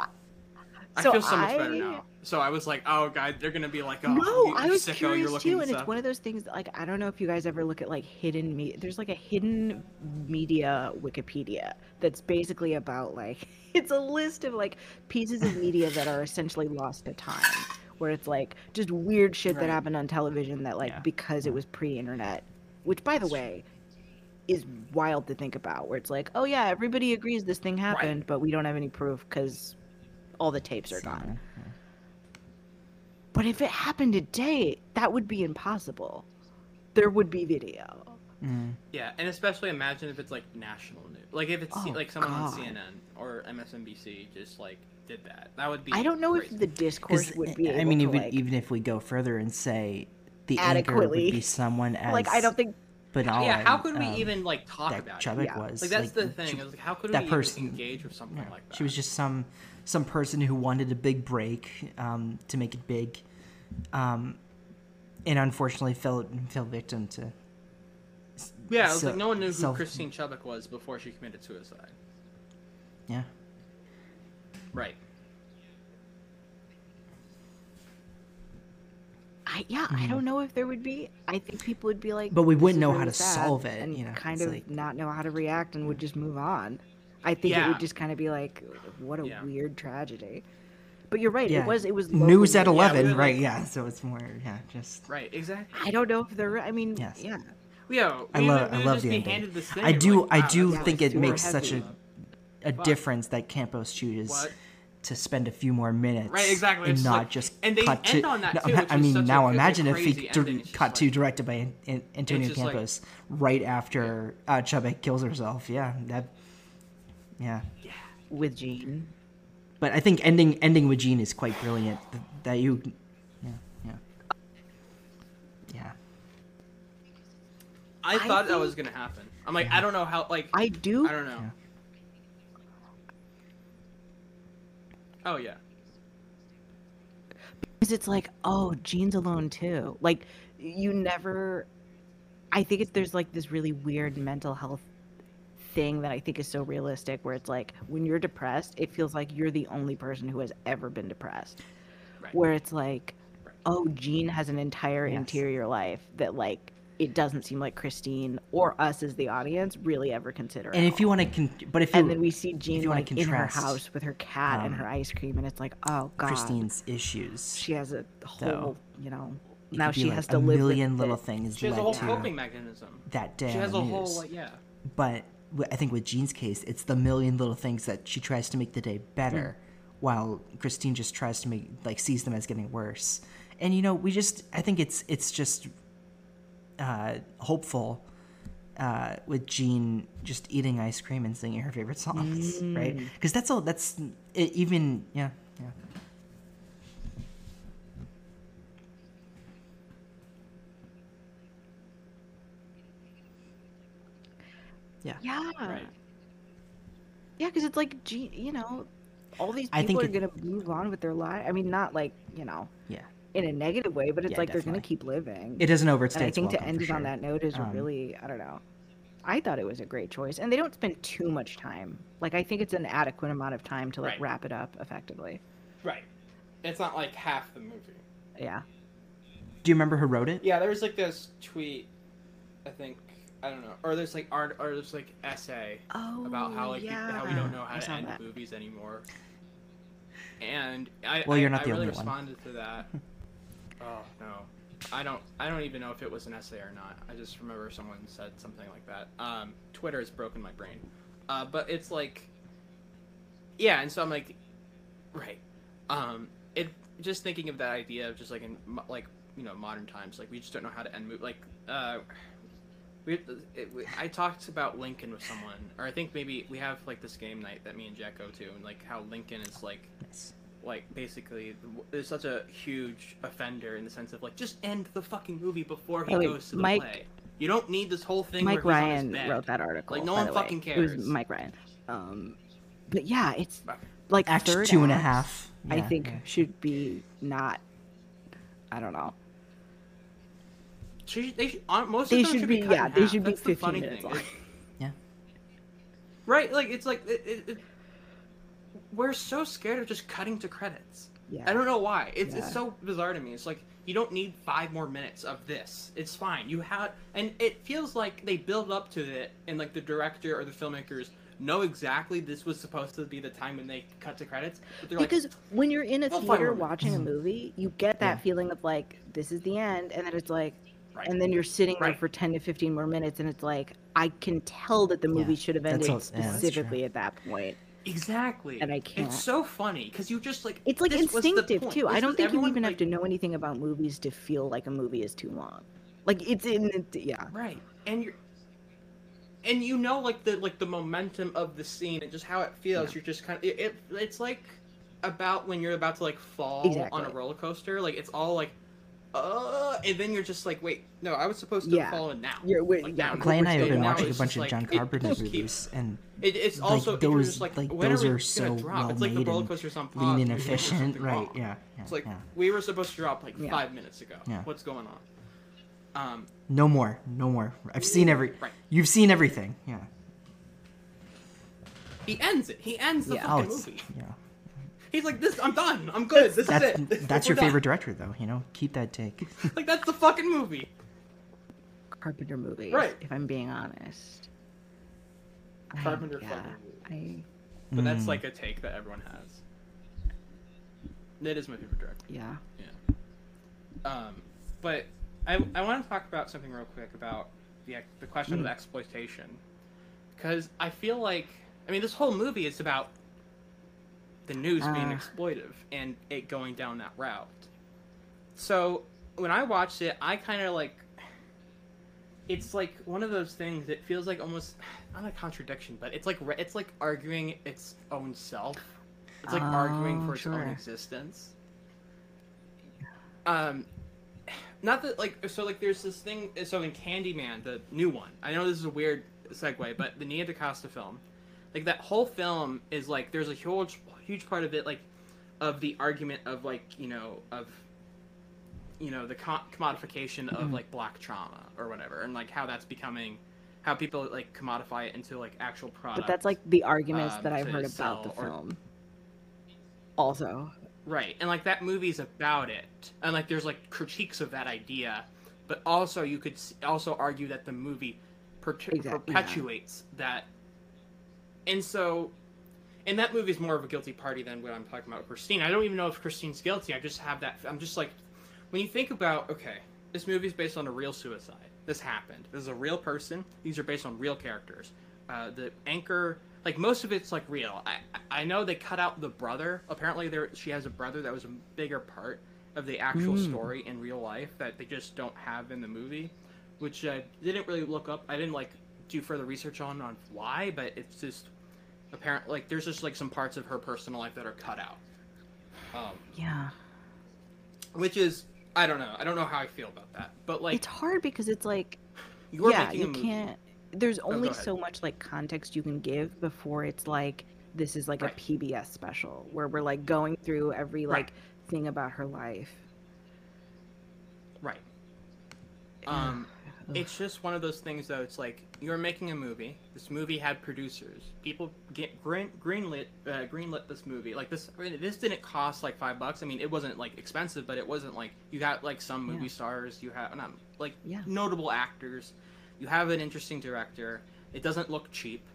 I so feel so much better I- now. So I was like, oh god, they're gonna be like, oh, no, you, I was sicko, curious you're too, and it's one of those things. That, like I don't know if you guys ever look at like hidden me. There's like a hidden media Wikipedia that's basically about like it's a list of like pieces of media that are essentially lost to time, where it's like just weird shit that happened on television that like Yeah. because it was pre-internet, which by the way is wild to think about. Where it's like, oh yeah, everybody agrees this thing happened, but we don't have any proof because all the tapes are gone. But if it happened today, that would be impossible. There would be video. Mm. Yeah, and especially imagine if it's like national news, like if it's Oh, like someone on CNN or MSNBC just like did that. That would be. I don't know crazy. if the discourse 'Cause, would be. I able mean, to, even, like, even if we go further and say the anchor would be someone as like I don't think. banal. Yeah, how could we um, even like talk that about Chubbuck it? Yeah. was Like that's the like, thing. she- is like how could that we person- even engage with something yeah, like that? She was just some some person who wanted a big break um, to make it big, um, and unfortunately fell fell victim to. yeah. It was so- like no one knew who self- Christine Chubbuck was before she committed suicide. Yeah. Right. I yeah, I don't know if there would be. I think people would be like. Mm-hmm. But we wouldn't is know how to solve it, and you know, kind of like- not know how to react and would just move on. I think it would just kind of be like, what a Yeah. weird tragedy. But you're right. Yeah. It was. It was News local at news. Yeah, eleven, we right? like- Yeah, so it's more, yeah, just. Right. Exactly. I don't know if they're. I mean, Yes. yeah. Yeah. I love, I love the ending. handed thing, I do, like, I do that's think it super makes such a a But- difference that Campos chooses What? to spend a few more minutes, Right, exactly. and It's not like- just and they cut to. end on that no, too, I mean, such a now imagine if he dir- ending. It's just cut to directed by An- An- Antonio just like- Campos right after uh, Chubbuck kills herself. Yeah, that. Yeah, With Jean. but I think ending ending with Jean is quite brilliant. That you, yeah, yeah, yeah. I I thought that was gonna happen. I'm like, I don't know how. Like, I do. I don't know. Yeah. Oh yeah. because it's like oh jean's alone too like you never i think it's there's like this really weird mental health thing that i think is so realistic where it's like when you're depressed it feels like you're the only person who has ever been depressed Right. where it's like Right. oh jean has an entire Yes. interior life that like it doesn't seem like christine or us as the audience really ever consider And if you want to, con- but if you, and then we see Jean you wanna in her house with her cat and um, her ice cream, and it's like, oh god, Christine's issues, she has a whole, Though, you know, now she like has to live a million little it. things She has led a whole coping mechanism. that day She has a news. whole like yeah. but w- I think with Jean's case, it's the million little things that she tries to make the day better, while Christine just tries to make like sees them as getting worse. And you know, we just I think it's it's just uh, hopeful uh, with Jean just eating ice cream and singing her favorite songs, right? Because that's all. That's it, even yeah yeah. Yeah. Yeah. Right. Yeah, because it's like, gee, you know, all these I people are think it- gonna move on with their life. I mean, not like you know, Yeah. in a negative way, but it's Yeah, like they're gonna keep living. It doesn't overstay. and I its think to end for it on that note is Um, really, I don't know. I thought it was a great choice, and they don't spend too much time. Like I think it's an adequate amount of time to like Right. wrap it up effectively. Right. It's not like half the movie. Yeah. Do you remember who wrote it? Yeah, there was like this tweet, I think I don't know, or there's like art, or there's like essay Oh, about how like we- how we don't know how I to saw end that. movies anymore. And I, Well, I, you're not I the really only one. responded to that. oh no, I don't. I don't even know if it was an essay or not. I just remember someone said something like that. Um, Twitter has broken my brain. Uh, but it's like, yeah, and so I'm like, right. Um, it just thinking of that idea of just like in like you know modern times, like we just don't know how to end move. Like, uh, we, it, we I talked about Lincoln with someone, or I think maybe we have like this game night that me and Jack go to, and like how Lincoln is like Nice. like basically is such a huge offender in the sense of like just end the fucking movie before he wait, goes to the Mike- play. You don't need this whole thing. Mike where he's on Ryan his bed. wrote that article. Like, no by one the way. fucking It was cares. Mike Ryan. Um, but yeah, it's like Act third two and a acts, half. I think yeah. should be not. I don't know. Should, they should, uh, on, most They of them should should be- cut yeah, in they half. should be That's the 15 funny minutes thing. long. Yeah. right, like it's like it, it, it, we're so scared of just cutting to credits. Yeah. I don't know why. It's Yeah. it's so bizarre to me. It's like you don't need five more minutes of this. It's fine. You had, and it feels like they build up to it, and like the director or the filmmakers know exactly this was supposed to be the time when they cut to credits. But they're because like, when you're in a Well, fine, theater we're- watching a movie, you get that Yeah. feeling of like this is the end, and then it's like, Right. and then you're sitting there Right. for ten to fifteen more minutes, and it's like I can tell that the movie Yeah, should have that's ended all- yeah, that's specifically true. at that point. exactly. And I can't. It's so funny because you just like It's like this was the instinctive point. too. I This don't was think you everyone, even like, have to know anything about movies to feel like a movie is too long. Like it's in the, yeah. Right. And you're and you know like the like the momentum of the scene and just how it feels. Yeah. You're just kind of it, it it's like about when you're about to like fall Exactly. on a roller coaster. Like it's all like uh and then you're just like, wait, no, I was supposed to Yeah. have fallen now. You're- we're- Like, yeah, now- Clay and I have been watching a bunch of like- John it Carpenter keeps- movies, and It, it's Like, also those- like, like, those are, are so drop? It's like the well-made roller and coaster's on lean and and you're doing efficient. Right? Yeah. yeah It's like yeah. we were supposed to drop like five minutes ago. Yeah. What's going on? Um, No more. No more. I've seen every. Right. You've seen everything. Yeah. he ends it. He ends the Yeah. Oh, fucking it's movie. yeah. He's like, "This, I'm done. I'm good. This That's is it. that's your done." favorite director, though. You know, keep that take. Like that's the fucking movie. Carpenter movie, Right. If I'm being honest. I- Carpenter yeah, fucking I But that's Mm. like a take that everyone has. That is my favorite director. yeah. Yeah. Um, but I, I want to talk about something real quick about the the question Mm. of exploitation, because I feel like I mean this whole movie is about the news being Ah. exploitive and it going down that route. So when I watched it, I kind of like it's like one of those things. It feels like almost not a contradiction, but it's like it's like arguing its own self. It's like arguing Oh, for its own existence. Um, not that like so like there's this thing. So in Candyman, the new one, I know this is a weird segue, but the Nia DaCosta film, like that whole film is like there's a huge huge part of it like of the argument of like you know of you know the co- commodification of Mhm. like black trauma or whatever and like how that's becoming how people like commodify it into like actual product But that's like the arguments um, that I've heard about the sell or- film. Also. right and like that movie's about it and like there's like critiques of that idea but also you could also argue that the movie per- Exact- yeah. perpetuates that and so and that movie is more of a guilty party than what i'm talking about christine i don't even know if christine's guilty i just have that i'm just like when you think about okay this movie is based on a real suicide this happened. This is a real person. These are based on real characters. Uh, the anchor, like most of it's like real. I I know they cut out the brother. Apparently, there she has a brother that was a bigger part of the actual Mm. story in real life that they just don't have in the movie, which I didn't really look up. I didn't like do further research on on why, but it's just apparent like there's just like some parts of her personal life that are cut out. Um, Yeah. which is I don't know. I don't know how I feel about that. But like it's hard because it's like you're yeah, making you can't there's only ahead. so much like context you can give before it's like this is like Right. a PBS special where we're like going through every Right. like thing about her life. Right. Um it's just one of those things though. It's like you're making a movie. This movie had producers. People get green greenlit uh, greenlit this movie. Like this I mean, this didn't cost like five bucks. I mean it wasn't like expensive but it wasn't like you got like some movie Yeah. stars. You have not like Yeah. notable actors. You have an interesting director. It doesn't look cheap.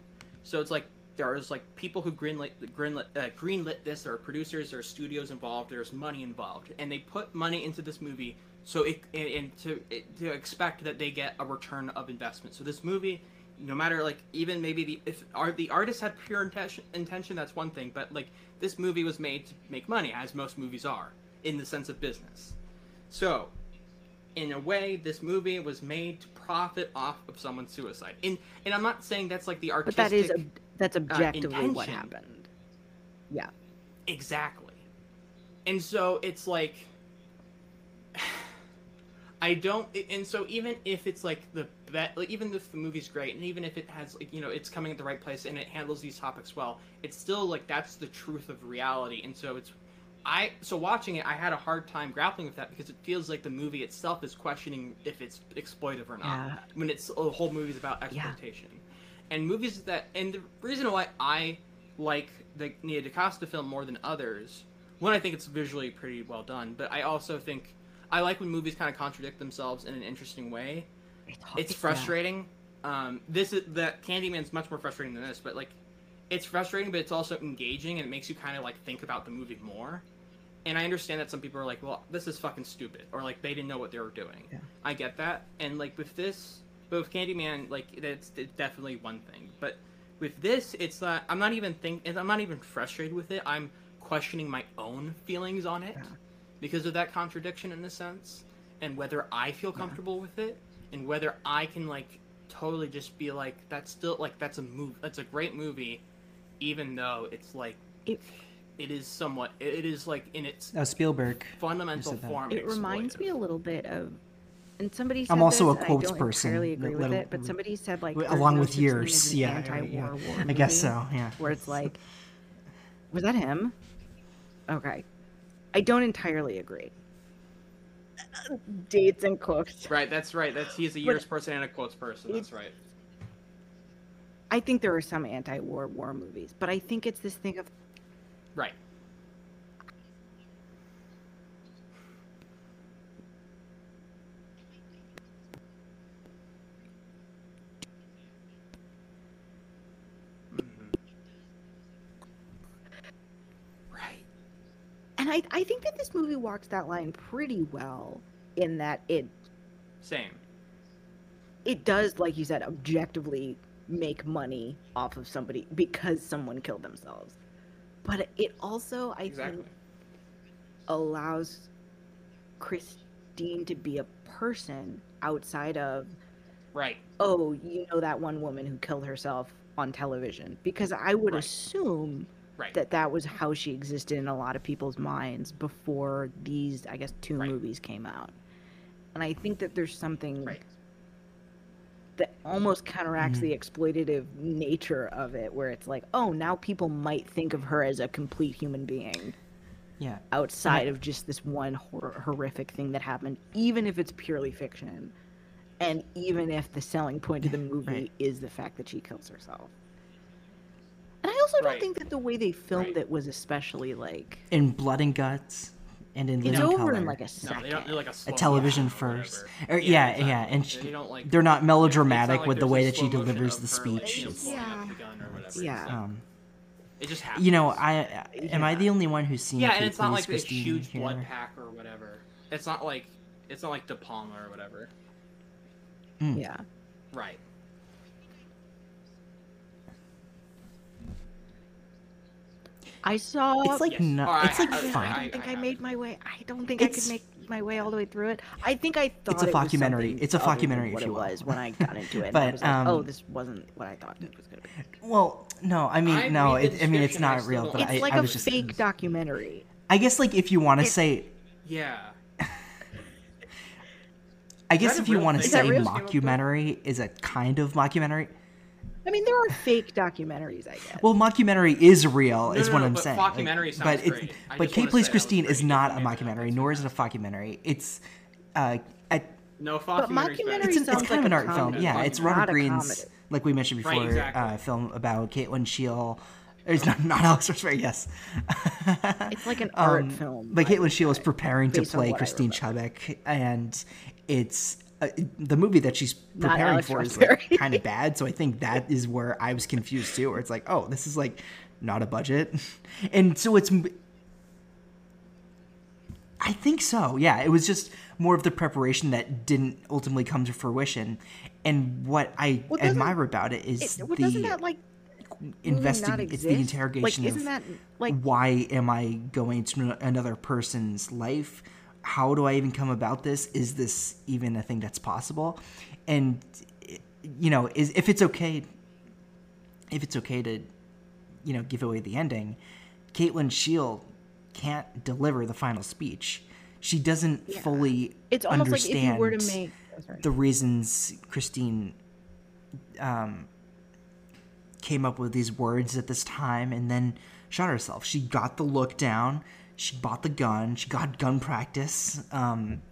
So it's like there's like people who greenlit greenlit uh, greenlit this. There are producers. There are studios involved. There's money involved. And they put money into this movie so it and, and to it, to expect that they get a return of investment so this movie no matter like even maybe the if art the artist had pure intention intention that's one thing but like this movie was made to make money as most movies are in the sense of business so in a way this movie was made to profit off of someone's suicide and and i'm not saying that's like the artistic. But that is ob- that's uh, objectively what happened. Yeah. Exactly. And so it's like I don't and so even if it's like the bet like even if the movie's great and even if it has like you know it's coming at the right place and it handles these topics well, it's still like that's the truth of reality and so it's I so watching it I had a hard time grappling with that because it feels like the movie itself is questioning if it's exploitive or not Yeah. when it's the whole movie's about Yeah. exploitation. And movies that and the reason why I like the Nia DaCosta film more than others, one I think it's visually pretty well done, but I also think I like when movies kind of contradict themselves in an interesting way. It's, hard- It's yeah. frustrating. Um, this is that Candyman's much more frustrating than this, but like it's frustrating, but it's also engaging and it makes you kind of like think about the movie more. And I understand that some people are like, "Well, this is fucking stupid," or like they didn't know what they were doing. Yeah. I get that, and like with this, but with Candyman, like that's it's definitely one thing. But with this, it's not. I'm not even think. I'm not even frustrated with it. I'm questioning my own feelings on it Yeah. Because of that contradiction in a sense, and whether I feel comfortable with it, and whether I can like totally just be like, that's still like that's a move. That's a great movie, even though it's like It, it is somewhat. It is like in its Oh, Spielberg. fundamental form. it reminds me a little bit of and somebody said I'm also this, a and quotes I don't person, entirely agree little- with it, but somebody said like along no with such thing yours, an yeah, anti-war yeah. war I guess so. Yeah. where it's like was that him okay i don't entirely agree dates and quotes Right, that's right. That's he's a But years person and a quotes person. That's right. i think there are some anti-war war movies but i think it's this thing of Right. And I, I think that this movie walks that line pretty well in that it Same. it does like you said objectively make money off of somebody because someone killed themselves but it also i Exactly. think allows christine to be a person outside of Right. oh you know that one woman who killed herself on television because i would Right. assume Right. that that was how she existed in a lot of people's minds before these i guess two Right. movies came out and i think that there's something Right. that almost counteracts Mhm. the exploitative nature of it where it's like oh now people might think of her as a complete human being Yeah. outside of just this one hor- horrific thing that happened even if it's purely fiction and even if the selling point of the movie Right. is the fact that she kills herself and i don't Right. think that the way they filmed Right. it was especially like In Blood and Guts, and in it's Living over Color. in like a No, second they don't do like a, slow a television first. whatever. Or, yeah, yeah, exactly. and they don't like, they're not melodramatic like with the way that she delivers of the her, like, speech. you know, It's- blowing up Yeah. the gun or whatever. It's Yeah. like- Um, it just happens. you know, I am I the only one who's seen? Yeah, Kate and it's not Lee's like this Christine huge here? blood pack or whatever. It's not like it's not like De Palma or whatever. Mm. Yeah. Right. I saw. It's like Yes. no, Or I- it's like I- I fine. don't think I, I- made my way. I don't think I could make my way all the way through it. I think I thought It's a documentary. something It's a documentary, What if you it will. was when I got into it. and But, I was like, oh, um, this wasn't what I thought it was gonna be. Well, no, I mean, I no, it, I mean, it's description, I not real. But It's I, like I a was just, fake documentary. I guess, like, if you want to say, Yeah. I guess if you want to thing? Is that say mockumentary is a kind of mockumentary. I mean, there are fake documentaries, I guess. Well, mockumentary is real, No, is no, what no, I'm but saying. mockumentary sounds but great. It's, but Kate Plays say that was Christine is not a mockumentary, nor is it a dockumentary. It's, uh, a, No, But mockumentary. mockumentary it's, an, it's kind like of an a art film. Yeah, It's it's Robert Greene's, like we mentioned Right, before, exactly. uh, film about Kate Lyn Sheil. It's not, not Alex Rosemary, yes. It's like an art Um, film, But I Caitlin would Shield is preparing to play Christine. Chubbuck, and it's uh, the movie that she's preparing for is like kind of bad. So I think that is where I was confused too, where it's like, oh, this is like not a budget, and so it's. I think so. Yeah, it was just more of the preparation that didn't ultimately come to fruition, and what I Well, admire about it is It, well, the doesn't that like investing. It's the Like, interrogation isn't of that like why am I going to another person's life? How do I even come about this? Is this even a thing that's possible? And you know, is if it's okay, if it's okay to, you know, give away the ending, Kate Lyn Sheil can't deliver the final speech. She doesn't Yeah. fully it's almost like if you were to make oh, the reasons Christine um, came up with these words at this time and then shot herself. She got the look down. She bought the gun. She got gun practice. Um,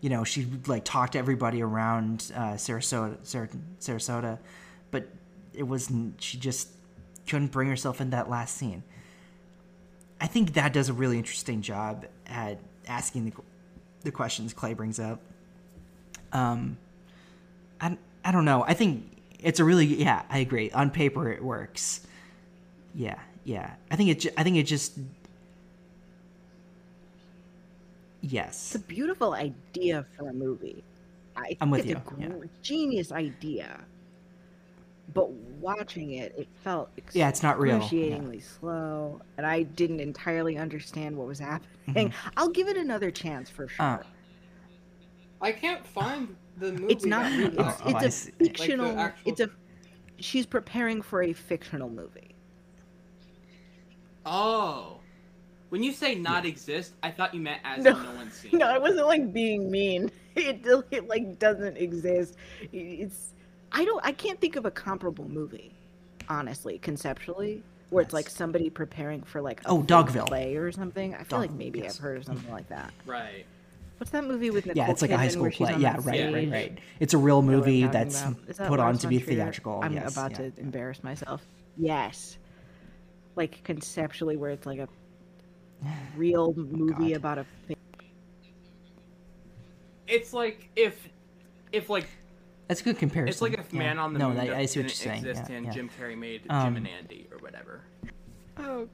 you know, she like talked to everybody around uh, Sarasota, Sar- Sarasota, but it was she just couldn't bring herself in that last scene. I think that does a really interesting job at asking the, the questions Clay brings up. Um, I, I don't know. I think it's a really yeah. I agree. On paper, it works. Yeah, yeah. I think it. I think it just. Yes. It's a beautiful idea for a movie. I think I'm with it's you, a yeah. genius idea. But watching it, it felt Yeah, it's not real, yeah. slow, and I didn't entirely understand what was happening. Mm-hmm. I'll give it another chance for sure. Uh, I can't find the movie. it's not. that- It's, Oh, oh, it's see. a Like fictional. actual- It's a. She's preparing for a fictional movie. Oh. When you say not exist, I thought you meant as No. in no one's seen. No, it. it wasn't like being mean. It, it like doesn't exist. It's I don't I can't think of a comparable movie, honestly, conceptually, where it's like somebody preparing for like a Oh, Dogville. play or something. I feel like maybe yes. I've heard of something like that. Right. What's that movie with Nicole yeah, it's like a high school play. Yeah, that right, right, stage? right. It's a real You know movie that's that put on to be theatrical. I'm yes, about yeah, to embarrass myself. Yes. Like conceptually, where it's like a real movie God. about a It's like if, if like That's a good comparison. it's like if yeah. Man on the no, Moon I, I see what you're didn't saying. exist Yeah, and yeah. Jim Carrey made Um, Jim and Andy or whatever. oh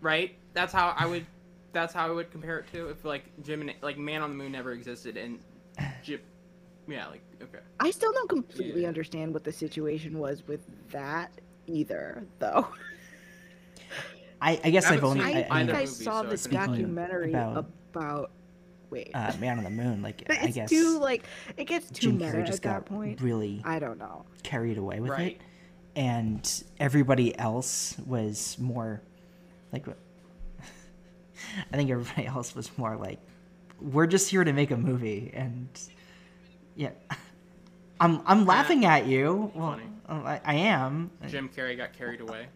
Right. That's how I would. That's how I would compare it to if like Jim and like Man on the Moon never existed and Jim. Yeah. Like okay. I still don't completely Yeah. understand what the situation was with that either, though. I, I guess I I've only seen I, I, think I I saw so this couldn't tell you documentary about- about. Wait, uh, Man on the Moon. Like I it's guess too like it gets too Jim meta Carrey just at that got point. really I don't know. carried away with Right. it, and everybody else was more like. I think everybody else was more like, "We're just here to make a movie," and yeah, I'm I'm laughing at you. Well, Funny. I, I am. Jim Carrey got carried away.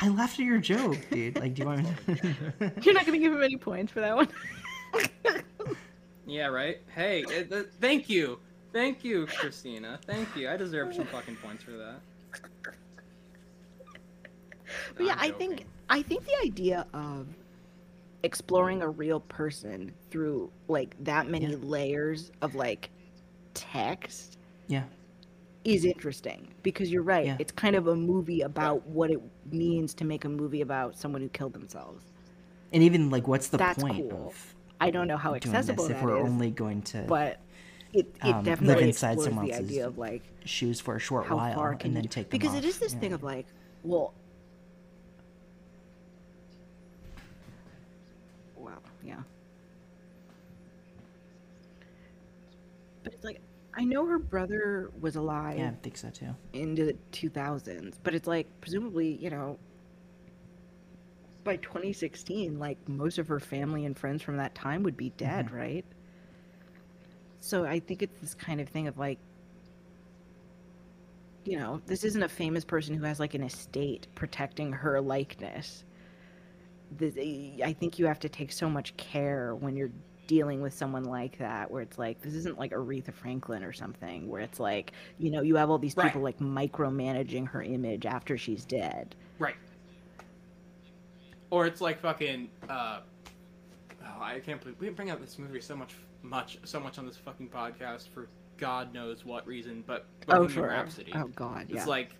I laughed at your joke, dude. Like, do you want me to? You're not gonna give him any points for that one. Yeah. Right. Hey. It, uh, thank you. Thank you, Christina. Thank you. I deserve some fucking points for that. But yeah, I'm think. I think the idea of exploring a real person through like that many Yeah. layers of like text yeah, is interesting because you're right. Yeah. It's kind of a movie about what it means to make a movie about someone who killed themselves. and even like, what's the That's point cool. of I don't know how accessible this if we're is, only going to? but it, it um, definitely live inside explores someone the idea of like shoes for a short while and then take them because off. it is this Yeah. thing of like well wow yeah but it's like i know her brother was alive yeah, I think so too. into the 2000s but it's like presumably you know by 2016 like most of her family and friends from that time would be dead Mhm. right so i think it's this kind of thing of like you know this isn't a famous person who has like an estate protecting her likeness this, i think you have to take so much care when you're dealing with someone like that where it's like this isn't like aretha franklin or something where it's like you know you have all these Right. people like micromanaging her image after she's dead Right. Or it's like fucking. Uh, oh, I can't believe we bring up this movie so much, much, so much on this fucking podcast for God knows what reason. But oh sure Rhapsody. oh god yeah. It's like,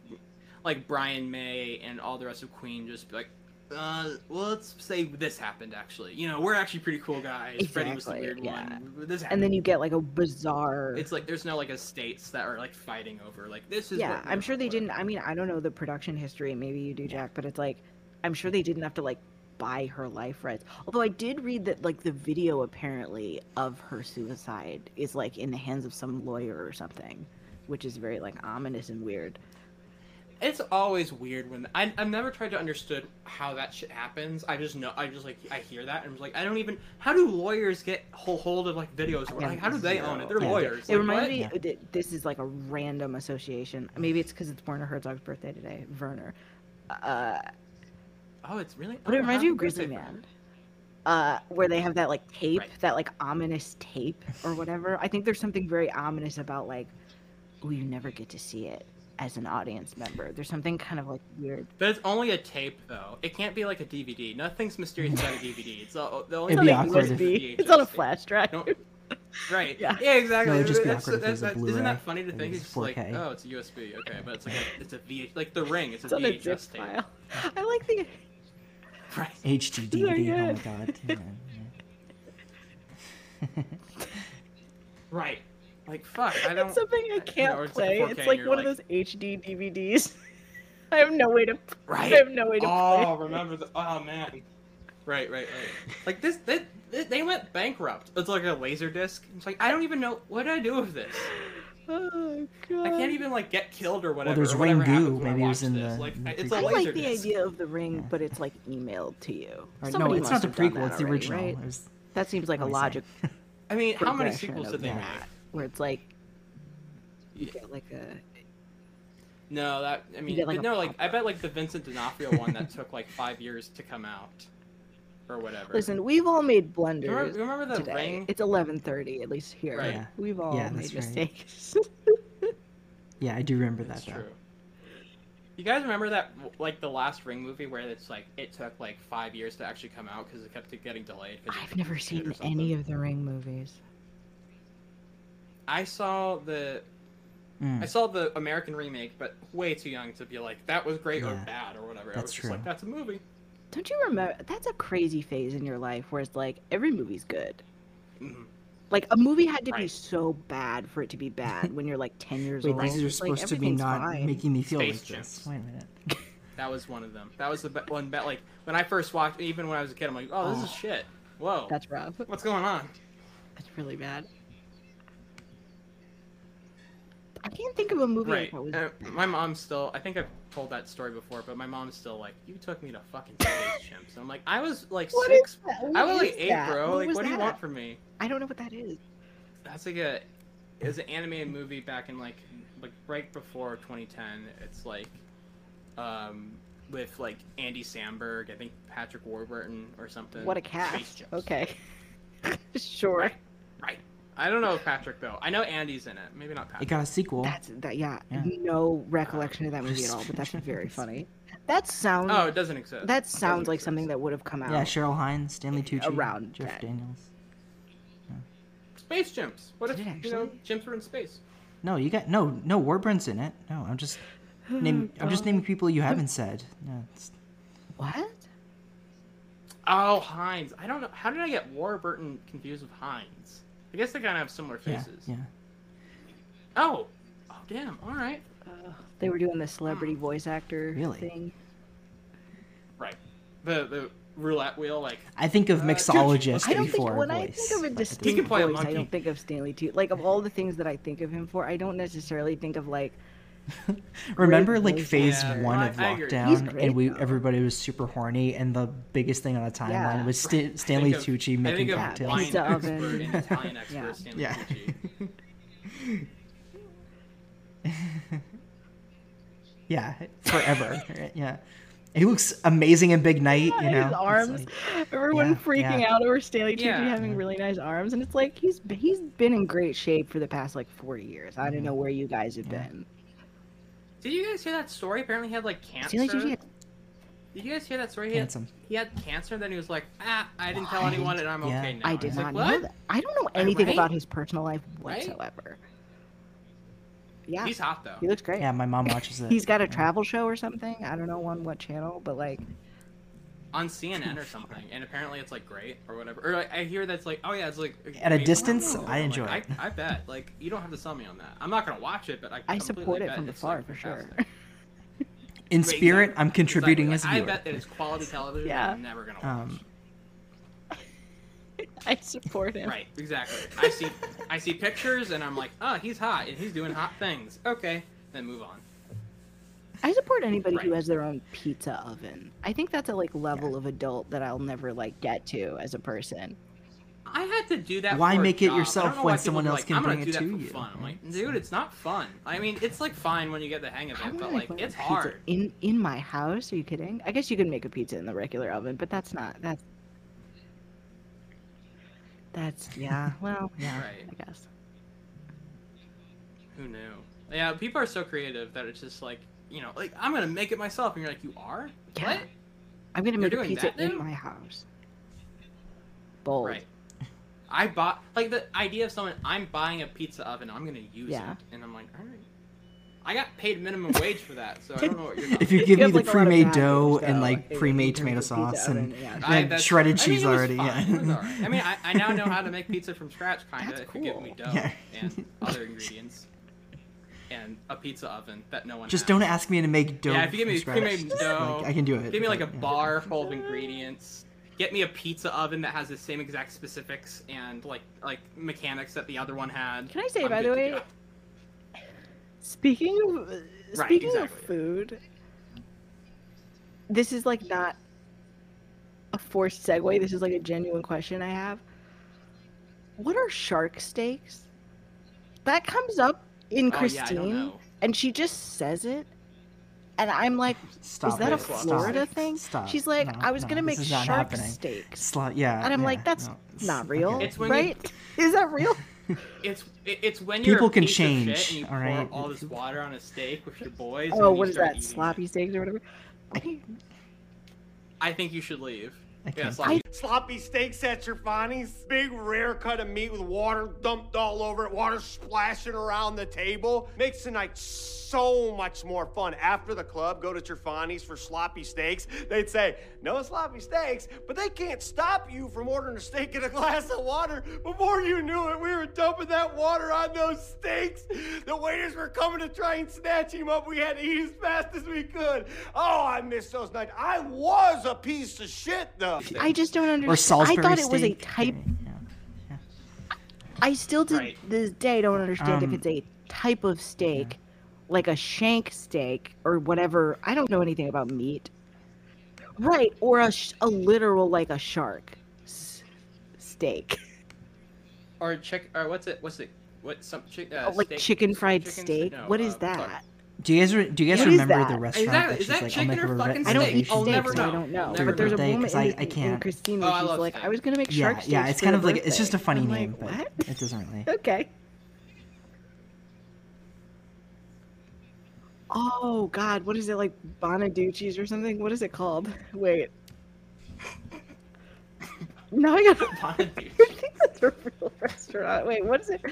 like Brian May and all the rest of Queen just like, uh, well, let's say this happened actually. You know, we're actually pretty cool guys. Freddie was the Exactly, weird yeah. one. This happened. and then you get like a bizarre It's like there's no like estates that are like fighting over like this is. yeah i'm sure they whatever. didn't i mean i don't know the production history maybe you do jack but it's like i'm sure they didn't have to like buy her life rights although i did read that like the video apparently of her suicide is like in the hands of some lawyer or something which is very like ominous and weird It's always weird when I I've never tried to understood how that shit happens. I just know I just like I hear that and I'm like I don't even how do lawyers get whole hold of like videos? Yeah, Like how do they own it? They're Yeah. lawyers. it Like, reminds what? me Yeah. that this is like a random association maybe it's because it's werner herzog's birthday today werner uh Oh, it's really. But it oh, reminds me happy of Grizzly Man. Fran. Uh, where they have that like tape, Right. that like ominous tape or whatever. I think there's something very ominous about like, oh, you never get to see it as an audience member. There's something kind of like weird. But it's only a tape though. It can't be like a DVD. Nothing's mysterious about a DVD. It's all the only It'd be thing awkward is if- It's on a flash drive. No, right. Yeah. Yeah. exactly. No, it'd just be That's- awkward if it that's- that's- Isn't that funny to think? it It's just like, oh, it's a USB. Okay, but it's like a, it's a V, like the ring. It's a It's on a zip VHS tape. file. I like the. Right. HD DVD. Oh my god. Yeah, yeah. Right. Like fuck. I don't. It's something I can't it's like a play. 4K It's like you're one of those HD DVDs. I have no way to. Right. I have no way to oh, play. remember the? Oh man. Right, right, right. Like this, they, they, they went bankrupt. It's like a laser disc. It's like I don't even know what do I do with this. Oh god. I can't even like get killed or whatever. Well, there's or Ring happens Goo. Maybe it was in this. the- Like in the it's a I laser like the disc. idea of the ring, Yeah. but it's like emailed to you. Or, Somebody no, it's not the prequel. It's the already, original. right? It was- That seems like a what logic? I mean, how many sequels of did they that, make? Where it's like you Yeah. get like a No, that I mean, like, no, like I bet like the Vincent D'Onofrio one that took like five years to come out, or whatever. listen. We've all made blunders you remember, remember the today. ring? It's eleven thirty, at least here. Right. Yeah. We've all Yeah, made that's right. mistakes. Yeah, I do remember That's that though. true. You guys remember that, like the last Ring movie, where it's like it took like five years to actually come out because it kept getting delayed. I've never was good or seen any of the Ring movies. I saw the Mm. I saw the American remake, but way too young to be like that was great or bad or whatever. I That's was just like, that's a movie. Don't you remember? That's a crazy phase in your life where it's like every movie's good. Mhm. Like a movie had to be so bad for it to be bad when you're like ten years Wait, old. these are It's like, supposed to be not fine. making me feel Space like this. Wait a minute. That was one of them. That was the be- one. Bet like when I first watched, even when I was a kid, I'm like, oh, this is Oh. shit. Whoa, That's rough. what's going on? That's really bad. I can't think of a movie Right. that was. Uh, my mom still. I think I've told that story before, but my mom's still like, "You took me to fucking Space Chimps." I'm like, I was like What is six. I was like eight, that? bro. What like, was what do you want from me? I don't know what that is. That's like a. It was an animated movie back in like like right before 2010. It's like, um, with like Andy Samberg, I think Patrick Warburton or something. What a Space cast. Okay. sure. Right. Right. I don't know Patrick though. I know Andy's in it. Maybe not Patrick. It Patrick. got a sequel. That's that. Yeah, Yeah. no recollection of that movie at all. But that's very funny. That sounds. Oh, it doesn't exist. that sounds like exist. something that would have come out. yeah, Cheryl Hines, Stanley Tucci, Around Jeff that. Daniels. Space chimps. What Did if it you know actually? chimps are in space? No, you got no, no. Warburton's in it. No, I'm just name. I'm just naming people you haven't said. No, it's, What? Oh, Hines. I don't know. How did I get Warburton confused with Hines? I guess they kind of have similar faces. yeah. Oh, oh damn. All right. They were doing the celebrity voice actor Really? thing. Right. The the roulette wheel, like I think of Uh, mixologist I don't think when voice. I think of a distinct can a voice, I don't think of Stanley too. Like of all the things that I think of him for, I don't necessarily think of like Remember like phase actor. one of I lockdown, great, and we though. everybody was super horny, and the biggest thing on the timeline Yeah. was Sta- Stanley think of- Tucci I making think Yeah, cocktails. wine Pizza expert oven. Italian expert Yeah. Stanley Yeah. Tucci. yeah, forever. yeah, he looks amazing in Big Night. You know, his arms. like- Everyone Yeah, freaking yeah. out over Stanley Tucci Yeah. having really nice arms, and it's like he's he's been in great shape for the past like four years. I Mm-hmm. don't know where you guys have Yeah. been. Did you guys hear that story? Apparently, he had like cancer. Stanley Tucci, Did you guys hear that story? He had, he had cancer. Then he was like, ah, I didn't tell anyone, and I'm Yeah. okay now. I did not like, know what? that. I don't know anything Right? about his personal life Right? whatsoever. Yeah, He's hot though. he looks great. Yeah, my mom watches it. He's got a travel show or something. I don't know on what channel, but like on CNN or something, and apparently it's like great or whatever. Or like, I hear that's like, oh yeah, it's like At a distance, I'm like, enjoy I, it. I bet. Like you don't have to sell me on that. I'm not gonna watch it, but I I support it from it's, afar like, for sure. In Right, spirit, exactly. I'm contributing Exactly. as a viewer. I bet that it's quality television. Yeah. I'm never gonna watch. Um, I support him. Right, exactly. I see, I see pictures, and I'm like, oh, he's hot, and he's doing hot things. Okay, then move on. I support anybody who has their own pizza oven. I think that's a like level of adult that I'll never like get to as a person. I had to do that. Why for a make it job. Yourself when someone else like, can I'm bring do it that to for you, Fun. I'm like, dude, it's not fun. I mean, it's like fine when you get the hang of I it, but like, it's hard. in in my house. Are you kidding? I guess you can make a pizza in the regular oven, but that's not that's that's yeah. Well, yeah, Right. I guess. Who knew? Yeah, people are so creative that it's just like, you know, like I'm gonna make it myself, and you're like, you are? Yeah. What? I'm gonna You're make a pizza in now? my house. Bold. Right. I bought like the idea of someone I'm buying a pizza oven, I'm gonna use Yeah. it, and I'm like, all right. I got paid minimum wage for that, so I don't know what you're. Talking if you about. give me the like, a lot of pre-made dough things, and though, like pre-made tomato sauce and, yeah. And that's- shredded I mean, cheese already, fun. yeah. It was all right. I mean, I, I now know how to make pizza from scratch, kind of. That's If you give me cool. dough Yeah. and other ingredients, and a pizza oven that no one. Just has. don't ask me to make dough. Yeah, if you give me from pre-made dough, Like, I can do it. Give me like a yeah. bar full of ingredients. Get me a pizza oven that has the same exact specifics and like like mechanics that the other one had. Can I say, I'm by the way. Speaking of Right, speaking of food, this is like not a forced segue. This is like a genuine question I have. What are shark steaks? That comes up in Oh, yeah, Christine, and she just says it, and I'm like, Stop "Is that it. a Stop. Florida thing?" Stop. She's like, No, "I was no, gonna make this is not shark happening. steaks," Sli- yeah, and I'm yeah, like, "That's no, not real, okay. It's when you- right? Is that real?" It's it's when you're People can change, shit and you all pour right? all this water on a steak with your boys. oh, and what you is that? eating it. Sloppy steaks or whatever. I, I think you should leave. I Yeah, can't. sloppy. Sloppy steaks at Truffoni's. Big rare cut of meat with water dumped all over it, water splashing around the table. Makes the night so much more fun. After the club, go to Truffoni's for sloppy steaks. They'd say, no sloppy steaks, but they can't stop you from ordering a steak and a glass of water. Before you knew it, we were dumping that water on those steaks. The waiters were coming to try and snatch him up. We had to eat as fast as we could. Oh, I miss those nights. I was a piece of shit, though. I just don't understand. Or Salisbury I thought it was a steak. type. Yeah. I still to Right. this day don't understand Um, if it's a type of steak, like a shank steak or whatever. I don't know anything about meat. Right, or a, sh- a literal like a shark s- steak, Or chick or what's it? What's it? What some chick? Uh, Oh, like steak- chicken fried chicken- steak. no, what is uh, sorry. that? Do you guys re- do you guys What is remember that? the Is restaurant that- that is she's that like, oh I'll chicken or a reve- I don't steak? eat I'll never so I know. don't know. But never there's a woman woman 'cause I- I can't. Christine Oh, where I she's like, steak. I was gonna make Yeah, shark steaks. yeah. It's for kind the of like it's just a funny I'm name, like, but what? it doesn't really. Okay. Oh God, what is it like Bonaducci's or something? What is it called? Wait. No, I got. I think that's a real restaurant. Wait, what is it?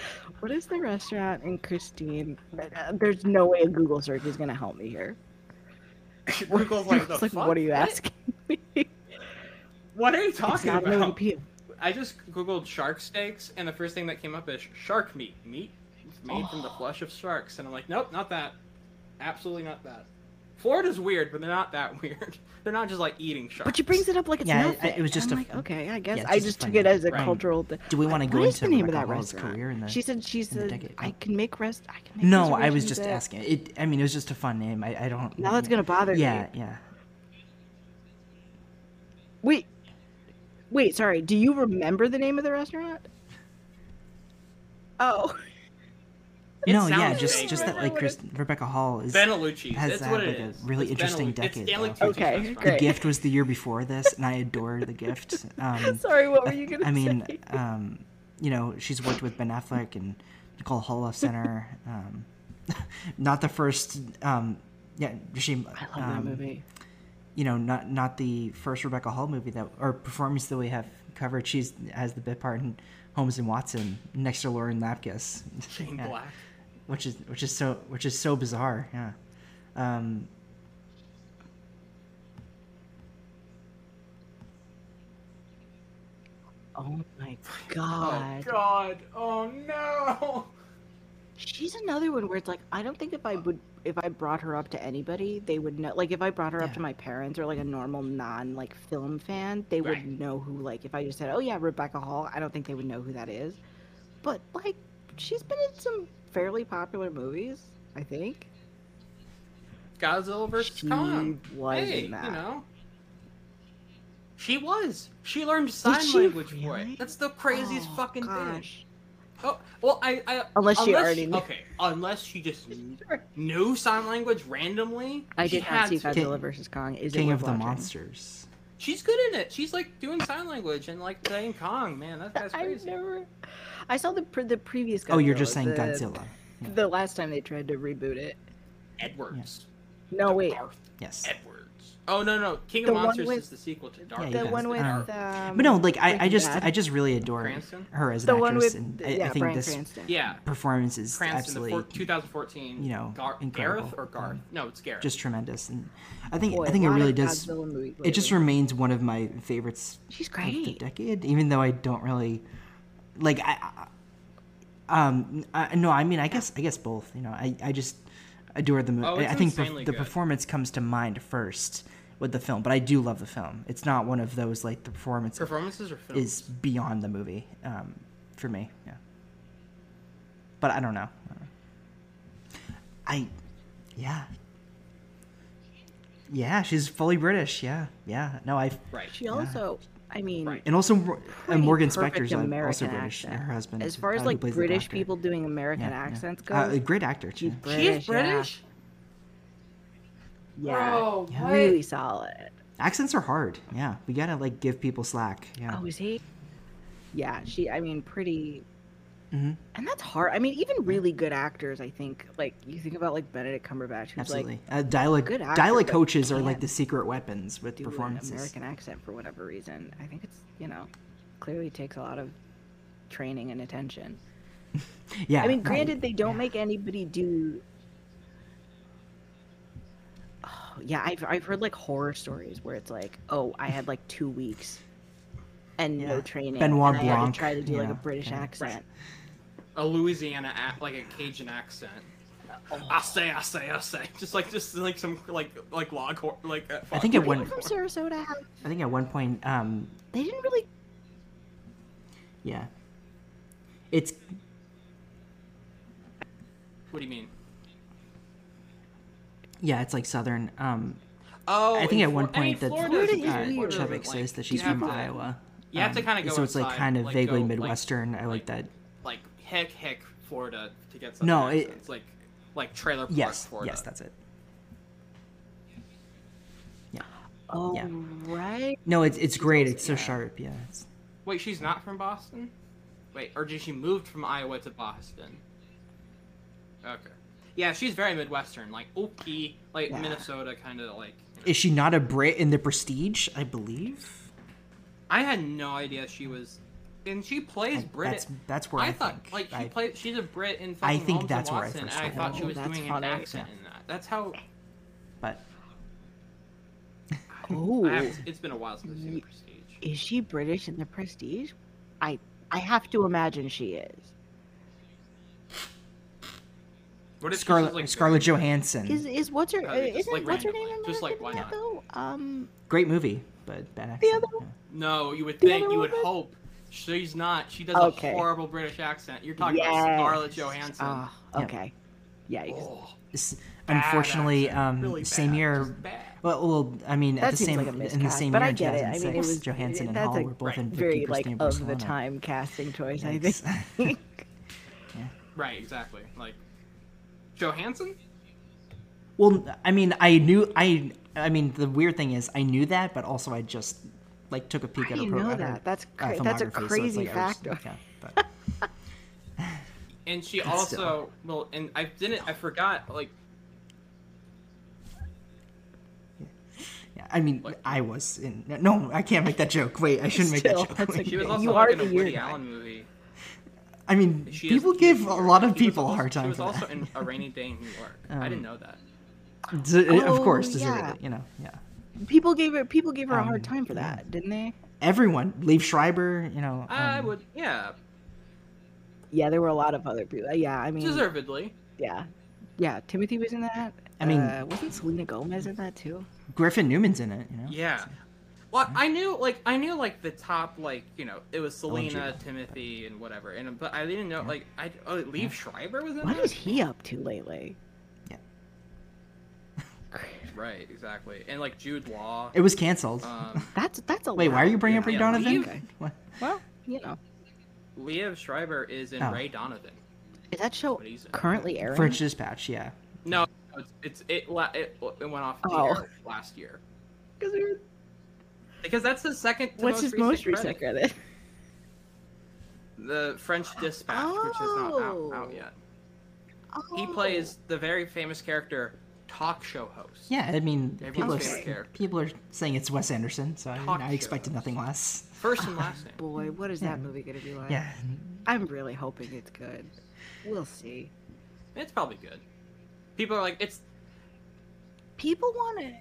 What is the restaurant in Christine? Uh, There's no way a Google search is gonna help me here. Google's like, like, what are you asking me? What are you talking about? I just googled shark steaks, and the first thing that came up is shark meat. Meat? made from the flesh of sharks, and I'm like, nope, not that. Absolutely not that. Florida's weird, but they're not that weird. They're not just like eating sharks. But she brings it up like it's Yeah, nothing. it was just I'm a- like, okay, I guess yeah, it's I just took it as a name. cultural. Th- Do we wanna go is into the name of that Hall's restaurant? career in the- she said she in the said? I can make rest. I can make No, I was just at-" asking. It. I mean, it was just a fun name. I, I don't. Now that's gonna bother Yeah, me. Yeah, yeah. Wait, wait, sorry. Do you remember the name of the restaurant? Oh, It no, yeah, just vague. just that like Chris, Rebecca Hall is. Benelucci's. has That's had, what it like, a really It's interesting Benelu- it's decade, Stanley though. Okay, restaurant. The gift was the year before this, and I adore the gift. Um, sorry. What were you gonna say? I mean, um, you know, she's worked with Ben Affleck and Nicole Holofcener. Um, not the first. Um, yeah, she. I love that um, movie. You know, not not the first Rebecca Hall movie that or performance that we have covered. She's has the bit part in Holmes and Watson next to Lauren Lapkus. Shane Yeah. Black. Which is which is so which is so bizarre. Yeah. Um, Oh my Oh god. God! Oh no! She's another one where it's like I don't think if I would if I brought her up to anybody, they would know like if I brought her up to my parents or like a normal non like film fan, they Right. would know who like if I just said, "Oh yeah, Rebecca Hall," I don't think they would know who that is. But like she's been in some fairly popular movies, I think. Godzilla versus She Kong. was hey, in that. you know. She was. She learned sign she language for it. That's the craziest Oh, fucking thing. Oh, well, I, I Unless she already knew. Okay, unless she just knew sign language randomly. I she did not see Godzilla versus Kong. Is King it of the watching? Monsters. She's good in it. She's like doing sign language and like saying Kong. Man, that, that's I've crazy. never. I saw the pre- the previous. Godzilla, Oh, you're just saying the, Godzilla. The last time they tried to reboot it. Edwards. No, wait. Darth Yes. Edwards. Oh no no, King The of one Monsters with- is the sequel to Dark. Yeah, The one guys- with. Um, But no, like I, I just I just really adore Cranston? her as an the one actress, with. and I, yeah, I think Bryan this Cranston. Yeah, performance is Cranston, the absolutely four, 2014. you know, Gar- incredible. Gareth or Garth? Um, no, it's Gareth. just tremendous, and I think Boy, I think it really does. It just remains one of my favorites She's of the great. decade, even though I don't really like I. I- Um, I, no, I mean, I guess I guess both. You know, I, I just adore the movie. Oh, I think perf- the good. performance comes to mind first with the film, but I do love the film. It's not one of those like the performance Performances or films? is beyond the movie um, for me. Yeah, but I don't know. I, yeah, yeah. She's fully British. Yeah, yeah. No, I right. She also, I mean, Right. and also Mor- uh, Morgan perfect Spector's uh, also British. accent. Her husband. As far uh, as like British people doing American Yeah, yeah. accents Uh, go, a great actor too. she's She British. is British. Yeah, yeah. Bro, what? really solid. Accents are hard. Yeah, we gotta like give people slack. Yeah. Oh, is he? Yeah, she. I mean, pretty. hmm And that's hard. I mean, even really good actors, I think, like you think about like Benedict Cumberbatch, who's Absolutely. like uh, dialect good actor, dialect coaches are like the secret weapons with do an performances. American accent for whatever reason. I think it's you know, clearly takes a lot of training and attention. Yeah. I mean, right. granted, they don't Yeah. make anybody do. Oh, yeah, I've I've heard like horror stories where it's like, oh, I had like two weeks and no training, Benoit and I had Blanc, to try to do you like a British kinda. accent. A Louisiana, ac- like a Cajun accent. I say, I say, I say. Just like, just like some like like log hor- like. Uh, I think Do at one- people from Sarasota? I think at one point, um, They didn't really. yeah, it's What do you mean? Yeah, it's like southern. Um, Oh, I think at one Flor- I mean, point that Florida is Florida is uh, weird, weird. Chubbuck but, like, says that she's from to- Iowa. You have to Um, kind of go. So it's like kind of like, vaguely go, like- midwestern. I like that. Like heck, heck, Florida to get some No, it- accents. like like trailer park Yes, Florida. yes, that's it. Yeah. Oh Yeah. right. No, it's it's great. It's so yeah. sharp. Yeah. It's, Wait, she's not from Boston? Wait, or did she moved from Iowa to Boston? Okay. Yeah, she's very Midwestern, like Okie, like Yeah. Minnesota, kind of like. you know. is she not a Brit in the Prestige? I believe. I had no idea she was, and she plays Brit. That's that's where I, I thought think. like she I, played. She's a Brit in. I think Holmes that's and where I Watson, first and I thought she oh, was That's doing funny. an accent in that. That's how. but Oh, it's been a while since I've seen the Prestige. is she British in the Prestige? I I have to imagine she is. What if she's Scarlett just, like, Scarlett very- Johansson. Is is what's her? Uh, Uh, just, isn't like, what's her name in Just, like, why not? though? Um, Great movie, but bad The other yeah. No, you would think, you would woman? hope. She's not. She does Okay. a horrible British accent. You're talking yes. about Scarlett Johansson. Ah, okay. Yeah. Oh, Unfortunately, um, Really same bad. year. Bad. Well, well, I mean, That at the same like a in the same but year, I get it. I mean, it was Johansson and that's Hall a were both in very like First Name of the time casting choice. I Yikes. think. Right, exactly. Like Johansson. Well, I mean, I knew I. I mean, the weird thing is, I knew that, but also I just like took a peek How at do her you pro- know at her, that? That's uh, that's a filmography, so crazy like I was- yeah, but- And she But also still. well, and I didn't. I forgot. Like yeah, I mean, What? I was in. No, I can't make that joke. Wait, I shouldn't make that joke. Wait. she was You also are like in a the year Woody guy. Allen movie. I mean, She people is- give a lot of She was people a hard time for that. She was for also that. in A Rainy Day in New York. I Um, didn't know that. D- of Oh, course, yeah. deservedly, you know, yeah. People gave her people gave her a Um, hard time for yeah. that, didn't they? Everyone, Liev Schreiber, you know. I um, would, yeah, Yeah, there were a lot of other people. Yeah, I mean, deservedly. yeah, yeah. Timothy was in that. I mean- uh, wasn't Selena Gomez in that too? Griffin Newman's in it, you know. Yeah. Well, I knew like I knew like the top like you know it was Selena, Judah. Timothy, and whatever, and but I didn't know like I oh Liev Schreiber was in What that? is he up to lately? Right, exactly, and like Jude Law. It was canceled. Um, That's that's a Wait, why are you bringing up Ray yeah, Donovan? Liev- Okay. What? Well, you know, Liev Schreiber is in Oh. Ray Donovan. is that show But he's in- currently airing? French Dispatch, yeah. No, it's, it's it it, it went off the Oh. air last year 'Cause we were- because that's the second. To What's most his recent most recent credit. credit? The French Dispatch, which is not out, oh. out Oh. yet. He plays the very famous character talk show host. Yeah, I mean, people are, favorite s- character. people are saying it's Wes Anderson, so I, mean, I expected shows. nothing less. First and last name. Boy, what is Yeah. that movie gonna be like? Yeah, I'm really hoping it's good. We'll see. It's probably good. People are like, it's, People want it.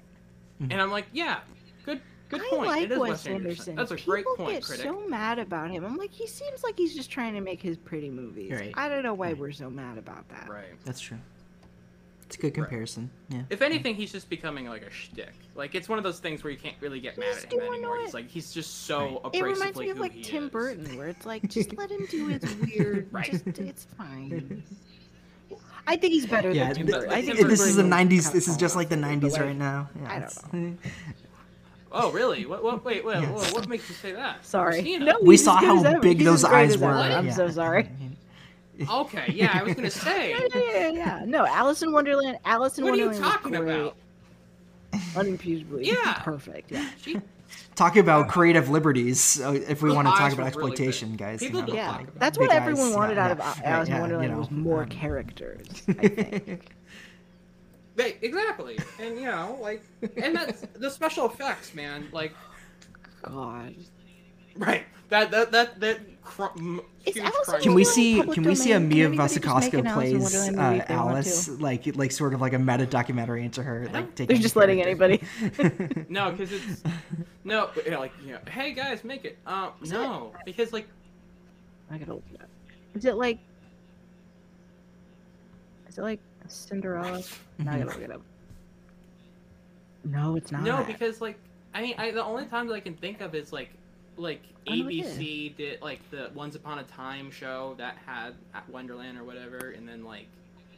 Mm-hmm. and I'm like, yeah, good, good I point. like it is Wes Wes Anderson. That's a People great point, get critic. so mad about him. I'm like, he seems like he's just trying to make his pretty movies. Right. I don't know why Right. we're so mad about that. Right. that's true. It's a good comparison. Yeah. If anything, he's just becoming like a shtick. Like it's one of those things where you can't really get mad at him anymore. it. He's like he's just so Right. abrasively It reminds me of like Tim is. Burton, where it's like, just let him do his weird. Right. Just, it's fine. I think he's better Yeah, than Tim Burton. I think this is the '90s. This is just like the '90s right now. Yeah, I don't it's- Oh really? What? What? Wait. Wait. Yes. What, what makes you say that? Sorry. Christina? No, We saw how big those eyes were. I'm yeah. so sorry. Okay. Yeah, I was gonna say. Yeah, yeah, yeah, yeah. No, Alice in Wonderland. Alice in Wonderland. What are you talking about? Unimpeachably. Yeah. Perfect. Yeah. She, Talking about creative liberties, uh, if we Those want to talk about were really big. exploitation, guys. you know, Yeah. talk That's what everyone eyes, wanted yeah, out of. Alice Right, in Wonderland you know, was more um, characters. I think. Right, exactly. And you know, like, and that's the special effects, man. Like, God. right. That that that that. Cr- m- Is huge Alice in crunch. Can we see? public Can we see a domain? Mia anybody Wasikowska an Alice in plays uh, movie if they want Alice, like like sort of like a meta documentary into her, like taking. They're just letting anybody. No, because it's no, you like you know, hey guys, make it. Um, no, because like I gotta look it up. Is it like? Is it like Cinderella? No, I gotta look it up. No, it's not. no, because like I mean, I the only times I can think of is like like oh, I know it is. ABC did like the Once Upon a Time show that had at Wonderland or whatever, and then like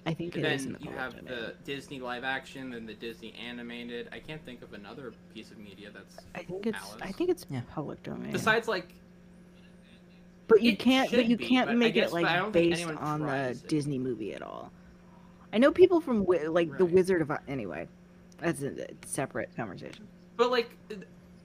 I think it is in then the you have domain. the Disney live action, then the Disney animated. I can't think of another piece of media that's I think it's. I think it's Yeah. public domain. besides like but you can't. But you be, can't but make it like based on the it. Disney movie at all. I know people from Wi- like the Wizard of anyway. That's a, a separate conversation. But like,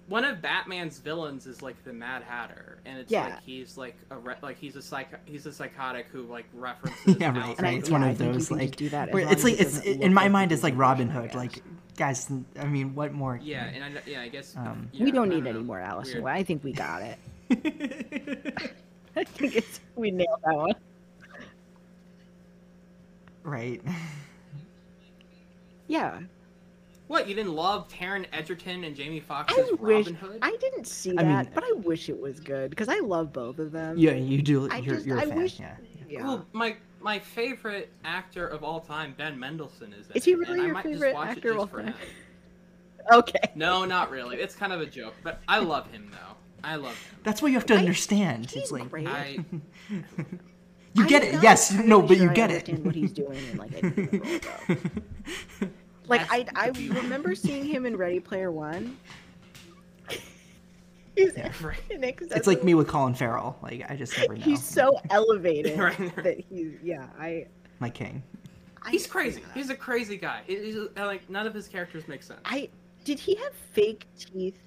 one of Batman's villains is like the Mad Hatter, and it's Yeah. like he's like a re- like he's a psych he's a psychotic who like references. Yeah, right, And I- right. It's yeah, one of think those like do that where it's like it's doesn't in my like mind a it's like Robin Hood. Like, guys, I mean, what more? Yeah, and I, yeah, I guess Um, yeah, we don't I need know. any more Alice. Weird. I think we got it. I think it's we nailed that one. Right. Yeah, What you didn't love Taron Egerton and Jamie I Foxx's wish Robin Hood? I didn't see I that, mean- but I wish it was good because I love both of them. Yeah, you do. I you're, just- you're a I fan. wish- Yeah. Yeah. Well, my my favorite actor of all time, Ben Mendelsohn, is in Is he it, really I your might just favorite watch actor of just all time? Okay. No, not really. It's kind of a joke, but I love him though. I love him. That's what you have to I- understand. He's It's like great. I you get I'm it. not Yes. entirely No, but sure you I get it. what he's doing in like any role. Like I, I remember seeing him in Ready Player One. He's Yeah. It's like me with Colin Farrell. Like I just never know. He's so elevated Right. that he's yeah. I. my king. I he's crazy. He's a crazy guy. He's, uh, like none of his characters make sense. I did he have fake teeth?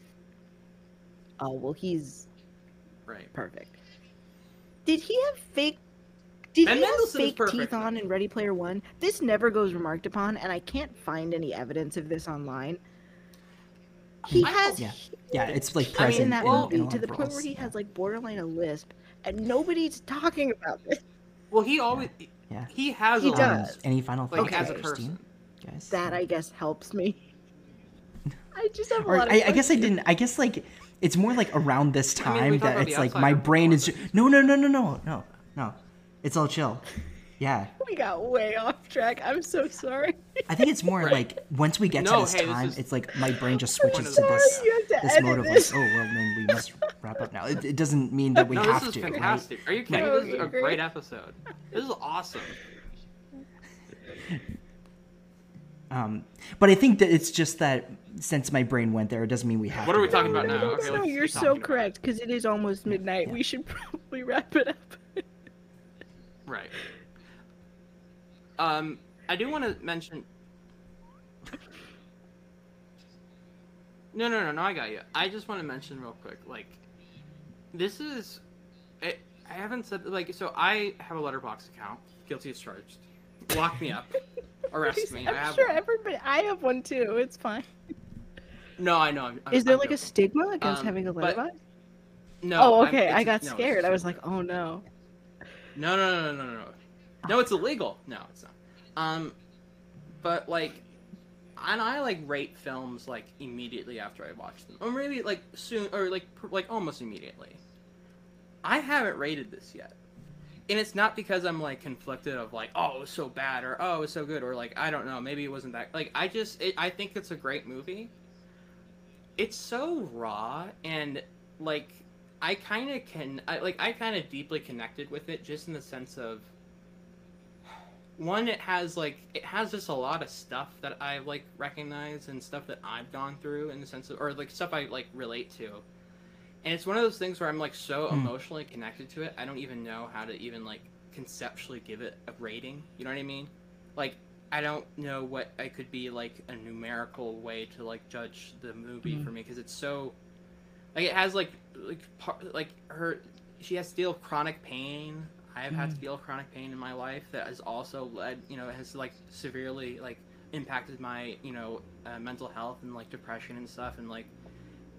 Oh well, he's Right. perfect. Did he have fake? Did Ben he have Mendelsohn is fake teeth on in Ready Player One? This never goes remarked upon, and I can't find any evidence of this online. He I has Yeah. Yeah, it's like present I mean, that in, movie in a lot to the of point where roles. he has like borderline a lisp, and nobody's talking about this. Well, he always Yeah. he has He a does. lot. Any final Like thoughts, as a Christine? person. Guys. That I guess helps me. I just have a or lot of. I, I guess I didn't. I guess like it's more like around this I mean, time that it's like my brain is. before, Ju- no, no, no, no, no, no, no. It's all chill. Yeah, We got way off track. I'm so sorry. I think it's more Right. like once we get No, to this hey, this time, is- it's like my brain just switches to this to this edit mode of like, oh well, then we must wrap up now. It, it doesn't mean that we no, have this is to. right? fantastic. Are you kidding? No, This is a great. great episode. This is awesome. Um, but I think that it's just that since my brain went there, it doesn't mean we have. To. What to are we talking about now? No, Okay, no, you're so talking about it. correct because it is almost midnight. yeah. We should probably wrap it up. Right. Um, I do want to mention. No, no, no, no. I got you. I just want to mention real quick, like, this is. It, I haven't said like so. I have a Letterboxd account. Guilty as charged. Lock me up. Arrest me. I I'm have sure one. everybody. I have one too. It's fine. No, I know. I'm, Is there I'm like a stigma against Um, having a but- Letterboxd? No. oh, okay. I got no, scared. I was like, oh no. No, no, no, no, no, no. No, it's illegal. No, it's not. Um, but like, and I like rate films like immediately after I watch them, or maybe like soon, or like like almost immediately. I haven't rated this yet, and it's not because I'm like conflicted of like, oh, it was so bad, or oh, it was so good, or like I don't know, maybe it wasn't that. Like I just, it, I think it's a great movie. It's so raw and like I kind of can, I, like, I kind of deeply connected with it, just in the sense of one, it has like, it has just a lot of stuff that I like recognize and stuff that I've gone through in the sense of, or like stuff I like relate to, and it's one of those things where I'm like so Hmm. emotionally connected to it, I don't even know how to even like conceptually give it a rating. You know what I mean? Like, I don't know what I could be like a numerical way to like judge the movie Mhm. for me because it's so like it has like like par- like her she has to deal with chronic pain i've had to deal with chronic pain in my life that has also led you know has like severely like impacted my you know uh, mental health and like depression and stuff and like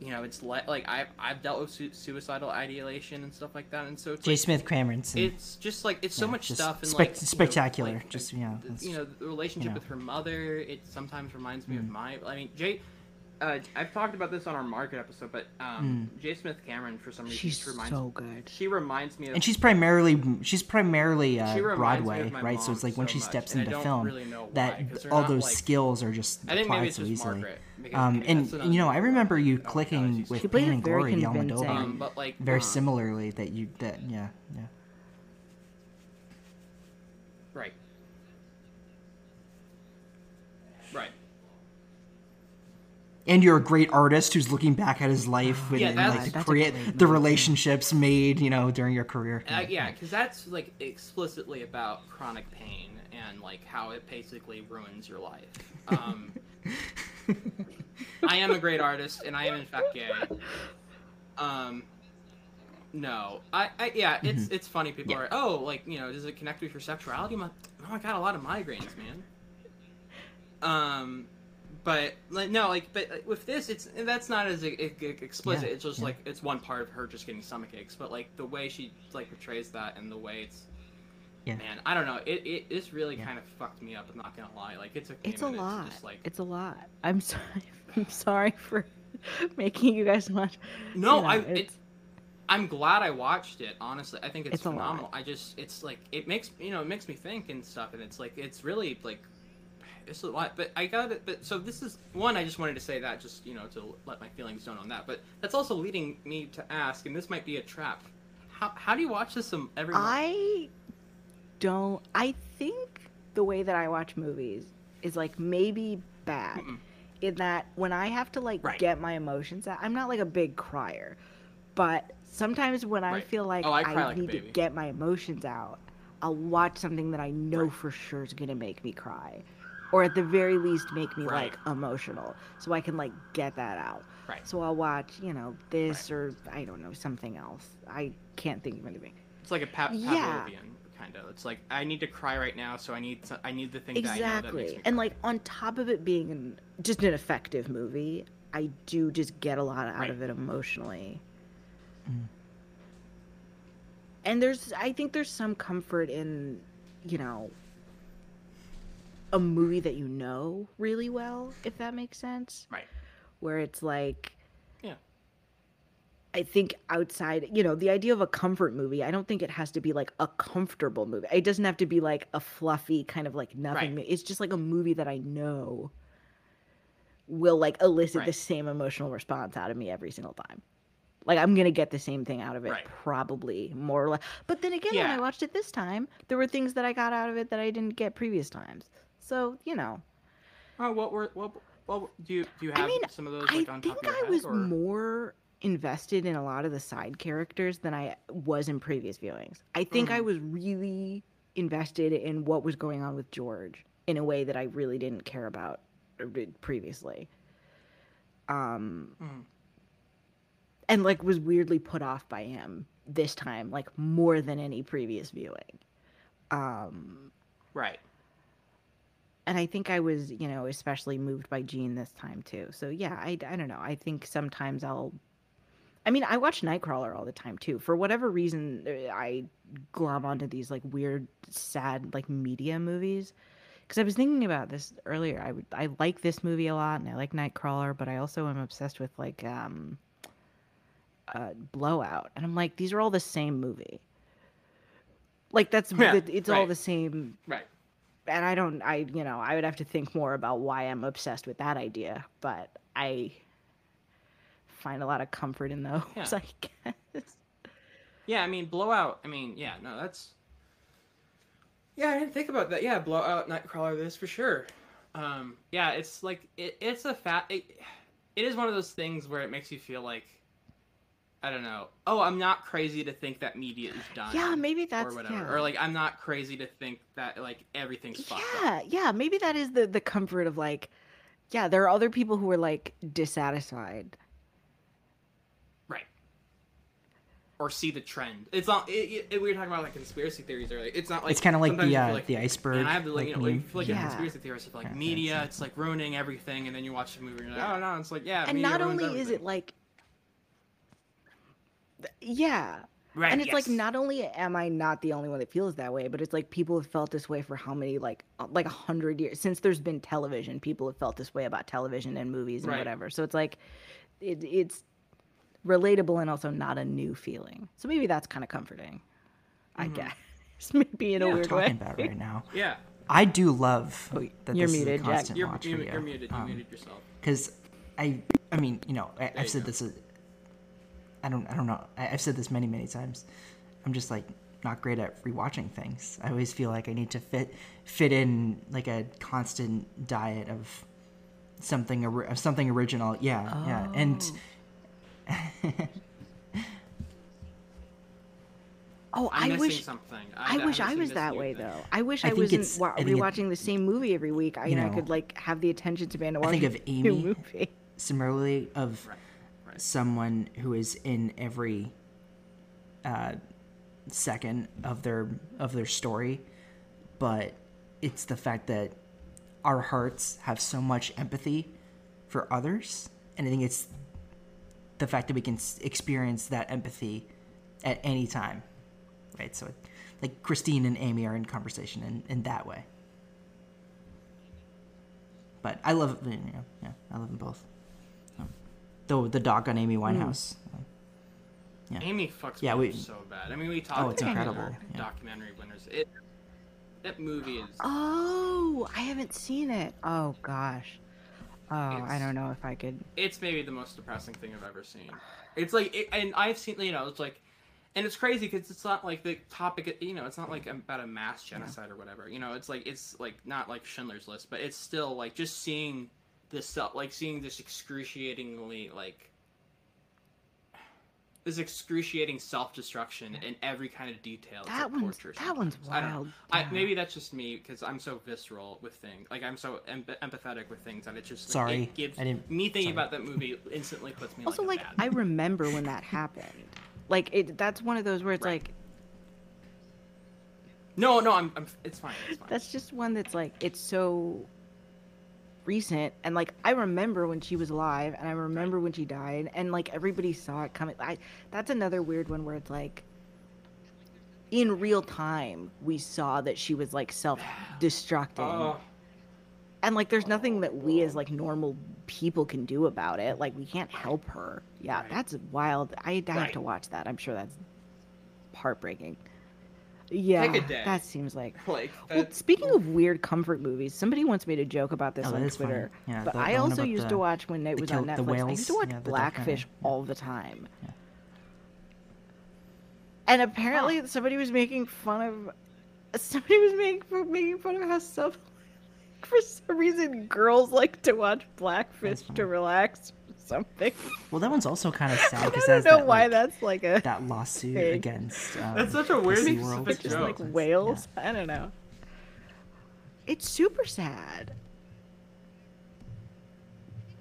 you know it's le- like i've i've dealt with su- suicidal ideation and stuff like that and so it's J. like, Smith Cameronson. it's just like it's so Yeah, much stuff and spec- like you know, spectacular, like, just, you know, you know the relationship know. with her mother it sometimes reminds me of Mm. my i mean jay uh, I've talked about this on our Margaret episode, but um, J. Smith Cameron, for some reason, She's just reminds so good. she reminds me of and she's primarily she's primarily uh, She Broadway, right? So it's like when she steps and into film, really know why, that 'cause they're all those like- skills are just I applied it's so easily. Margaret. Um, and you know, I remember you I don't know, clicking with Pain and Glory, the convincing. Almodovar, um, but like very um, similarly. That you that yeah yeah. Right. Right. And you're a great artist who's looking back at his life and, Yeah, and, like create the relationships made, you know, during your career. Uh, yeah, because that's like explicitly about chronic pain and like how it basically ruins your life. Um, I am a great artist, and I am in fact gay. Um, no, I, I yeah, it's it's funny. People Yeah. are oh, like you know, does it connect with your sexuality? I'm like, oh, I got a lot of migraines, man. Um, but like no, like but uh, with this, it's that's not as e- e- explicit. Yeah, it's just yeah. like it's one part of her just getting stomach aches, but like the way she like portrays that and the way it's. Yeah. Man, I don't know. It, it this really Yeah. kind of fucked me up. I'm not gonna lie. Like it's a It's a lot. Just, like, It's a lot. I'm sorry. I'm sorry for making you guys watch. no, you know, I it's- it, I'm glad I watched it. Honestly, I think it's, It's phenomenal. I just, it's like it makes you know, it makes me think and stuff, and it's like it's really like it's a lot. But I got it. But so this is one. I just wanted to say that, just you know, to let my feelings known on that. But that's also leading me to ask, and this might be a trap. How how do you watch this um, every month? I don't. I think the way that I watch movies is like maybe bad Mm-mm. in that when I have to like Right. get my emotions out, I'm not like a big crier, but sometimes when I feel like Oh, I I, like need to get my emotions out, I'll watch something that I know Right. for sure is gonna make me cry, or at the very least make me Right. like emotional, so I can like get that out. Right. So I'll watch, you know, this or I don't know something else. I can't think of anything. It's like a pa- Yeah. Pavlovian kind of. It's like I need to cry right now, so I need to, I need the thing that I know that makes Exactly. And cry. like on top of it being an, just an effective movie, I do just get a lot out Right. of it emotionally. Mm. And there's I think there's some comfort in, you know, a movie that you know really well, if that makes sense. right. Where it's like Yeah. I think outside, you know, the idea of a comfort movie, I don't think it has to be like a comfortable movie. It doesn't have to be like a fluffy kind of like nothing. Right. It's just like a movie that I know will like elicit the same emotional response out of me every single time. Like I'm gonna get the same thing out of it, Right. probably more or less. But then again, when I watched it this time, there were things that I got out of it that I didn't get previous times. So you know, Oh, what were what? What do you do? You have I mean, some of those I like on think top of your I head, was or- more invested in a lot of the side characters than I was in previous viewings. I think I Mhm. was really invested in what was going on with George in a way that I really didn't care about previously. Um, Mhm. and like was weirdly put off by him this time, like more than any previous viewing. Um, right. And I think I was, you know, especially moved by Jean this time too. So yeah, I, I don't know. I think sometimes I'll. I mean, I watch Nightcrawler all the time too. For whatever reason, uh, I glob onto these like weird, sad like media movies. Because I was thinking about this earlier. I would I like this movie a lot, and I like Nightcrawler, but I also am obsessed with like um, uh, Blowout, and I'm like, these are all the same movie. Like that's Yeah, it's all the same Right. And I don't I you know, I would have to think more about why I'm obsessed with that idea, but I find a lot of comfort in those, Yeah. I guess. Yeah, I mean, blowout. I mean, yeah, no, that's. Yeah, I didn't think about that. Yeah, blowout, Nightcrawler, this for sure. Um, yeah, it's like it, it's a fat. It, it is one of those things where it makes you feel like, I don't know. Oh, I'm not crazy to think that media is done. Yeah, maybe that's or whatever. yeah. Or like, I'm not crazy to think that like everything's fucked up. yeah, yeah, maybe that is the the comfort of like yeah, there are other people who are like dissatisfied. Right. Or see the trend. It's not. It, it, we were talking about like conspiracy theories earlier. It's not like it's kind of like the uh, like, the iceberg. And I have to like, like, you know, like, you feel like Yeah. a conspiracy theorist of like Yeah, yeah, media, it's like ruining everything, and then you watch the movie and you're like, Yeah. oh no, it's like yeah. and media not ruins only is it like th- yeah, right, and it's like not only am I not the only one that feels that way, but it's like people have felt this way for how many like like a hundred years since there's been television. People have felt this way about television and movies and Right. whatever. So it's like it, it's relatable and also not a new feeling. So maybe that's kind of comforting. I Mhm. guess maybe in Yeah. a we're weird talking way. about right now. Yeah, I do love that you're this muted, is a Jack. constant you're, watch you're, for you. you're muted. You Um, muted yourself. because I, I mean, you know, I, i've you said go. this. I don't, I don't know. I, I've said this many, many times. I'm just like not great at rewatching things. I always feel like I need to fit, fit in like a constant diet of something, of something original. Yeah, yeah, and. Oh, oh I'm I wish something. I wish I was that way thing. though. I wish I I, wasn't wa- I think it- rewatching the same movie every week. I, you and I could like have the attention to be span to watch. I think of Amy. movie. similarly of Right, right. Someone who is in every uh, second of their of their story, but it's the fact that our hearts have so much empathy for others, and I think it's the fact that we can experience that empathy at any time, right? So, like Christine and Amy are in conversation in, in that way. But I love, you know, yeah, I love them both. Though the dog on Amy Winehouse, uh, Yeah. Amy fucks Yeah, we- up so bad. I mean, we talked Oh, it's about incredible, her yeah. documentary winners. It that movie is Oh, I haven't seen it. Oh gosh. Oh, I don't know if I could. it's maybe the most depressing thing I've ever seen. It's like, it, and I've seen, you know, it's like, and it's crazy because it's not like the topic, you know, it's not like about a mass genocide or whatever. You know, it's like it's like not like Schindler's List, but it's still like just seeing this, self, like seeing this excruciatingly like this excruciating self destruction in every kind of detail. It's That like one's that one's sometimes. I don't know. wild. I, Yeah. maybe that's just me because I'm so visceral with things. Like I'm so em- empathetic with things that it just like, Sorry, it gives I didn't- me thinking sorry. about that movie instantly puts me Also, like, like I remember when that happened. Like it. That's one of those where it's Right. like No, no, I'm, I'm it's fine. It's fine. that's just one that's like it's so recent and like I remember when she was alive and I remember when she died and like everybody saw it coming. I that's another weird one where it's like in real time we saw that she was like self-destructing. Oh, and like there's nothing that we as oh. like normal people can do about it. Like we can't help her. Yeah Right. that's wild. I i have Right. to watch that. I'm sure that's heartbreaking yeah Take a day. that seems like like well that, speaking of weird comfort movies somebody wants me to joke about this Oh, that on is funny. twitter Yeah, but the- i the one also about used the- to watch when it the was kill- on the netflix i whales? used to watch Yeah, the blackfish documentary. Yeah. all the time Yeah. and apparently somebody was making fun of somebody was making making fun of how some for some reason girls like to watch Blackfish funny. to relax or something. Well, that one's also kind of sad because I don't know that, why like, that's like a that lawsuit thing. against. Um, That's such a weird SeaWorld specific just joke. like Yeah. whales. I don't know. It's super sad.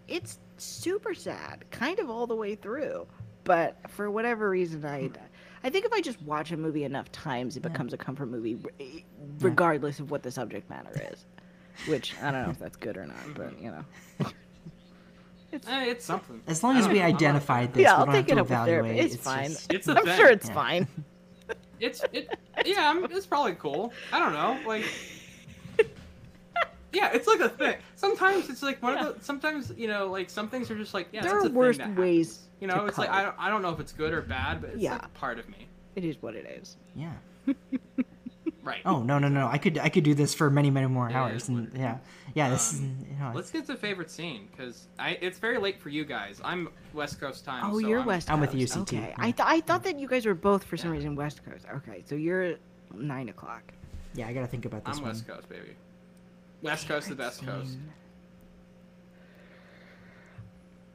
It's super sad, kind of all the way through. But for whatever reason, I, I think if I just watch a movie enough times, it Yeah. becomes a comfort movie, r- regardless of what the subject matter is. Which I don't know if that's good or not, but you know. eh, it's something. As long as we know, I'm not a identified this, yeah, we I'll don't take have it to up evaluate. therapy. It's, It's fine. just- It's a I'm thing. sure it's Yeah. fine. It's it, yeah, I'm, it's probably cool. I don't know, like. Yeah, it's like a thing. Sometimes it's like one Yeah. of the. Sometimes you know, like some things are just like yeah. there that's are a thing worse happens. ways. You know, to it's like. I don't, I don't know if it's good or bad, but it's Yeah. like part of me. It is what it is. Yeah. Right. Oh no no no! I could I could do this for many many more Yeah, hours and yeah yeah this is Um, you know Let's get to favorite scene because I it's very late for you guys. I'm West Coast time. Oh, so you're I'm, West Coast. I'm with you, CT, Okay, yeah. I thought I thought that you guys were both for some Yeah. reason West Coast. Okay, so you're nine o'clock. yeah I gotta think about this I'm one. West Coast, baby. West Coast, the best coast.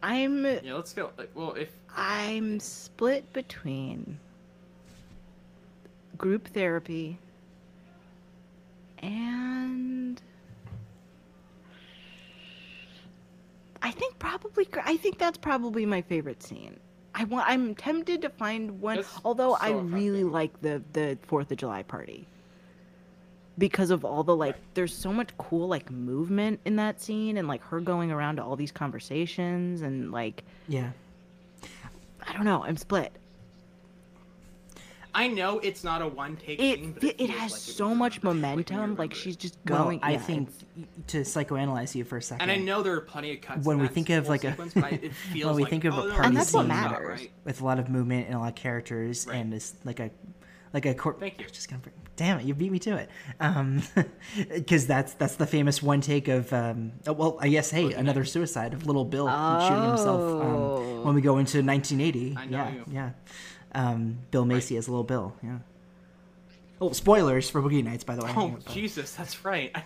I'm Yeah, let's go. Like, well, if I'm split between group therapy and I think probably I think that's probably my favorite scene. I want I'm tempted to find one That's although I so really affecting. like the the 4th of July party. Because of all the like there's so much cool like movement in that scene and like her going around to all these conversations and like Yeah I don't know, I'm split. I know it's not a one take it scene, but it, it has like so was much remembered, like, you momentum. Like she's it. just well going. I yeah, think it's- to psychoanalyze you for a second And I know there are plenty of cuts. When we think of, like, a- sequence, it feels when we like, think of a oh, no, party And that's what scene- matters. Right. with a lot of movement and a lot of characters Right. and it's like a like a cor- Thank you. Just gonna bring, damn it you beat me to it um because that's that's the famous one take of um oh, well I guess hey Looking another at- suicide of little Bill shooting himself Oh. um, when we go into 1980 I know yeah you. yeah um Bill Macy as little Bill yeah oh spoilers for Boogie Nights by the way Oh Jesus, that's right. I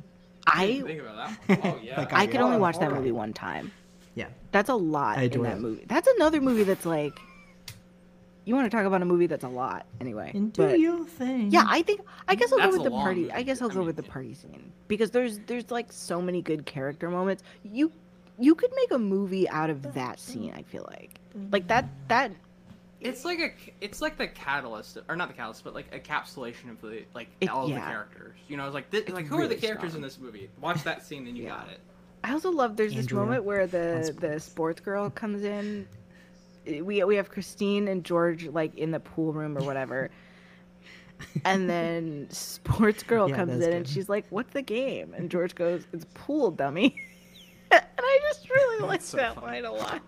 I think about that. Oh yeah. Like I could only watch that movie one time. yeah That's a lot I in that it. movie. That's another movie that's like. You want to talk about a movie that's a lot anyway. and do but- your thing Yeah, I think I guess I'll That's go with the party. movie. I guess I'll I go mean, with the party scene because there's there's like so many good character moments. You you could make a movie out of that scene. I feel like like that that It's like a, it's like the catalyst, or not the catalyst, but like a capsulation of the like It- all of the characters. You know, it's like this, It's like who are the characters strong. in this movie? Watch that scene, and you Yeah. got it. I also love there's this moment where the sports. the sports girl comes in. We we have Christine and George like in the pool room or whatever. and then sports girl Yeah, comes in that's and she's like, "What's the game?" And George goes, "It's pool, dummy." and I just really like so that funny. line a lot.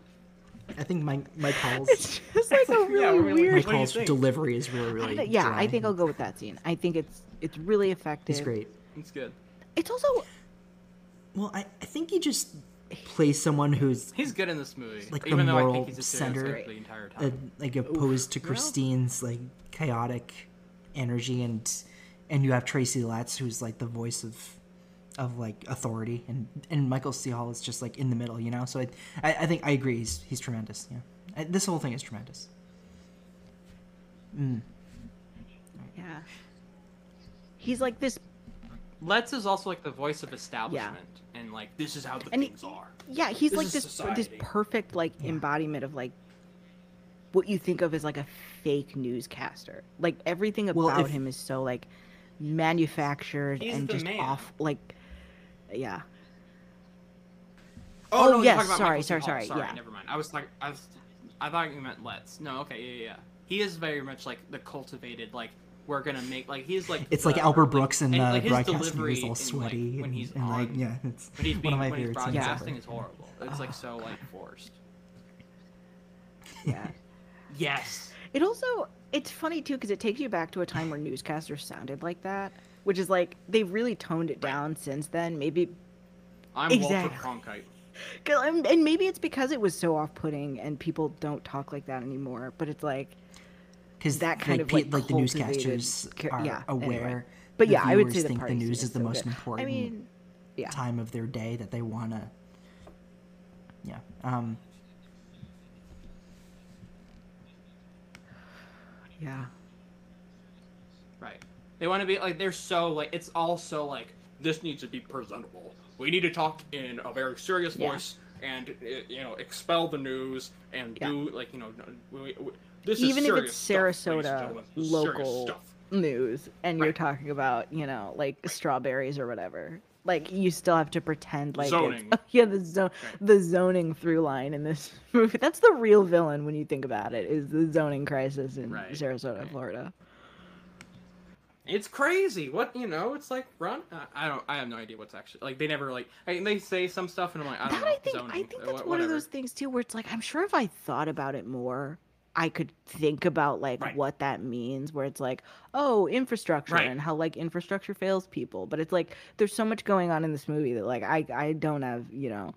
I think Mike Mike Hall's It's just like a really Yeah, weird. Mike What Hall's delivery is really really. thi- yeah, I think I'll go with that scene. I think it's it's really effective. It's great. It's good. It's also Well, I, I think he just plays someone who's He's good in this movie. Like the even though I moral think he's a center. the entire uh, time. like opposed to. Christine's like chaotic energy and and you have Tracy Letts who's like the voice of of like authority and and Michael C. Hall is just like in the middle, you know. So I I, I think I agree. He's he's tremendous. Yeah, I, this whole thing is tremendous. Mm. yeah. He's like this. Let's is also like the voice of establishment, and like this is how the And he- things are. Yeah, he's This like is this this perfect like embodiment of like what you think of as like a fake newscaster. Like everything about Well, if- him is so like manufactured and just man. off. Like, yeah. Oh, Oh, no, yes, about sorry, sorry, sorry, Sorry, yeah. never mind. I was like, I was, I thought you meant Let's. No, okay, yeah, yeah, yeah. He is very much like the cultivated, like we're gonna make, like he's like. It's like the- Albert like- Brooks in and, the like, his broadcasting. delivery He's all in, sweaty like, when and, he's and, on, like yeah, it's when he's one of my when he's favorite scenes broadcasting is horrible. It's like so like forced. Yeah. Yes. It also it's funny too because it takes you back to a time where newscasters sounded like that, which is like they've really toned it down since then. Maybe I'm Exactly. Walter Cronkite. 'cause- and and maybe it's because it was so off-putting and people don't talk like that anymore. But it's like because that kind like, of, like, like the newscasters are yeah, anyway. aware. But yeah, I would say the think the news scene is the so most good. important I mean, yeah. time of their day that they want to. Yeah. Um. Yeah. Right. They want to be like they're so like it's all so like this needs to be presentable. We need to talk in a very serious Yeah. voice and uh, you know expel the news and Yeah. do like you know we, we, this Even is if it's stuff, ladies and Sarasota gentlemen. This is serious local news and you're talking about, you know, like strawberries or whatever. Like you still have to pretend like Zoning. It's, yeah, the zone, the zoning through line in this movie. That's the real villain when you think about it. Is the zoning crisis in Right, Sarasota, right. Florida? It's crazy. What you know? It's like run. I- I don't. I have no idea what's actually like. They never like. I, they say some stuff and I'm like I don't That know. I think zoning, I think uh, that's wha- one of those things too, where it's like I'm sure if I thought about it more, I could think about like Right. what that means. Where it's like, oh, infrastructure Right. and how like infrastructure fails people. But it's like there's so much going on in this movie that like I I don't have you know.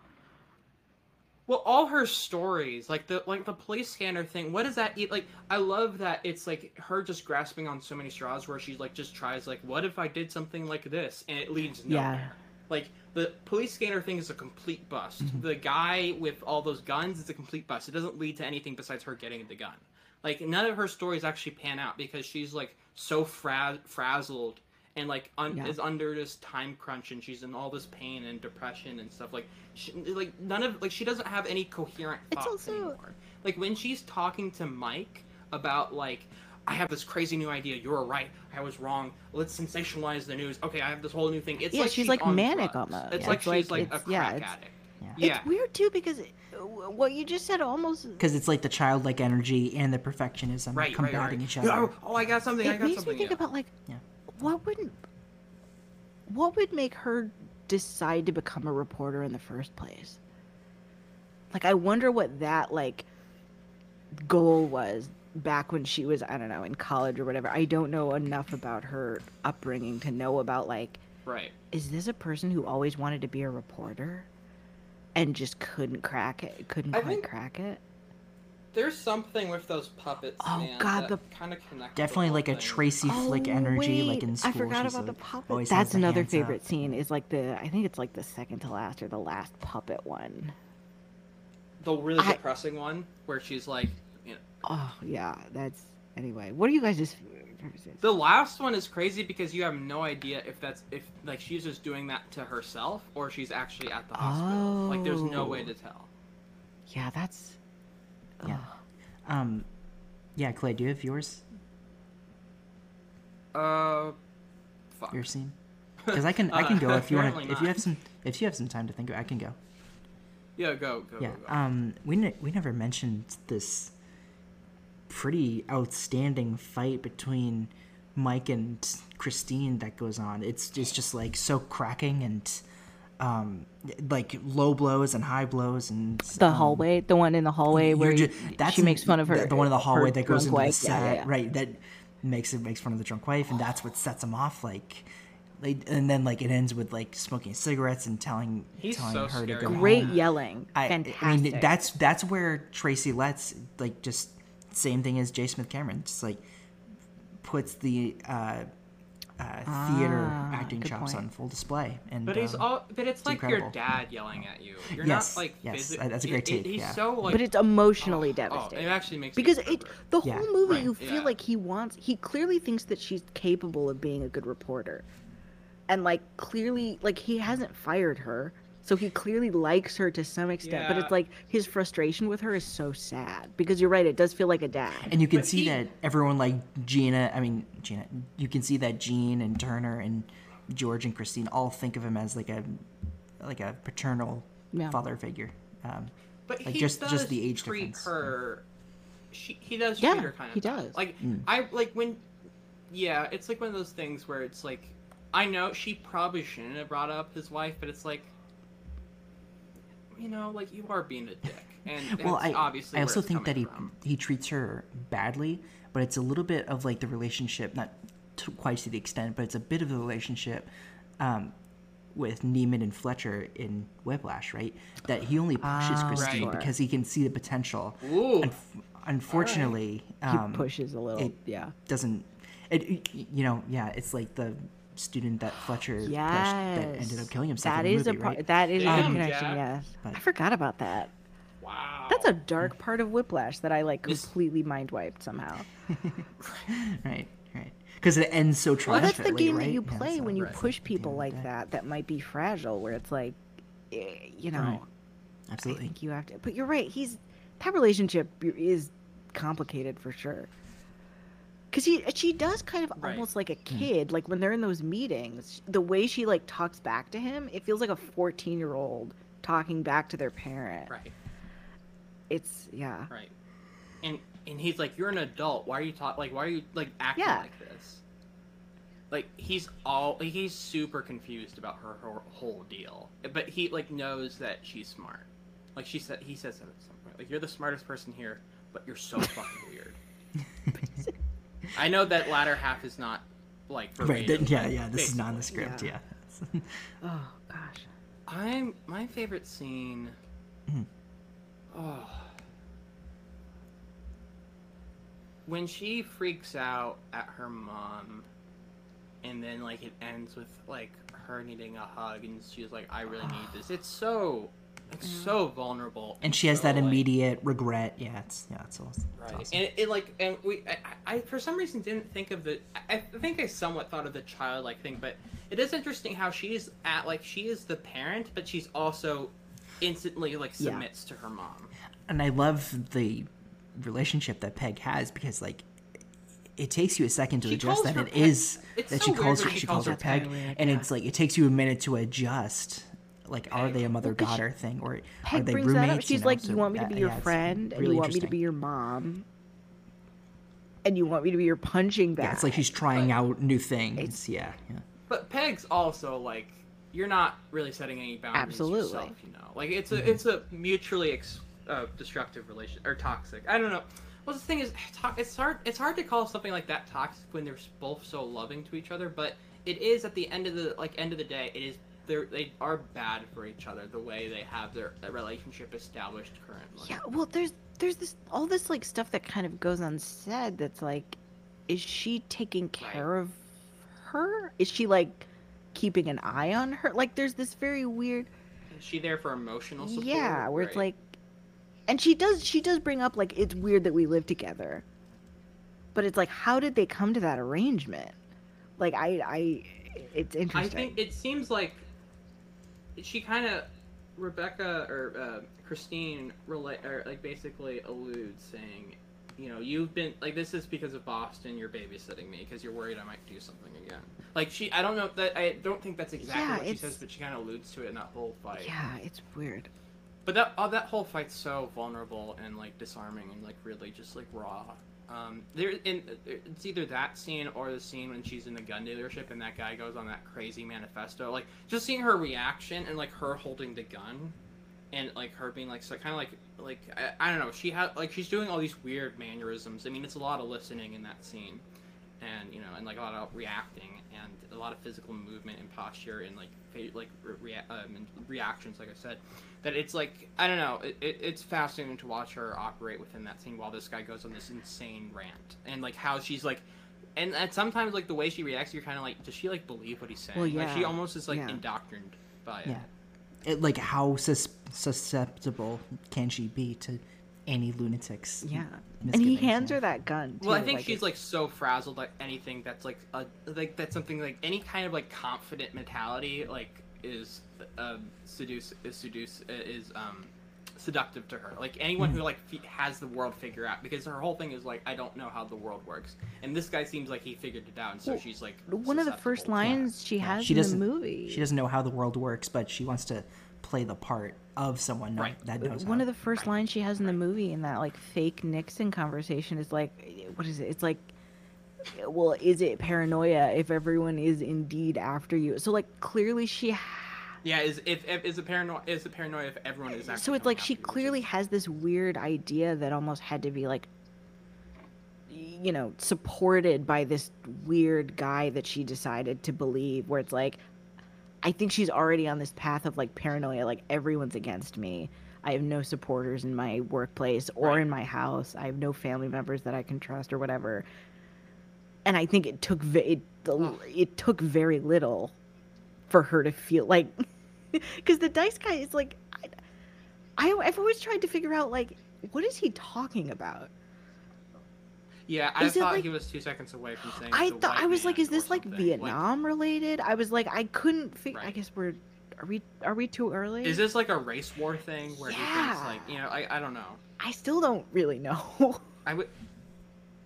Well, all her stories, like the like the police scanner thing. What does that eat? Like, I love that it's like her just grasping on so many straws, where she like just tries like, what if I did something like this, and it leads Yeah. nowhere. Like the police scanner thing is a complete bust. Mm-hmm. The guy with all those guns is a complete bust. It doesn't lead to anything besides her getting the gun. Like none of her stories actually pan out because she's like so fra- frazzled and like un- Yeah. is under this time crunch and she's in all this pain and depression and stuff like she, like none of like she doesn't have any coherent It's thoughts also- anymore like when she's talking to mike about like i have this crazy new idea you're right i was wrong let's sensationalize the news okay i have this whole new thing it's Yeah, like she's, like, on manic drugs. almost. it's Yeah, like it's she's like- like, a it's- yeah, crack it's- addict Yeah. yeah It's weird too because it, what you just said almost Because it's like the childlike energy and the perfectionism right right, combating right. each other. oh, oh i got something i it got makes something me think yeah. about like Yeah. What wouldn't? what would make her decide to become a reporter in the first place? Like i wonder what that like goal was back when she was i don't know in college or whatever. I don't know enough about her upbringing to know about like right. is this a person who always wanted to be a reporter and just couldn't crack it couldn't I quite think- crack it there's something with those puppets Oh, man, God, that the- kind of connect Definitely like a Tracy oh, Flick energy, like in Oh, I school. forgot she's about the like, puppet. always That's another hands up. favorite scene. Is like the I think it's like the second to last or the last puppet one. the really I- depressing one where she's like you know, Oh yeah, that's anyway. What are you guys just? The last one is crazy because you have no idea if that's if like she's just doing that to herself or she's actually at the hospital. Like there's no way Oh. to tell. Yeah, that's. Yeah. Um, yeah, Clay, do you have yours? Uh, fuck. Your scene? Because I can, I can Uh, go if you want. apparently If you have some, if you have some time to think, about I can go. Yeah, go go Yeah. go. go. Um, we ne- we never mentioned this pretty outstanding fight between Mike and Christine that goes on. It's it's just like so cracking and um, like low blows and high blows and The um, hallway, the one in the hallway you're where ju- you- she makes fun of her. the, the one in the hallway that goes drunk into the wife. Yeah, set yeah, yeah. right that makes it makes fun of the drunk wife and that's what sets him off like like and then like it ends with like smoking cigarettes and telling He's telling so her to scary. go Great home. yelling, I, fantastic. I mean that's that's where Tracy Letts like just same thing as J. Smith Cameron just like puts the uh, uh, theater Ah, acting chops point. on full display and But he's um, all. But it's like incredible. your dad yelling at you. You're Yes, not like. yes, physi- that's a great it- it- take, He's yeah. so like. but it's emotionally oh, devastating. it actually makes because it remember. the Yeah. whole movie Right, you feel yeah. like he wants he clearly thinks that she's capable of being a good reporter and like clearly like he hasn't fired her so he clearly likes her to some extent but it's like his frustration with her is so sad because you're right it does feel like a dad and you can But see he- that everyone like Gina, I mean Gina, you can see that Jean and Turner and George and Christine all think of him as like a like a paternal Yeah. father figure. Um, But like, he just- does just the age treat difference. her. She, he does Yeah, treat her kind of. he does. Like Mm. I like when. Yeah, it's like one of those things where it's like, I know she probably shouldn't have brought up his wife, but it's like. You know, like you are being a dick, and well, I obviously. I also think that he from. he treats her badly, but it's a little bit of like the relationship, not to quite to the extent, but it's a bit of the relationship. Um, with Neiman and Fletcher in Whiplash, right? That he only pushes Ah, Christine Right. because he can see the potential. Ooh. Unf- unfortunately, he um, pushes a little it yeah doesn't it it- you know yeah it's like the student that fletcher pushed that ended up killing himself that in the is movie, a part right? that is a good connection Jack. yes But- i forgot about that Wow. that's a dark part of whiplash that i like This- completely mind wiped somehow right right because it ends so tragically. Well, tragically that's the game right? that you Yeah, play so- when you push the people end like the that that might be fragile where it's like eh, you know Right. i absolutely think you have to but you're right he's that relationship is complicated for sure because he she does kind of Right. almost like a Hmm. kid like when they're in those meetings the way she like talks back to him it feels like a 14 year old talking back to their parent Right. it's yeah Right. And and he's like, "You're an adult. Why are you talk like? Why are you like acting Yeah. like this?" Like he's all he's super confused about her, her whole deal, but he like knows that she's smart. Like she said, he says that at some point. Like you're the smartest person here, but you're so fucking weird. I know that latter half is not like right verbatim, th- yeah yeah this is not in the script. Yeah. yeah, oh gosh I'm my favorite scene. Mhm. Oh. When she freaks out at her mom, and then like it ends with like her needing a hug, and she's like, "I really need this." It's so, it's so vulnerable. and she has so, that like- immediate regret yeah it's yeah it's, awesome. It's Right. awesome. And it, it, like, and we, I, I, for some reason didn't think of the. I, I think I somewhat thought of the childlike thing, but it is interesting how she's at like she is the parent, but she's also instantly like Yeah. submits to her mom. and I love the relationship that Peg has because like it takes you a second to She adjust that it Peg. is It's that so she calls her she she calls calls her her Peg, Peg. And yeah. it's like it takes you a minute to adjust. Like, are they a mother Well, 'cause daughter thing, or are they brings roommates? that up. She's know? like, So, "You want me to uh, be your yeah, it's friend, and you want me to be your mom, and you want me to be your punching bag." Yeah, it's like she's trying But- out new things. yeah, yeah. But Peg's also like you're not really setting any boundaries Absolutely. yourself, you know. Like it's a Mm-hmm. it's a mutually ex- uh, destructive relation or toxic. I don't know. Well, the thing is, it's hard. It's hard to call something like that toxic when they're both so loving to each other. But it is at the end of the like end of the day, it is they're they are bad for each other the way they have their, their relationship established currently. Yeah, well, there's there's this all this like stuff that kind of goes unsaid. That's like, is she taking care of her? Is she like keeping an eye on her? Like, there's this very weird. Is she there for emotional support? yeah, where it's like, and she does she does bring up like it's weird that we live together, but it's like how did they come to that arrangement? Like I I, it's interesting. I think it seems like she kind of Rebecca or uh, Christine relate or like basically alludes saying, you know, you've been like this is because of Boston. You're babysitting me because you're worried I might do something again. Like she, I don't know that I don't think that's exactly Yeah, what she says, but she kind of alludes to it in that whole fight. yeah, it's weird. But that oh, that whole fight's so vulnerable and like disarming and like really just like raw. Um, there in it's either that scene or the scene when she's in the gun dealership and that guy goes on that crazy manifesto. Like just seeing her reaction and like her holding the gun, and like her being like so kind of like like I, I don't know. She had like she's doing all these weird mannerisms. I mean, it's a lot of listening in that scene, and you know, and like a lot of reacting and a lot of physical movement and posture and like like rea- um, and reactions. Like I said, that it's like I don't know. It, it, it's fascinating to watch her operate within that scene while this guy goes on this insane rant and like how she's like. And, and sometimes like the way she reacts, you're kind of like, does she like believe what he's saying? Well, Like she almost is like Yeah. indoctrined by it. Yeah. It, like how sus- susceptible can she be to any lunatic's? Yeah. And he hands yeah. her that gun. Too. Well, I think like, she's it's- like so frazzled that anything that's like a like that's something like any kind of like confident mentality like is um seduce is seduce is um seductive to her. Like anyone Mm-hmm. who like f- has the world figured out because her whole thing is like I don't know how the world works, and this guy seems like he figured it out, and so Well, she's like one of the first susceptible to lines she has She in the doesn't. movie. She doesn't know how the world works, but she wants to play the part of someone Right. that knows. one how. of the first lines she has in the movie in that like fake Nixon conversation is like, what is it? It's like, well, is it paranoia if everyone is indeed after you? So like clearly she. Ha- Yeah, is if, if is a paranoia is a paranoia if everyone is actually so it's like she after you, clearly has this weird idea that almost had to be like you know supported by this weird guy that she decided to believe where it's like i think she's already on this path of like paranoia like everyone's against me. I have no supporters in my workplace or Right. in my house. I have no family members that i can trust or whatever. And i think it took it, it took very little for her to feel like because the dice guy is like I, I i've always tried to figure out like what is he talking about Yeah, I Is thought like- he was two seconds away from saying. i thought i was like is this like vietnam related? I was like i couldn't figure i guess we're are we are we too early? Is this like a race war thing where he thinks Yeah. like you know I, I don't know. I still don't really know. I would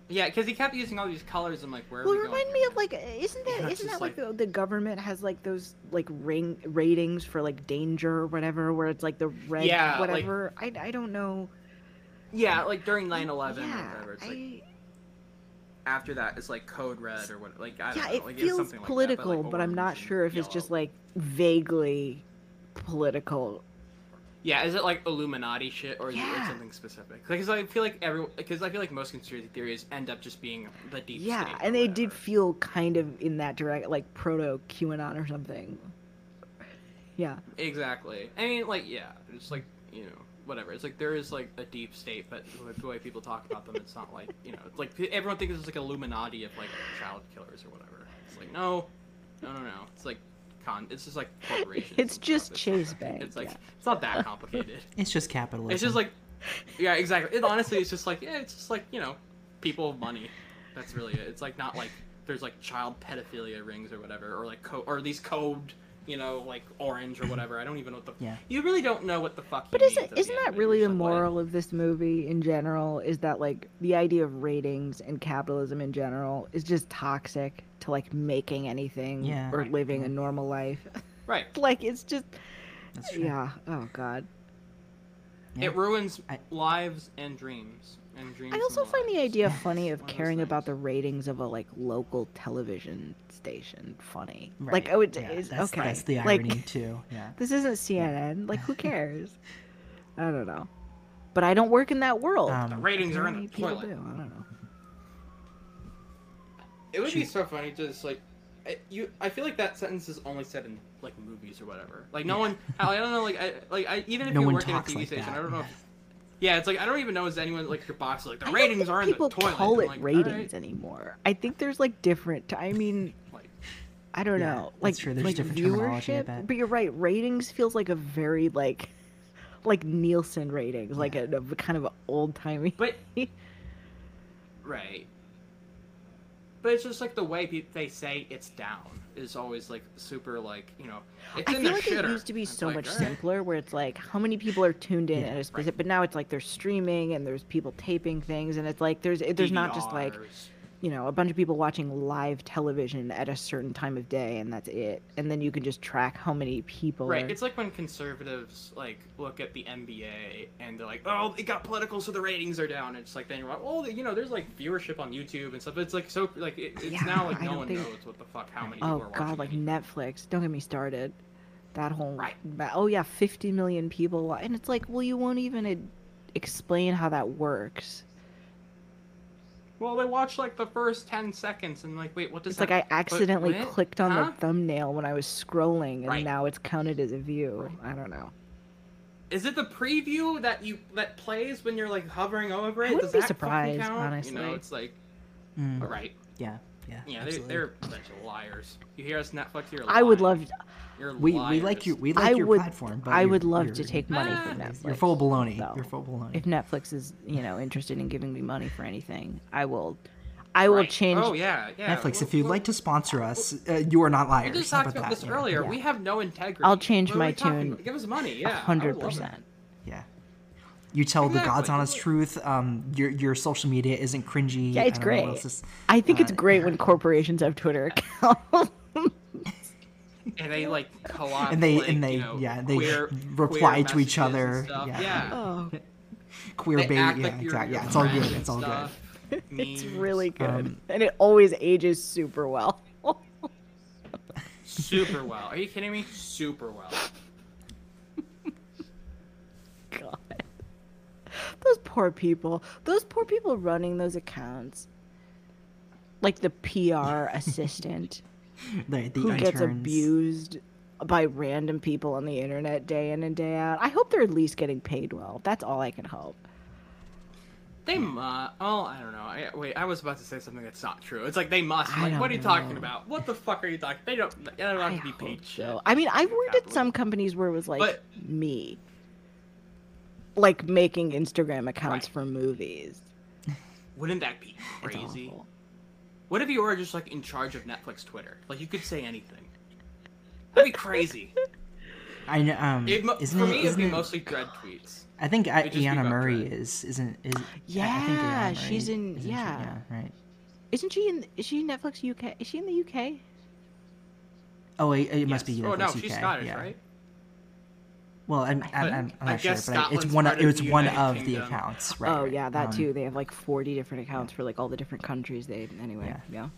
yeah because he kept using all these colors I'm like where are well we going remind me of like uh, isn't that Yeah, not that like, like- the, the government has like those like ring ratings for like danger or whatever where it's like the red Yeah, like- whatever? I, I don't know. Yeah like during 9/11 or yeah whatever it's like after that it's like code red or what like I don't yeah know it like, it's feels something like that, political like, but i'm not sure if it's just like vaguely political. Yeah is it like Illuminati shit or is it Yeah. something specific? Because I feel like every because I feel like most conspiracy theories end up just being the deep yeah state and they did feel kind of in that direct like proto qanon or something. Yeah. Exactly. I mean, like, yeah, it's like you know, whatever. It's like there is like a deep state, but the way people talk about them, it's not like you know, it's like everyone thinks it's like Illuminati of like child killers or whatever. It's like no, no, no, no. It's like con. It's just like corporations. It's just stuff. It's Chase Bank, It's like yeah. it's not that complicated. It's just capitalism. it's just like, yeah, exactly. It honestly, it's just like yeah, it's just like you know, people of money. That's really it. It's like not like there's like child pedophilia rings or whatever, or like co- or these code. You know, like orange or whatever. I don't even know what the. Yeah. You really don't know what the fuck. but he isn't means at the isn't that really the just like, moral of this movie in general is that like the idea of ratings and capitalism in general is just toxic to like making anything Yeah. or Right. living a mm-hmm. normal life Right. like it's just That's true. yeah oh god Yeah. It ruins I- lives and dreams. And dreams. I and also find the idea funny of One of those caring about the ratings of a like local television station funny. Right. Like I would Yeah, is that's, okay. That's the like, irony too. Yeah. This isn't CNN. Like who cares? I don't know. But I don't work in that world. Um, The ratings are in the toilet. do. I don't know. It would be so funny to just like. You, I feel like that sentence is only said in like movies or whatever. Like no one, I don't know. Like I, like I, even if No you're one working at a TV like station, that. I don't know. If, yeah, it's like I don't even know is anyone like your boss like the I ratings are in the toilet. people toilet. call it like, ratings alright. anymore. I think there's like different. I mean, Like, I don't Yeah, know. that's Like true. There's like different terminology, I viewership. But you're right. Ratings feels like a very like like Nielsen ratings, like a, a kind of old timey. but right. But it's just like the way pe- they say it's down is always like super like you know it's I in feel the like shitter. it used to be It's so like, much alright. simpler, where it's like how many people are tuned in Yeah, at a right. specific. But now it's like they're streaming and there's people taping things, and it's like there's there's not just like DVRs. You know, a bunch of people watching live television at a certain time of day, and that's it. And then you can just track how many people. Right. Are... It's like when conservatives like look at the NBA and they're like, "Oh, it got political, so the ratings are down." It's like then you're like, "Oh, you know, there's like viewership on YouTube and stuff." It's like so like it, it's Yeah, now like I no one think- knows what the fuck how many oh, people Oh are watching. God, like anymore. Netflix. Don't get me started. That whole Right. Oh yeah, 50 million people, and it's like, well, you won't even explain how that works. Well, they watch like the first ten seconds and like, wait, what does It's like? I accidentally what? clicked on Huh? the thumbnail when I was scrolling, and Right. now it's counted as a view. I don't know. Is it the preview that you that plays when you're like hovering over it? I wouldn't Does be surprised, count? You honestly. know, it's like, Mm, all right, yeah, yeah. yeah, they, absolutely. they're a bunch of liars. You hear us, Netflix? You're like, I would lying. love. You're We, we like your we like I your would. platform, but I would love to take money Ah, from Netflix. You're full baloney. though. You're full baloney. If Netflix is, you know, interested in giving me money for anything, I will. I will Right. change. Oh yeah, yeah. Netflix, Well, if you'd well, like to sponsor us, uh, you are not We just talked about that? this Yeah, earlier. yeah. We have no integrity. I'll change What my tune? Give us money. Yeah, hundred percent. Yeah. You tell the God's honest truth. Um, your your social media isn't cringy. Yeah, it's I don't know what great. is- I think it's uh, great when corporations have Twitter accounts. And they like co-op. And they- like, and they- you know, yeah, they queer, reply queer to each other, yeah. Yeah. oh, queer They bait. Yeah, like exactly. Yeah, it's all good. It's all good. it's really good, Um, and it always ages super well. super well. Are you kidding me? Super well. God, those poor people. Those poor people running those accounts. Like the PR assistant The, the who gets abused by random people on the internet day in and day out. I hope they're at least getting paid well. That's all I can hope. They must. Oh, I don't know. I, wait, I was about to say something that's not true. It's like they must. I Like, what are you talking about? What the fuck are you talking? They don't. They don't I to be paid hope shit. so. I mean, I've worked at some companies where it was like But- me, like making Instagram accounts Right. for movies. Wouldn't that be It's crazy? Awful. What if you were just like in charge of Netflix Twitter? Like you could say anything. That'd be crazy. I know. Um, It, mo- isn't for it, me, it'd isn't be it- mostly dread tweets. I think I, it'd just be Iana Murray Dread. is isn't is. I- I think Yeah, she's in- isn't she? yeah. yeah. Right. Isn't she in? Is she in Netflix UK? Is she in the UK? Oh, it, it must Yes. be. Oh no, Netflix she's UK, Scottish, yeah. right? Well, I'm, I'm, I'm, I'm I not sure, guess but I, it's one. part Of, of it's the one of the Kingdom. oh accounts. Right, oh yeah, that Um, too. They have like forty different accounts for like all the different countries. They anyway. Yeah. Yeah.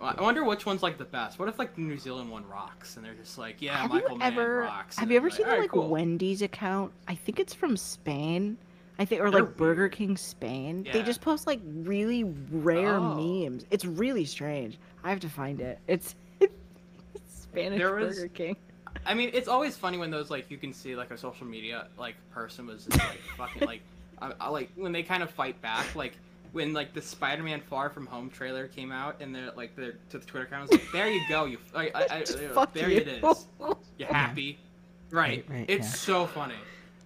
I wonder which one's like the best. What if like the New Zealand one rocks and they're just like, yeah, have Michael you Mann ever rocks. have you ever I'm seen the "Alright, like cool." Wendy's account? I think it's from Spain. I think or They're like Burger. King Spain. Yeah. They just post like really rare Oh. memes. It's really strange. I have to find it. It's, it's Spanish There was- Burger King. I mean, it's always funny when those like you can see like a social media like person was just, like fucking like, I, I, like when they kind of fight back like. When like the Spider-Man Far From Home trailer came out, and they're like they're to the Twitter account, was like, "There you go, you, I, I, I, Just fuck there you. it is. You happy? Right. Right, right, it's yeah. so funny.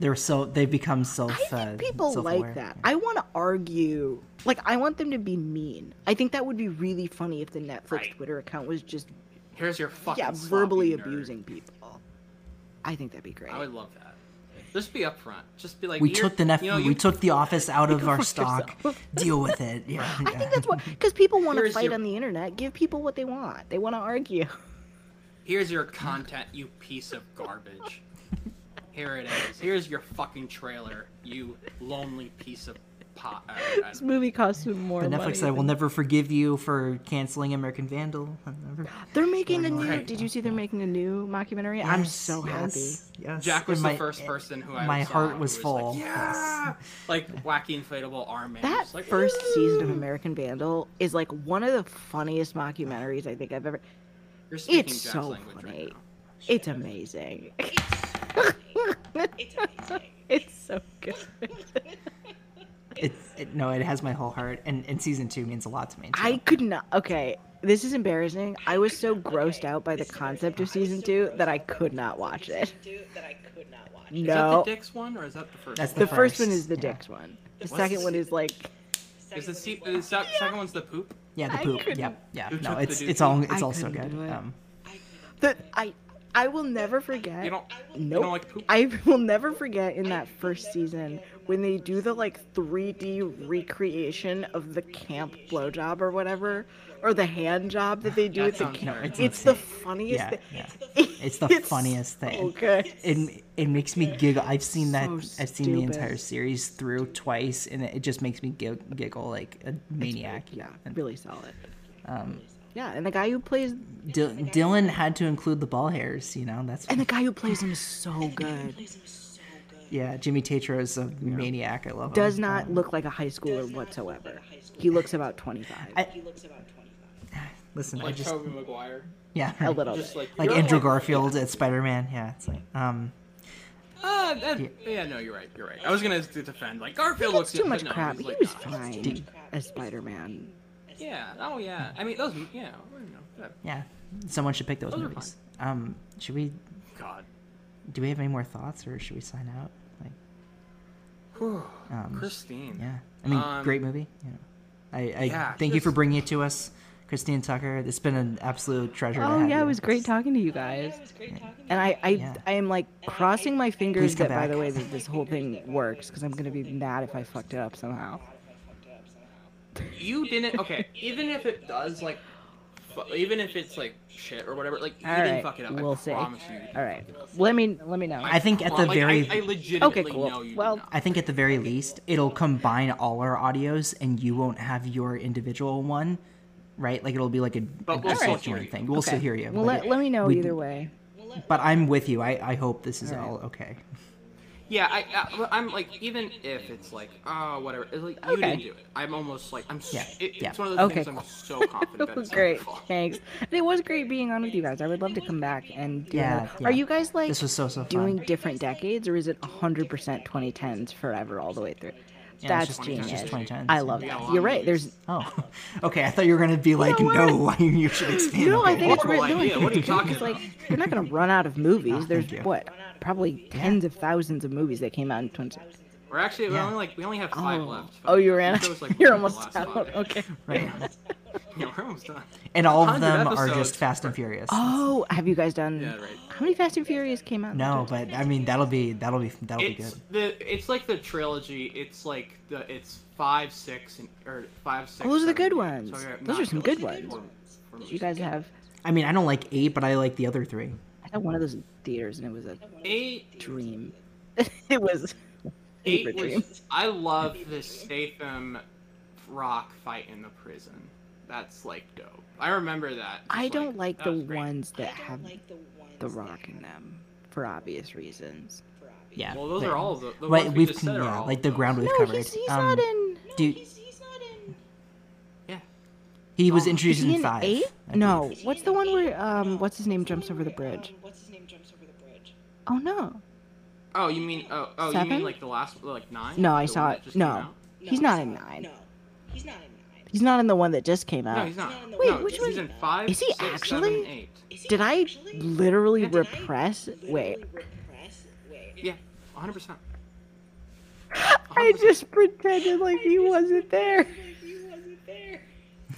They're so they've become self. I think uh, people self-aware. like that. Yeah. I want to argue. Like, I want them to be mean. I think that would be really funny if the Netflix Right. Twitter account was just, Here's your fucking yeah, sloppy verbally nerd. abusing people. I think that'd be great. I would love that. Just be upfront. Just be like we took the Nef- you know, we took the office out of our stock. Deal with it. Yeah. I think that's what, because people want to fight your- on the internet. Give people what they want. They want to argue. Here's your content, you piece of garbage. Here it is. Here's your fucking trailer, you lonely piece of pot. Uh, I This movie cost them more But. Netflix said, "We'll than- never forgive you for canceling American Vandal." I'll never- They're making a new. Right. Did you see they're making a new mockumentary? I'm Yes, so happy. yes, Yes. Jack was And the my- first person who I my saw heart who was like, full. yeah, like wacky inflatable arm man. That like, first season of American Vandal is like one of the funniest mockumentaries I think I've ever. You're speaking It's Jack's so funny. right now. It's amazing. It's amazing. it's so good. It, it, no, it has my whole heart, and, and season two means a lot to me. Too. I could not. Okay, this is embarrassing. I was so grossed out by the concept of season two that I could not watch it. That I could not watch. Is No, that the Dix one or is that the first? That's one? the the first one first, is the yeah. Dix one. The What's second the one is like Is the, se- the se- second one's the poop? yeah, the I poop. couldn't- Yeah, yeah. No, it's it's all it's I all so good. do it. Um, the I. I will never forget. You don't. You Nope. don't like poop. I will never forget in that first season when they do the like 3D recreation of the camp blowjob or whatever, or the hand job that they do at the camp. very it's It's the funniest Yeah, thing. yeah. It's the funniest thing. Okay. It it makes me giggle. I've seen that. So I've seen the entire series through twice, and it just makes me giggle like a maniac. Yeah, And, really solid. Um, Yeah, and the guy who plays Dil- Dylan had to include the ball hairs. You know, that's and the guy who plays him is so good. yeah. Jimmy Tatro is a maniac. I love him. Does not Um, look like a high schooler whatsoever. He looks about 25. I, listen, I like just Tobey Maguire. yeah, a little Just bit. like like Andrew like- Garfield at Spider Man. Yeah, it's like um. Uh, that, yeah. no, you're right. You're right. I was gonna defend like Garfield looks Too good, much but no, crap. he's, He like, was not. fine as Spider-Man. Yeah. Oh yeah. I mean those. Yeah. You know, Yeah, someone should pick those, Those movies. Um, should we? God. Do we have any more thoughts, or should we sign out? Like, Whew. um, Christine. yeah. I mean, Um, great movie. You know, I, I yeah, thank you for bringing it to us, Christine Tucker. It's been an absolute treasure. to Oh have yeah, you. it was great talking to you guys. And I, I, Yeah. I am like crossing my fingers Please come that by the way that this whole thing works because I'm gonna be mad if I fucked it up somehow. You didn't. Okay. Even if it does like, fu- even if it's like shit or whatever, like you All didn't right, fuck it up. we'll I see. promise you. All right, let me let me know. I think at the Like, very- I, I legitimately Okay, cool. know you. did Well, not. I think at the very least, it'll combine all our audios, and you won't have your individual one, right? Like it'll be like a, But a we'll still disjoint hear you. thing. We'll still Okay. hear you. Well, but let, let me know we- either way. But I'm with you. I, I hope this is All right. all okay. Yeah, I, I I'm like even if it's like oh whatever, it's like you didn't do it. I'm almost like I'm. s Yeah, it, yeah. It's one of those Okay, things I'm so confident that it's great, thanks. It was great being on with you guys. I would love to come back and do Yeah, more. yeah. Are you guys like This was so so fun. doing different decades, or is it 100% 2010s forever all the way through? Yeah, it's That's just- it's genius. just 2010s, I love We that. You're right. There's Oh, okay. I thought you were gonna be like, No, no, you should expand. No, Okay. I think it's Horrible great. No, I idea. What are you great talking because, like you're not gonna run out of movies. Oh, There's you. what probably tens of thousands of movies that came out in 20. We're actually we Yeah. only like we only have five Oh, left. oh, you ran. We chose, like, You're one the almost last out. five. Okay. Right. Yeah, we're almost done. And all of 100 them are episodes. just Fast and Furious. Oh, have you guys done? Yeah, right. How many Fast and Furious came out? No, but I mean that'll be that'll be that'll be good. the it's like the trilogy. It's like the it's five, six, and or five, six. Oh, those are the good ones. So, Those not are some good trilogy, ones. for- for you guys have. I mean I don't like eight, but I like the other three. I had one of those in theaters, and it was a Eight dream. it was. a Eight fever dream. was. I love the Statham Rock fight in the prison. That's like dope. I remember that. Just, I don't like the ones that have the Rock in them for obvious reasons. Yeah. Well, those but- are all the. the Right, we we've just said are yeah, all like the those. ground we've no, covered. he's, he's um, not in. Dude, Yeah. he was Oh. introduced Is he in in five. eight? No. What's the one where um what's his name jumps over the bridge? What's his name? Jumps over the bridge. Oh no. Oh, you mean oh oh you mean like the last like nine? No, I The saw one it. that just came No. out? He's not in nine. He's not in the one that just came out. No, he's not. Wait, no, which he's one- in five. Is he six, seven, actually? eight. Did I literally repress? Wait. Yeah, 100. percent I just pretended like he wasn't there.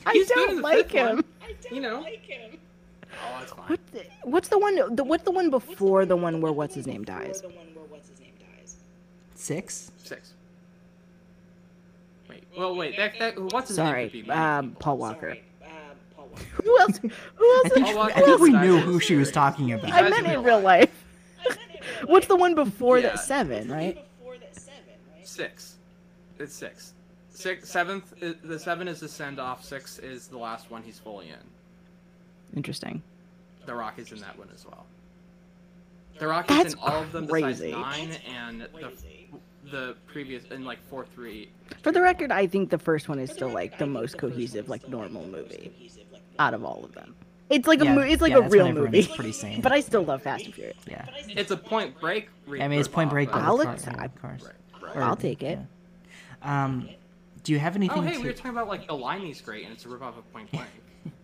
I He's good in don't the like fifth one. him. You know. Oh, that's fine. What the, what's the one the what's the one before the one where what's his name dies? Six. Six. Wait. Well, wait. That that what's his Sorry, name? could be- um, Paul Walker. Who else? Who else? I think, I think we knew who she was talking about. I guys meant in in real real life. What's the one before Yeah. that? Seven, right? Six. It's six. Six. Seventh. Is, the seven is the send off. Six is the last one. He's fully in. Interesting. The Rock is in that one as well. The Rock That's is in all of them crazy. besides nine and the the previous in like four three. For the record, I think the first one is still like the most cohesive, like normal movie out of all of them. It's like Yeah, a mo- it's like yeah, a real everyone's movie. pretty sane. But I still love Fast and Furious. Yeah. It's a Point Break. Re- I mean, it's Point Break, but- but I'll accept- yeah, with cars. Right, right. Or- I'll take it. yeah. Um, do you have anything Oh, hey, to? we were talking about like the Limey's great, and it's a ripoff of Point Blank.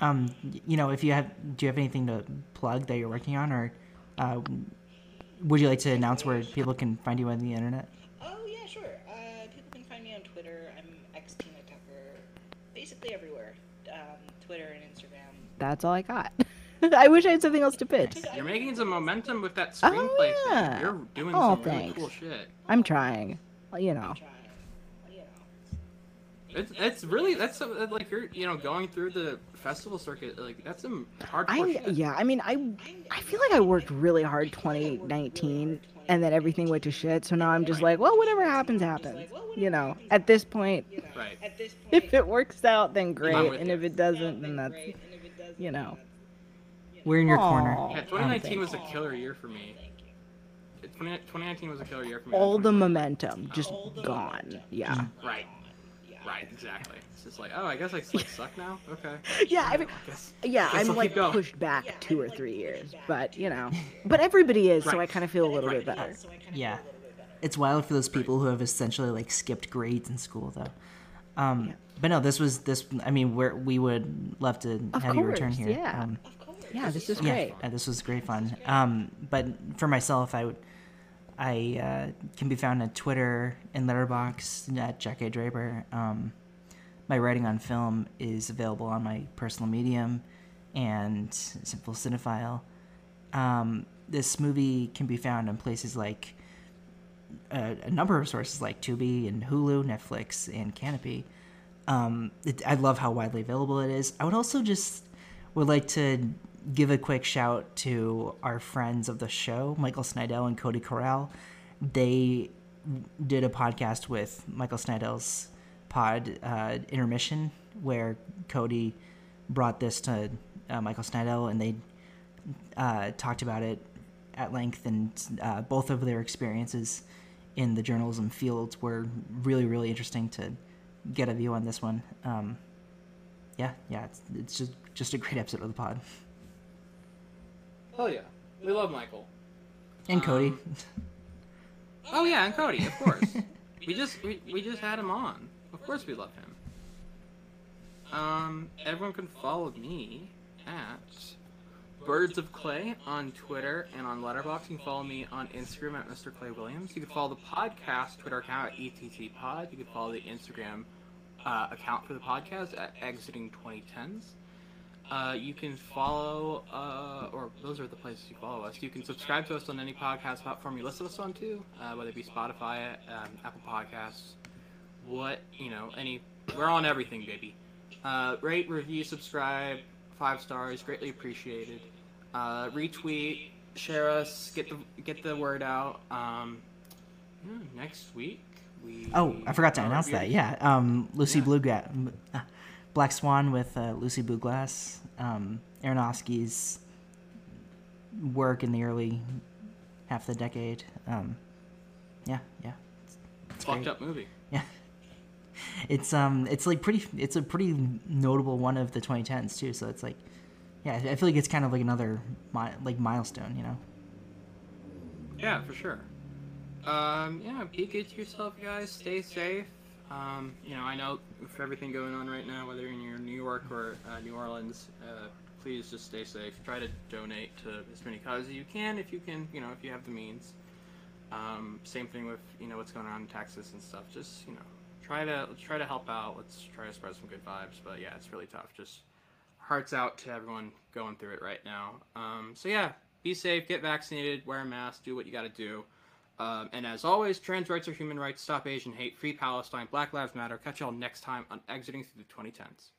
um, you know, if you have, do you have anything to plug that you're working on, or uh, would you like to announce where people can find you on the internet? Oh yeah, sure. Uh, people can find me on Twitter. I'm X Tina Tucker, basically everywhere. Um, Twitter and Instagram. That's all I got. I wish I had something else to pitch. You're making some momentum with that screenplay. Oh, screenplay yeah. thing. You're doing Oh, some really thanks. cool shit. I'm trying. Well, You know. It's it's really that's some- uh, like you're you know going through the festival circuit like that's some hard. I shit. yeah, I mean, I I feel like I worked really hard 2019 and then everything went to shit. So now I'm just like, well, whatever happens happens. You know, at this point, Right. if it works out then great, and if it doesn't then that's you know. We're in your Aw. corner. Yeah, Oh, 2019 was a killer year for me. 20 2019 was a killer year for me. All the momentum just gone. Yeah. Right. Right. Exactly. It's just like oh I guess I like, suck now. Okay. Yeah, I mean, Guess, yeah, guess I'm like going. pushed back two or three years, but you know, but everybody is, so I kind of feel a little Right. bit better. Yeah. It's wild for those people who have essentially like skipped grades in school though. Um, but no, this was this. I mean, we're, we would love to Of have you return here. yeah. Um, Yeah, this is yeah, great. uh, this was great fun. Um, but for myself, I would, I uh, can be found at Twitter and Letterboxd at Jack A. Draper. Um, my writing on film is available on my personal medium and Simple Cinephile. Um, this movie can be found in places like a, a number of sources like Tubi and Hulu, Netflix, and Kanopy. Um, it, I love how widely available it is. I would also just would like to give a quick shout to our friends of the show, Michael Snydell and Cody Corral. They did a podcast with Michael Snydell's pod uh, intermission, where Cody brought this to uh, Michael Snydell, and they uh, talked about it at length, and uh, both of their experiences in the journalism fields were really, really interesting to get a view on this one. Um, yeah, yeah, it's, it's just just a great episode of the pod. Hell yeah. We love Michael. And Cody, Um, Oh yeah, and Cody, of course. we just we, we just had him on. Of course we love him. Um, everyone can follow me at Birds of Clay on Twitter and on Letterboxd. You can follow me on Instagram at Mr. Clay Williams. You can follow the podcast Twitter account at ETT Pod. You can follow the Instagram uh, account for the podcast at Exiting 2010s. Uh, you can follow, uh, or those are the places you follow us. You can subscribe to us on any podcast platform you listen to us on too, uh, whether it be Spotify, um, Apple Podcasts, what you know, any. We're on everything, baby. Uh, rate, review, subscribe, five stars, greatly appreciated. Uh, retweet, share us, get the get the word out. Um, yeah, next week we. Oh, I forgot to announce that. Yeah, um, Lucy Yeah. Black Swan with uh, Lucy Blueglass, um, Aronofsky's work in the early half of the decade. Um, yeah, yeah, it's, it's Fucked great. up movie. Yeah, it's um, it's like pretty. It's a pretty notable one of the 2010s too. So it's like, yeah, I feel like it's kind of like another mi- like milestone, you know. Yeah, for sure. Um, yeah, be good to yourself, guys. Stay safe. Um, you know, I know with everything going on right now, whether you're in New York or uh, New Orleans, uh, please just stay safe. Try to donate to as many causes as you can, if you can, you know, if you have the means. Um, same thing with you know what's going on in Texas and stuff. Just you know, try to try to help out. Let's try to spread some good vibes. But yeah, it's really tough. Just hearts out to everyone going through it right now. Um, so yeah, be safe, get vaccinated, wear a mask, do what you got to do. Um, and as always, trans rights are human rights. Stop Asian hate. Free Palestine. Black Lives Matter. Catch y'all next time on Exiting Through the 2010s.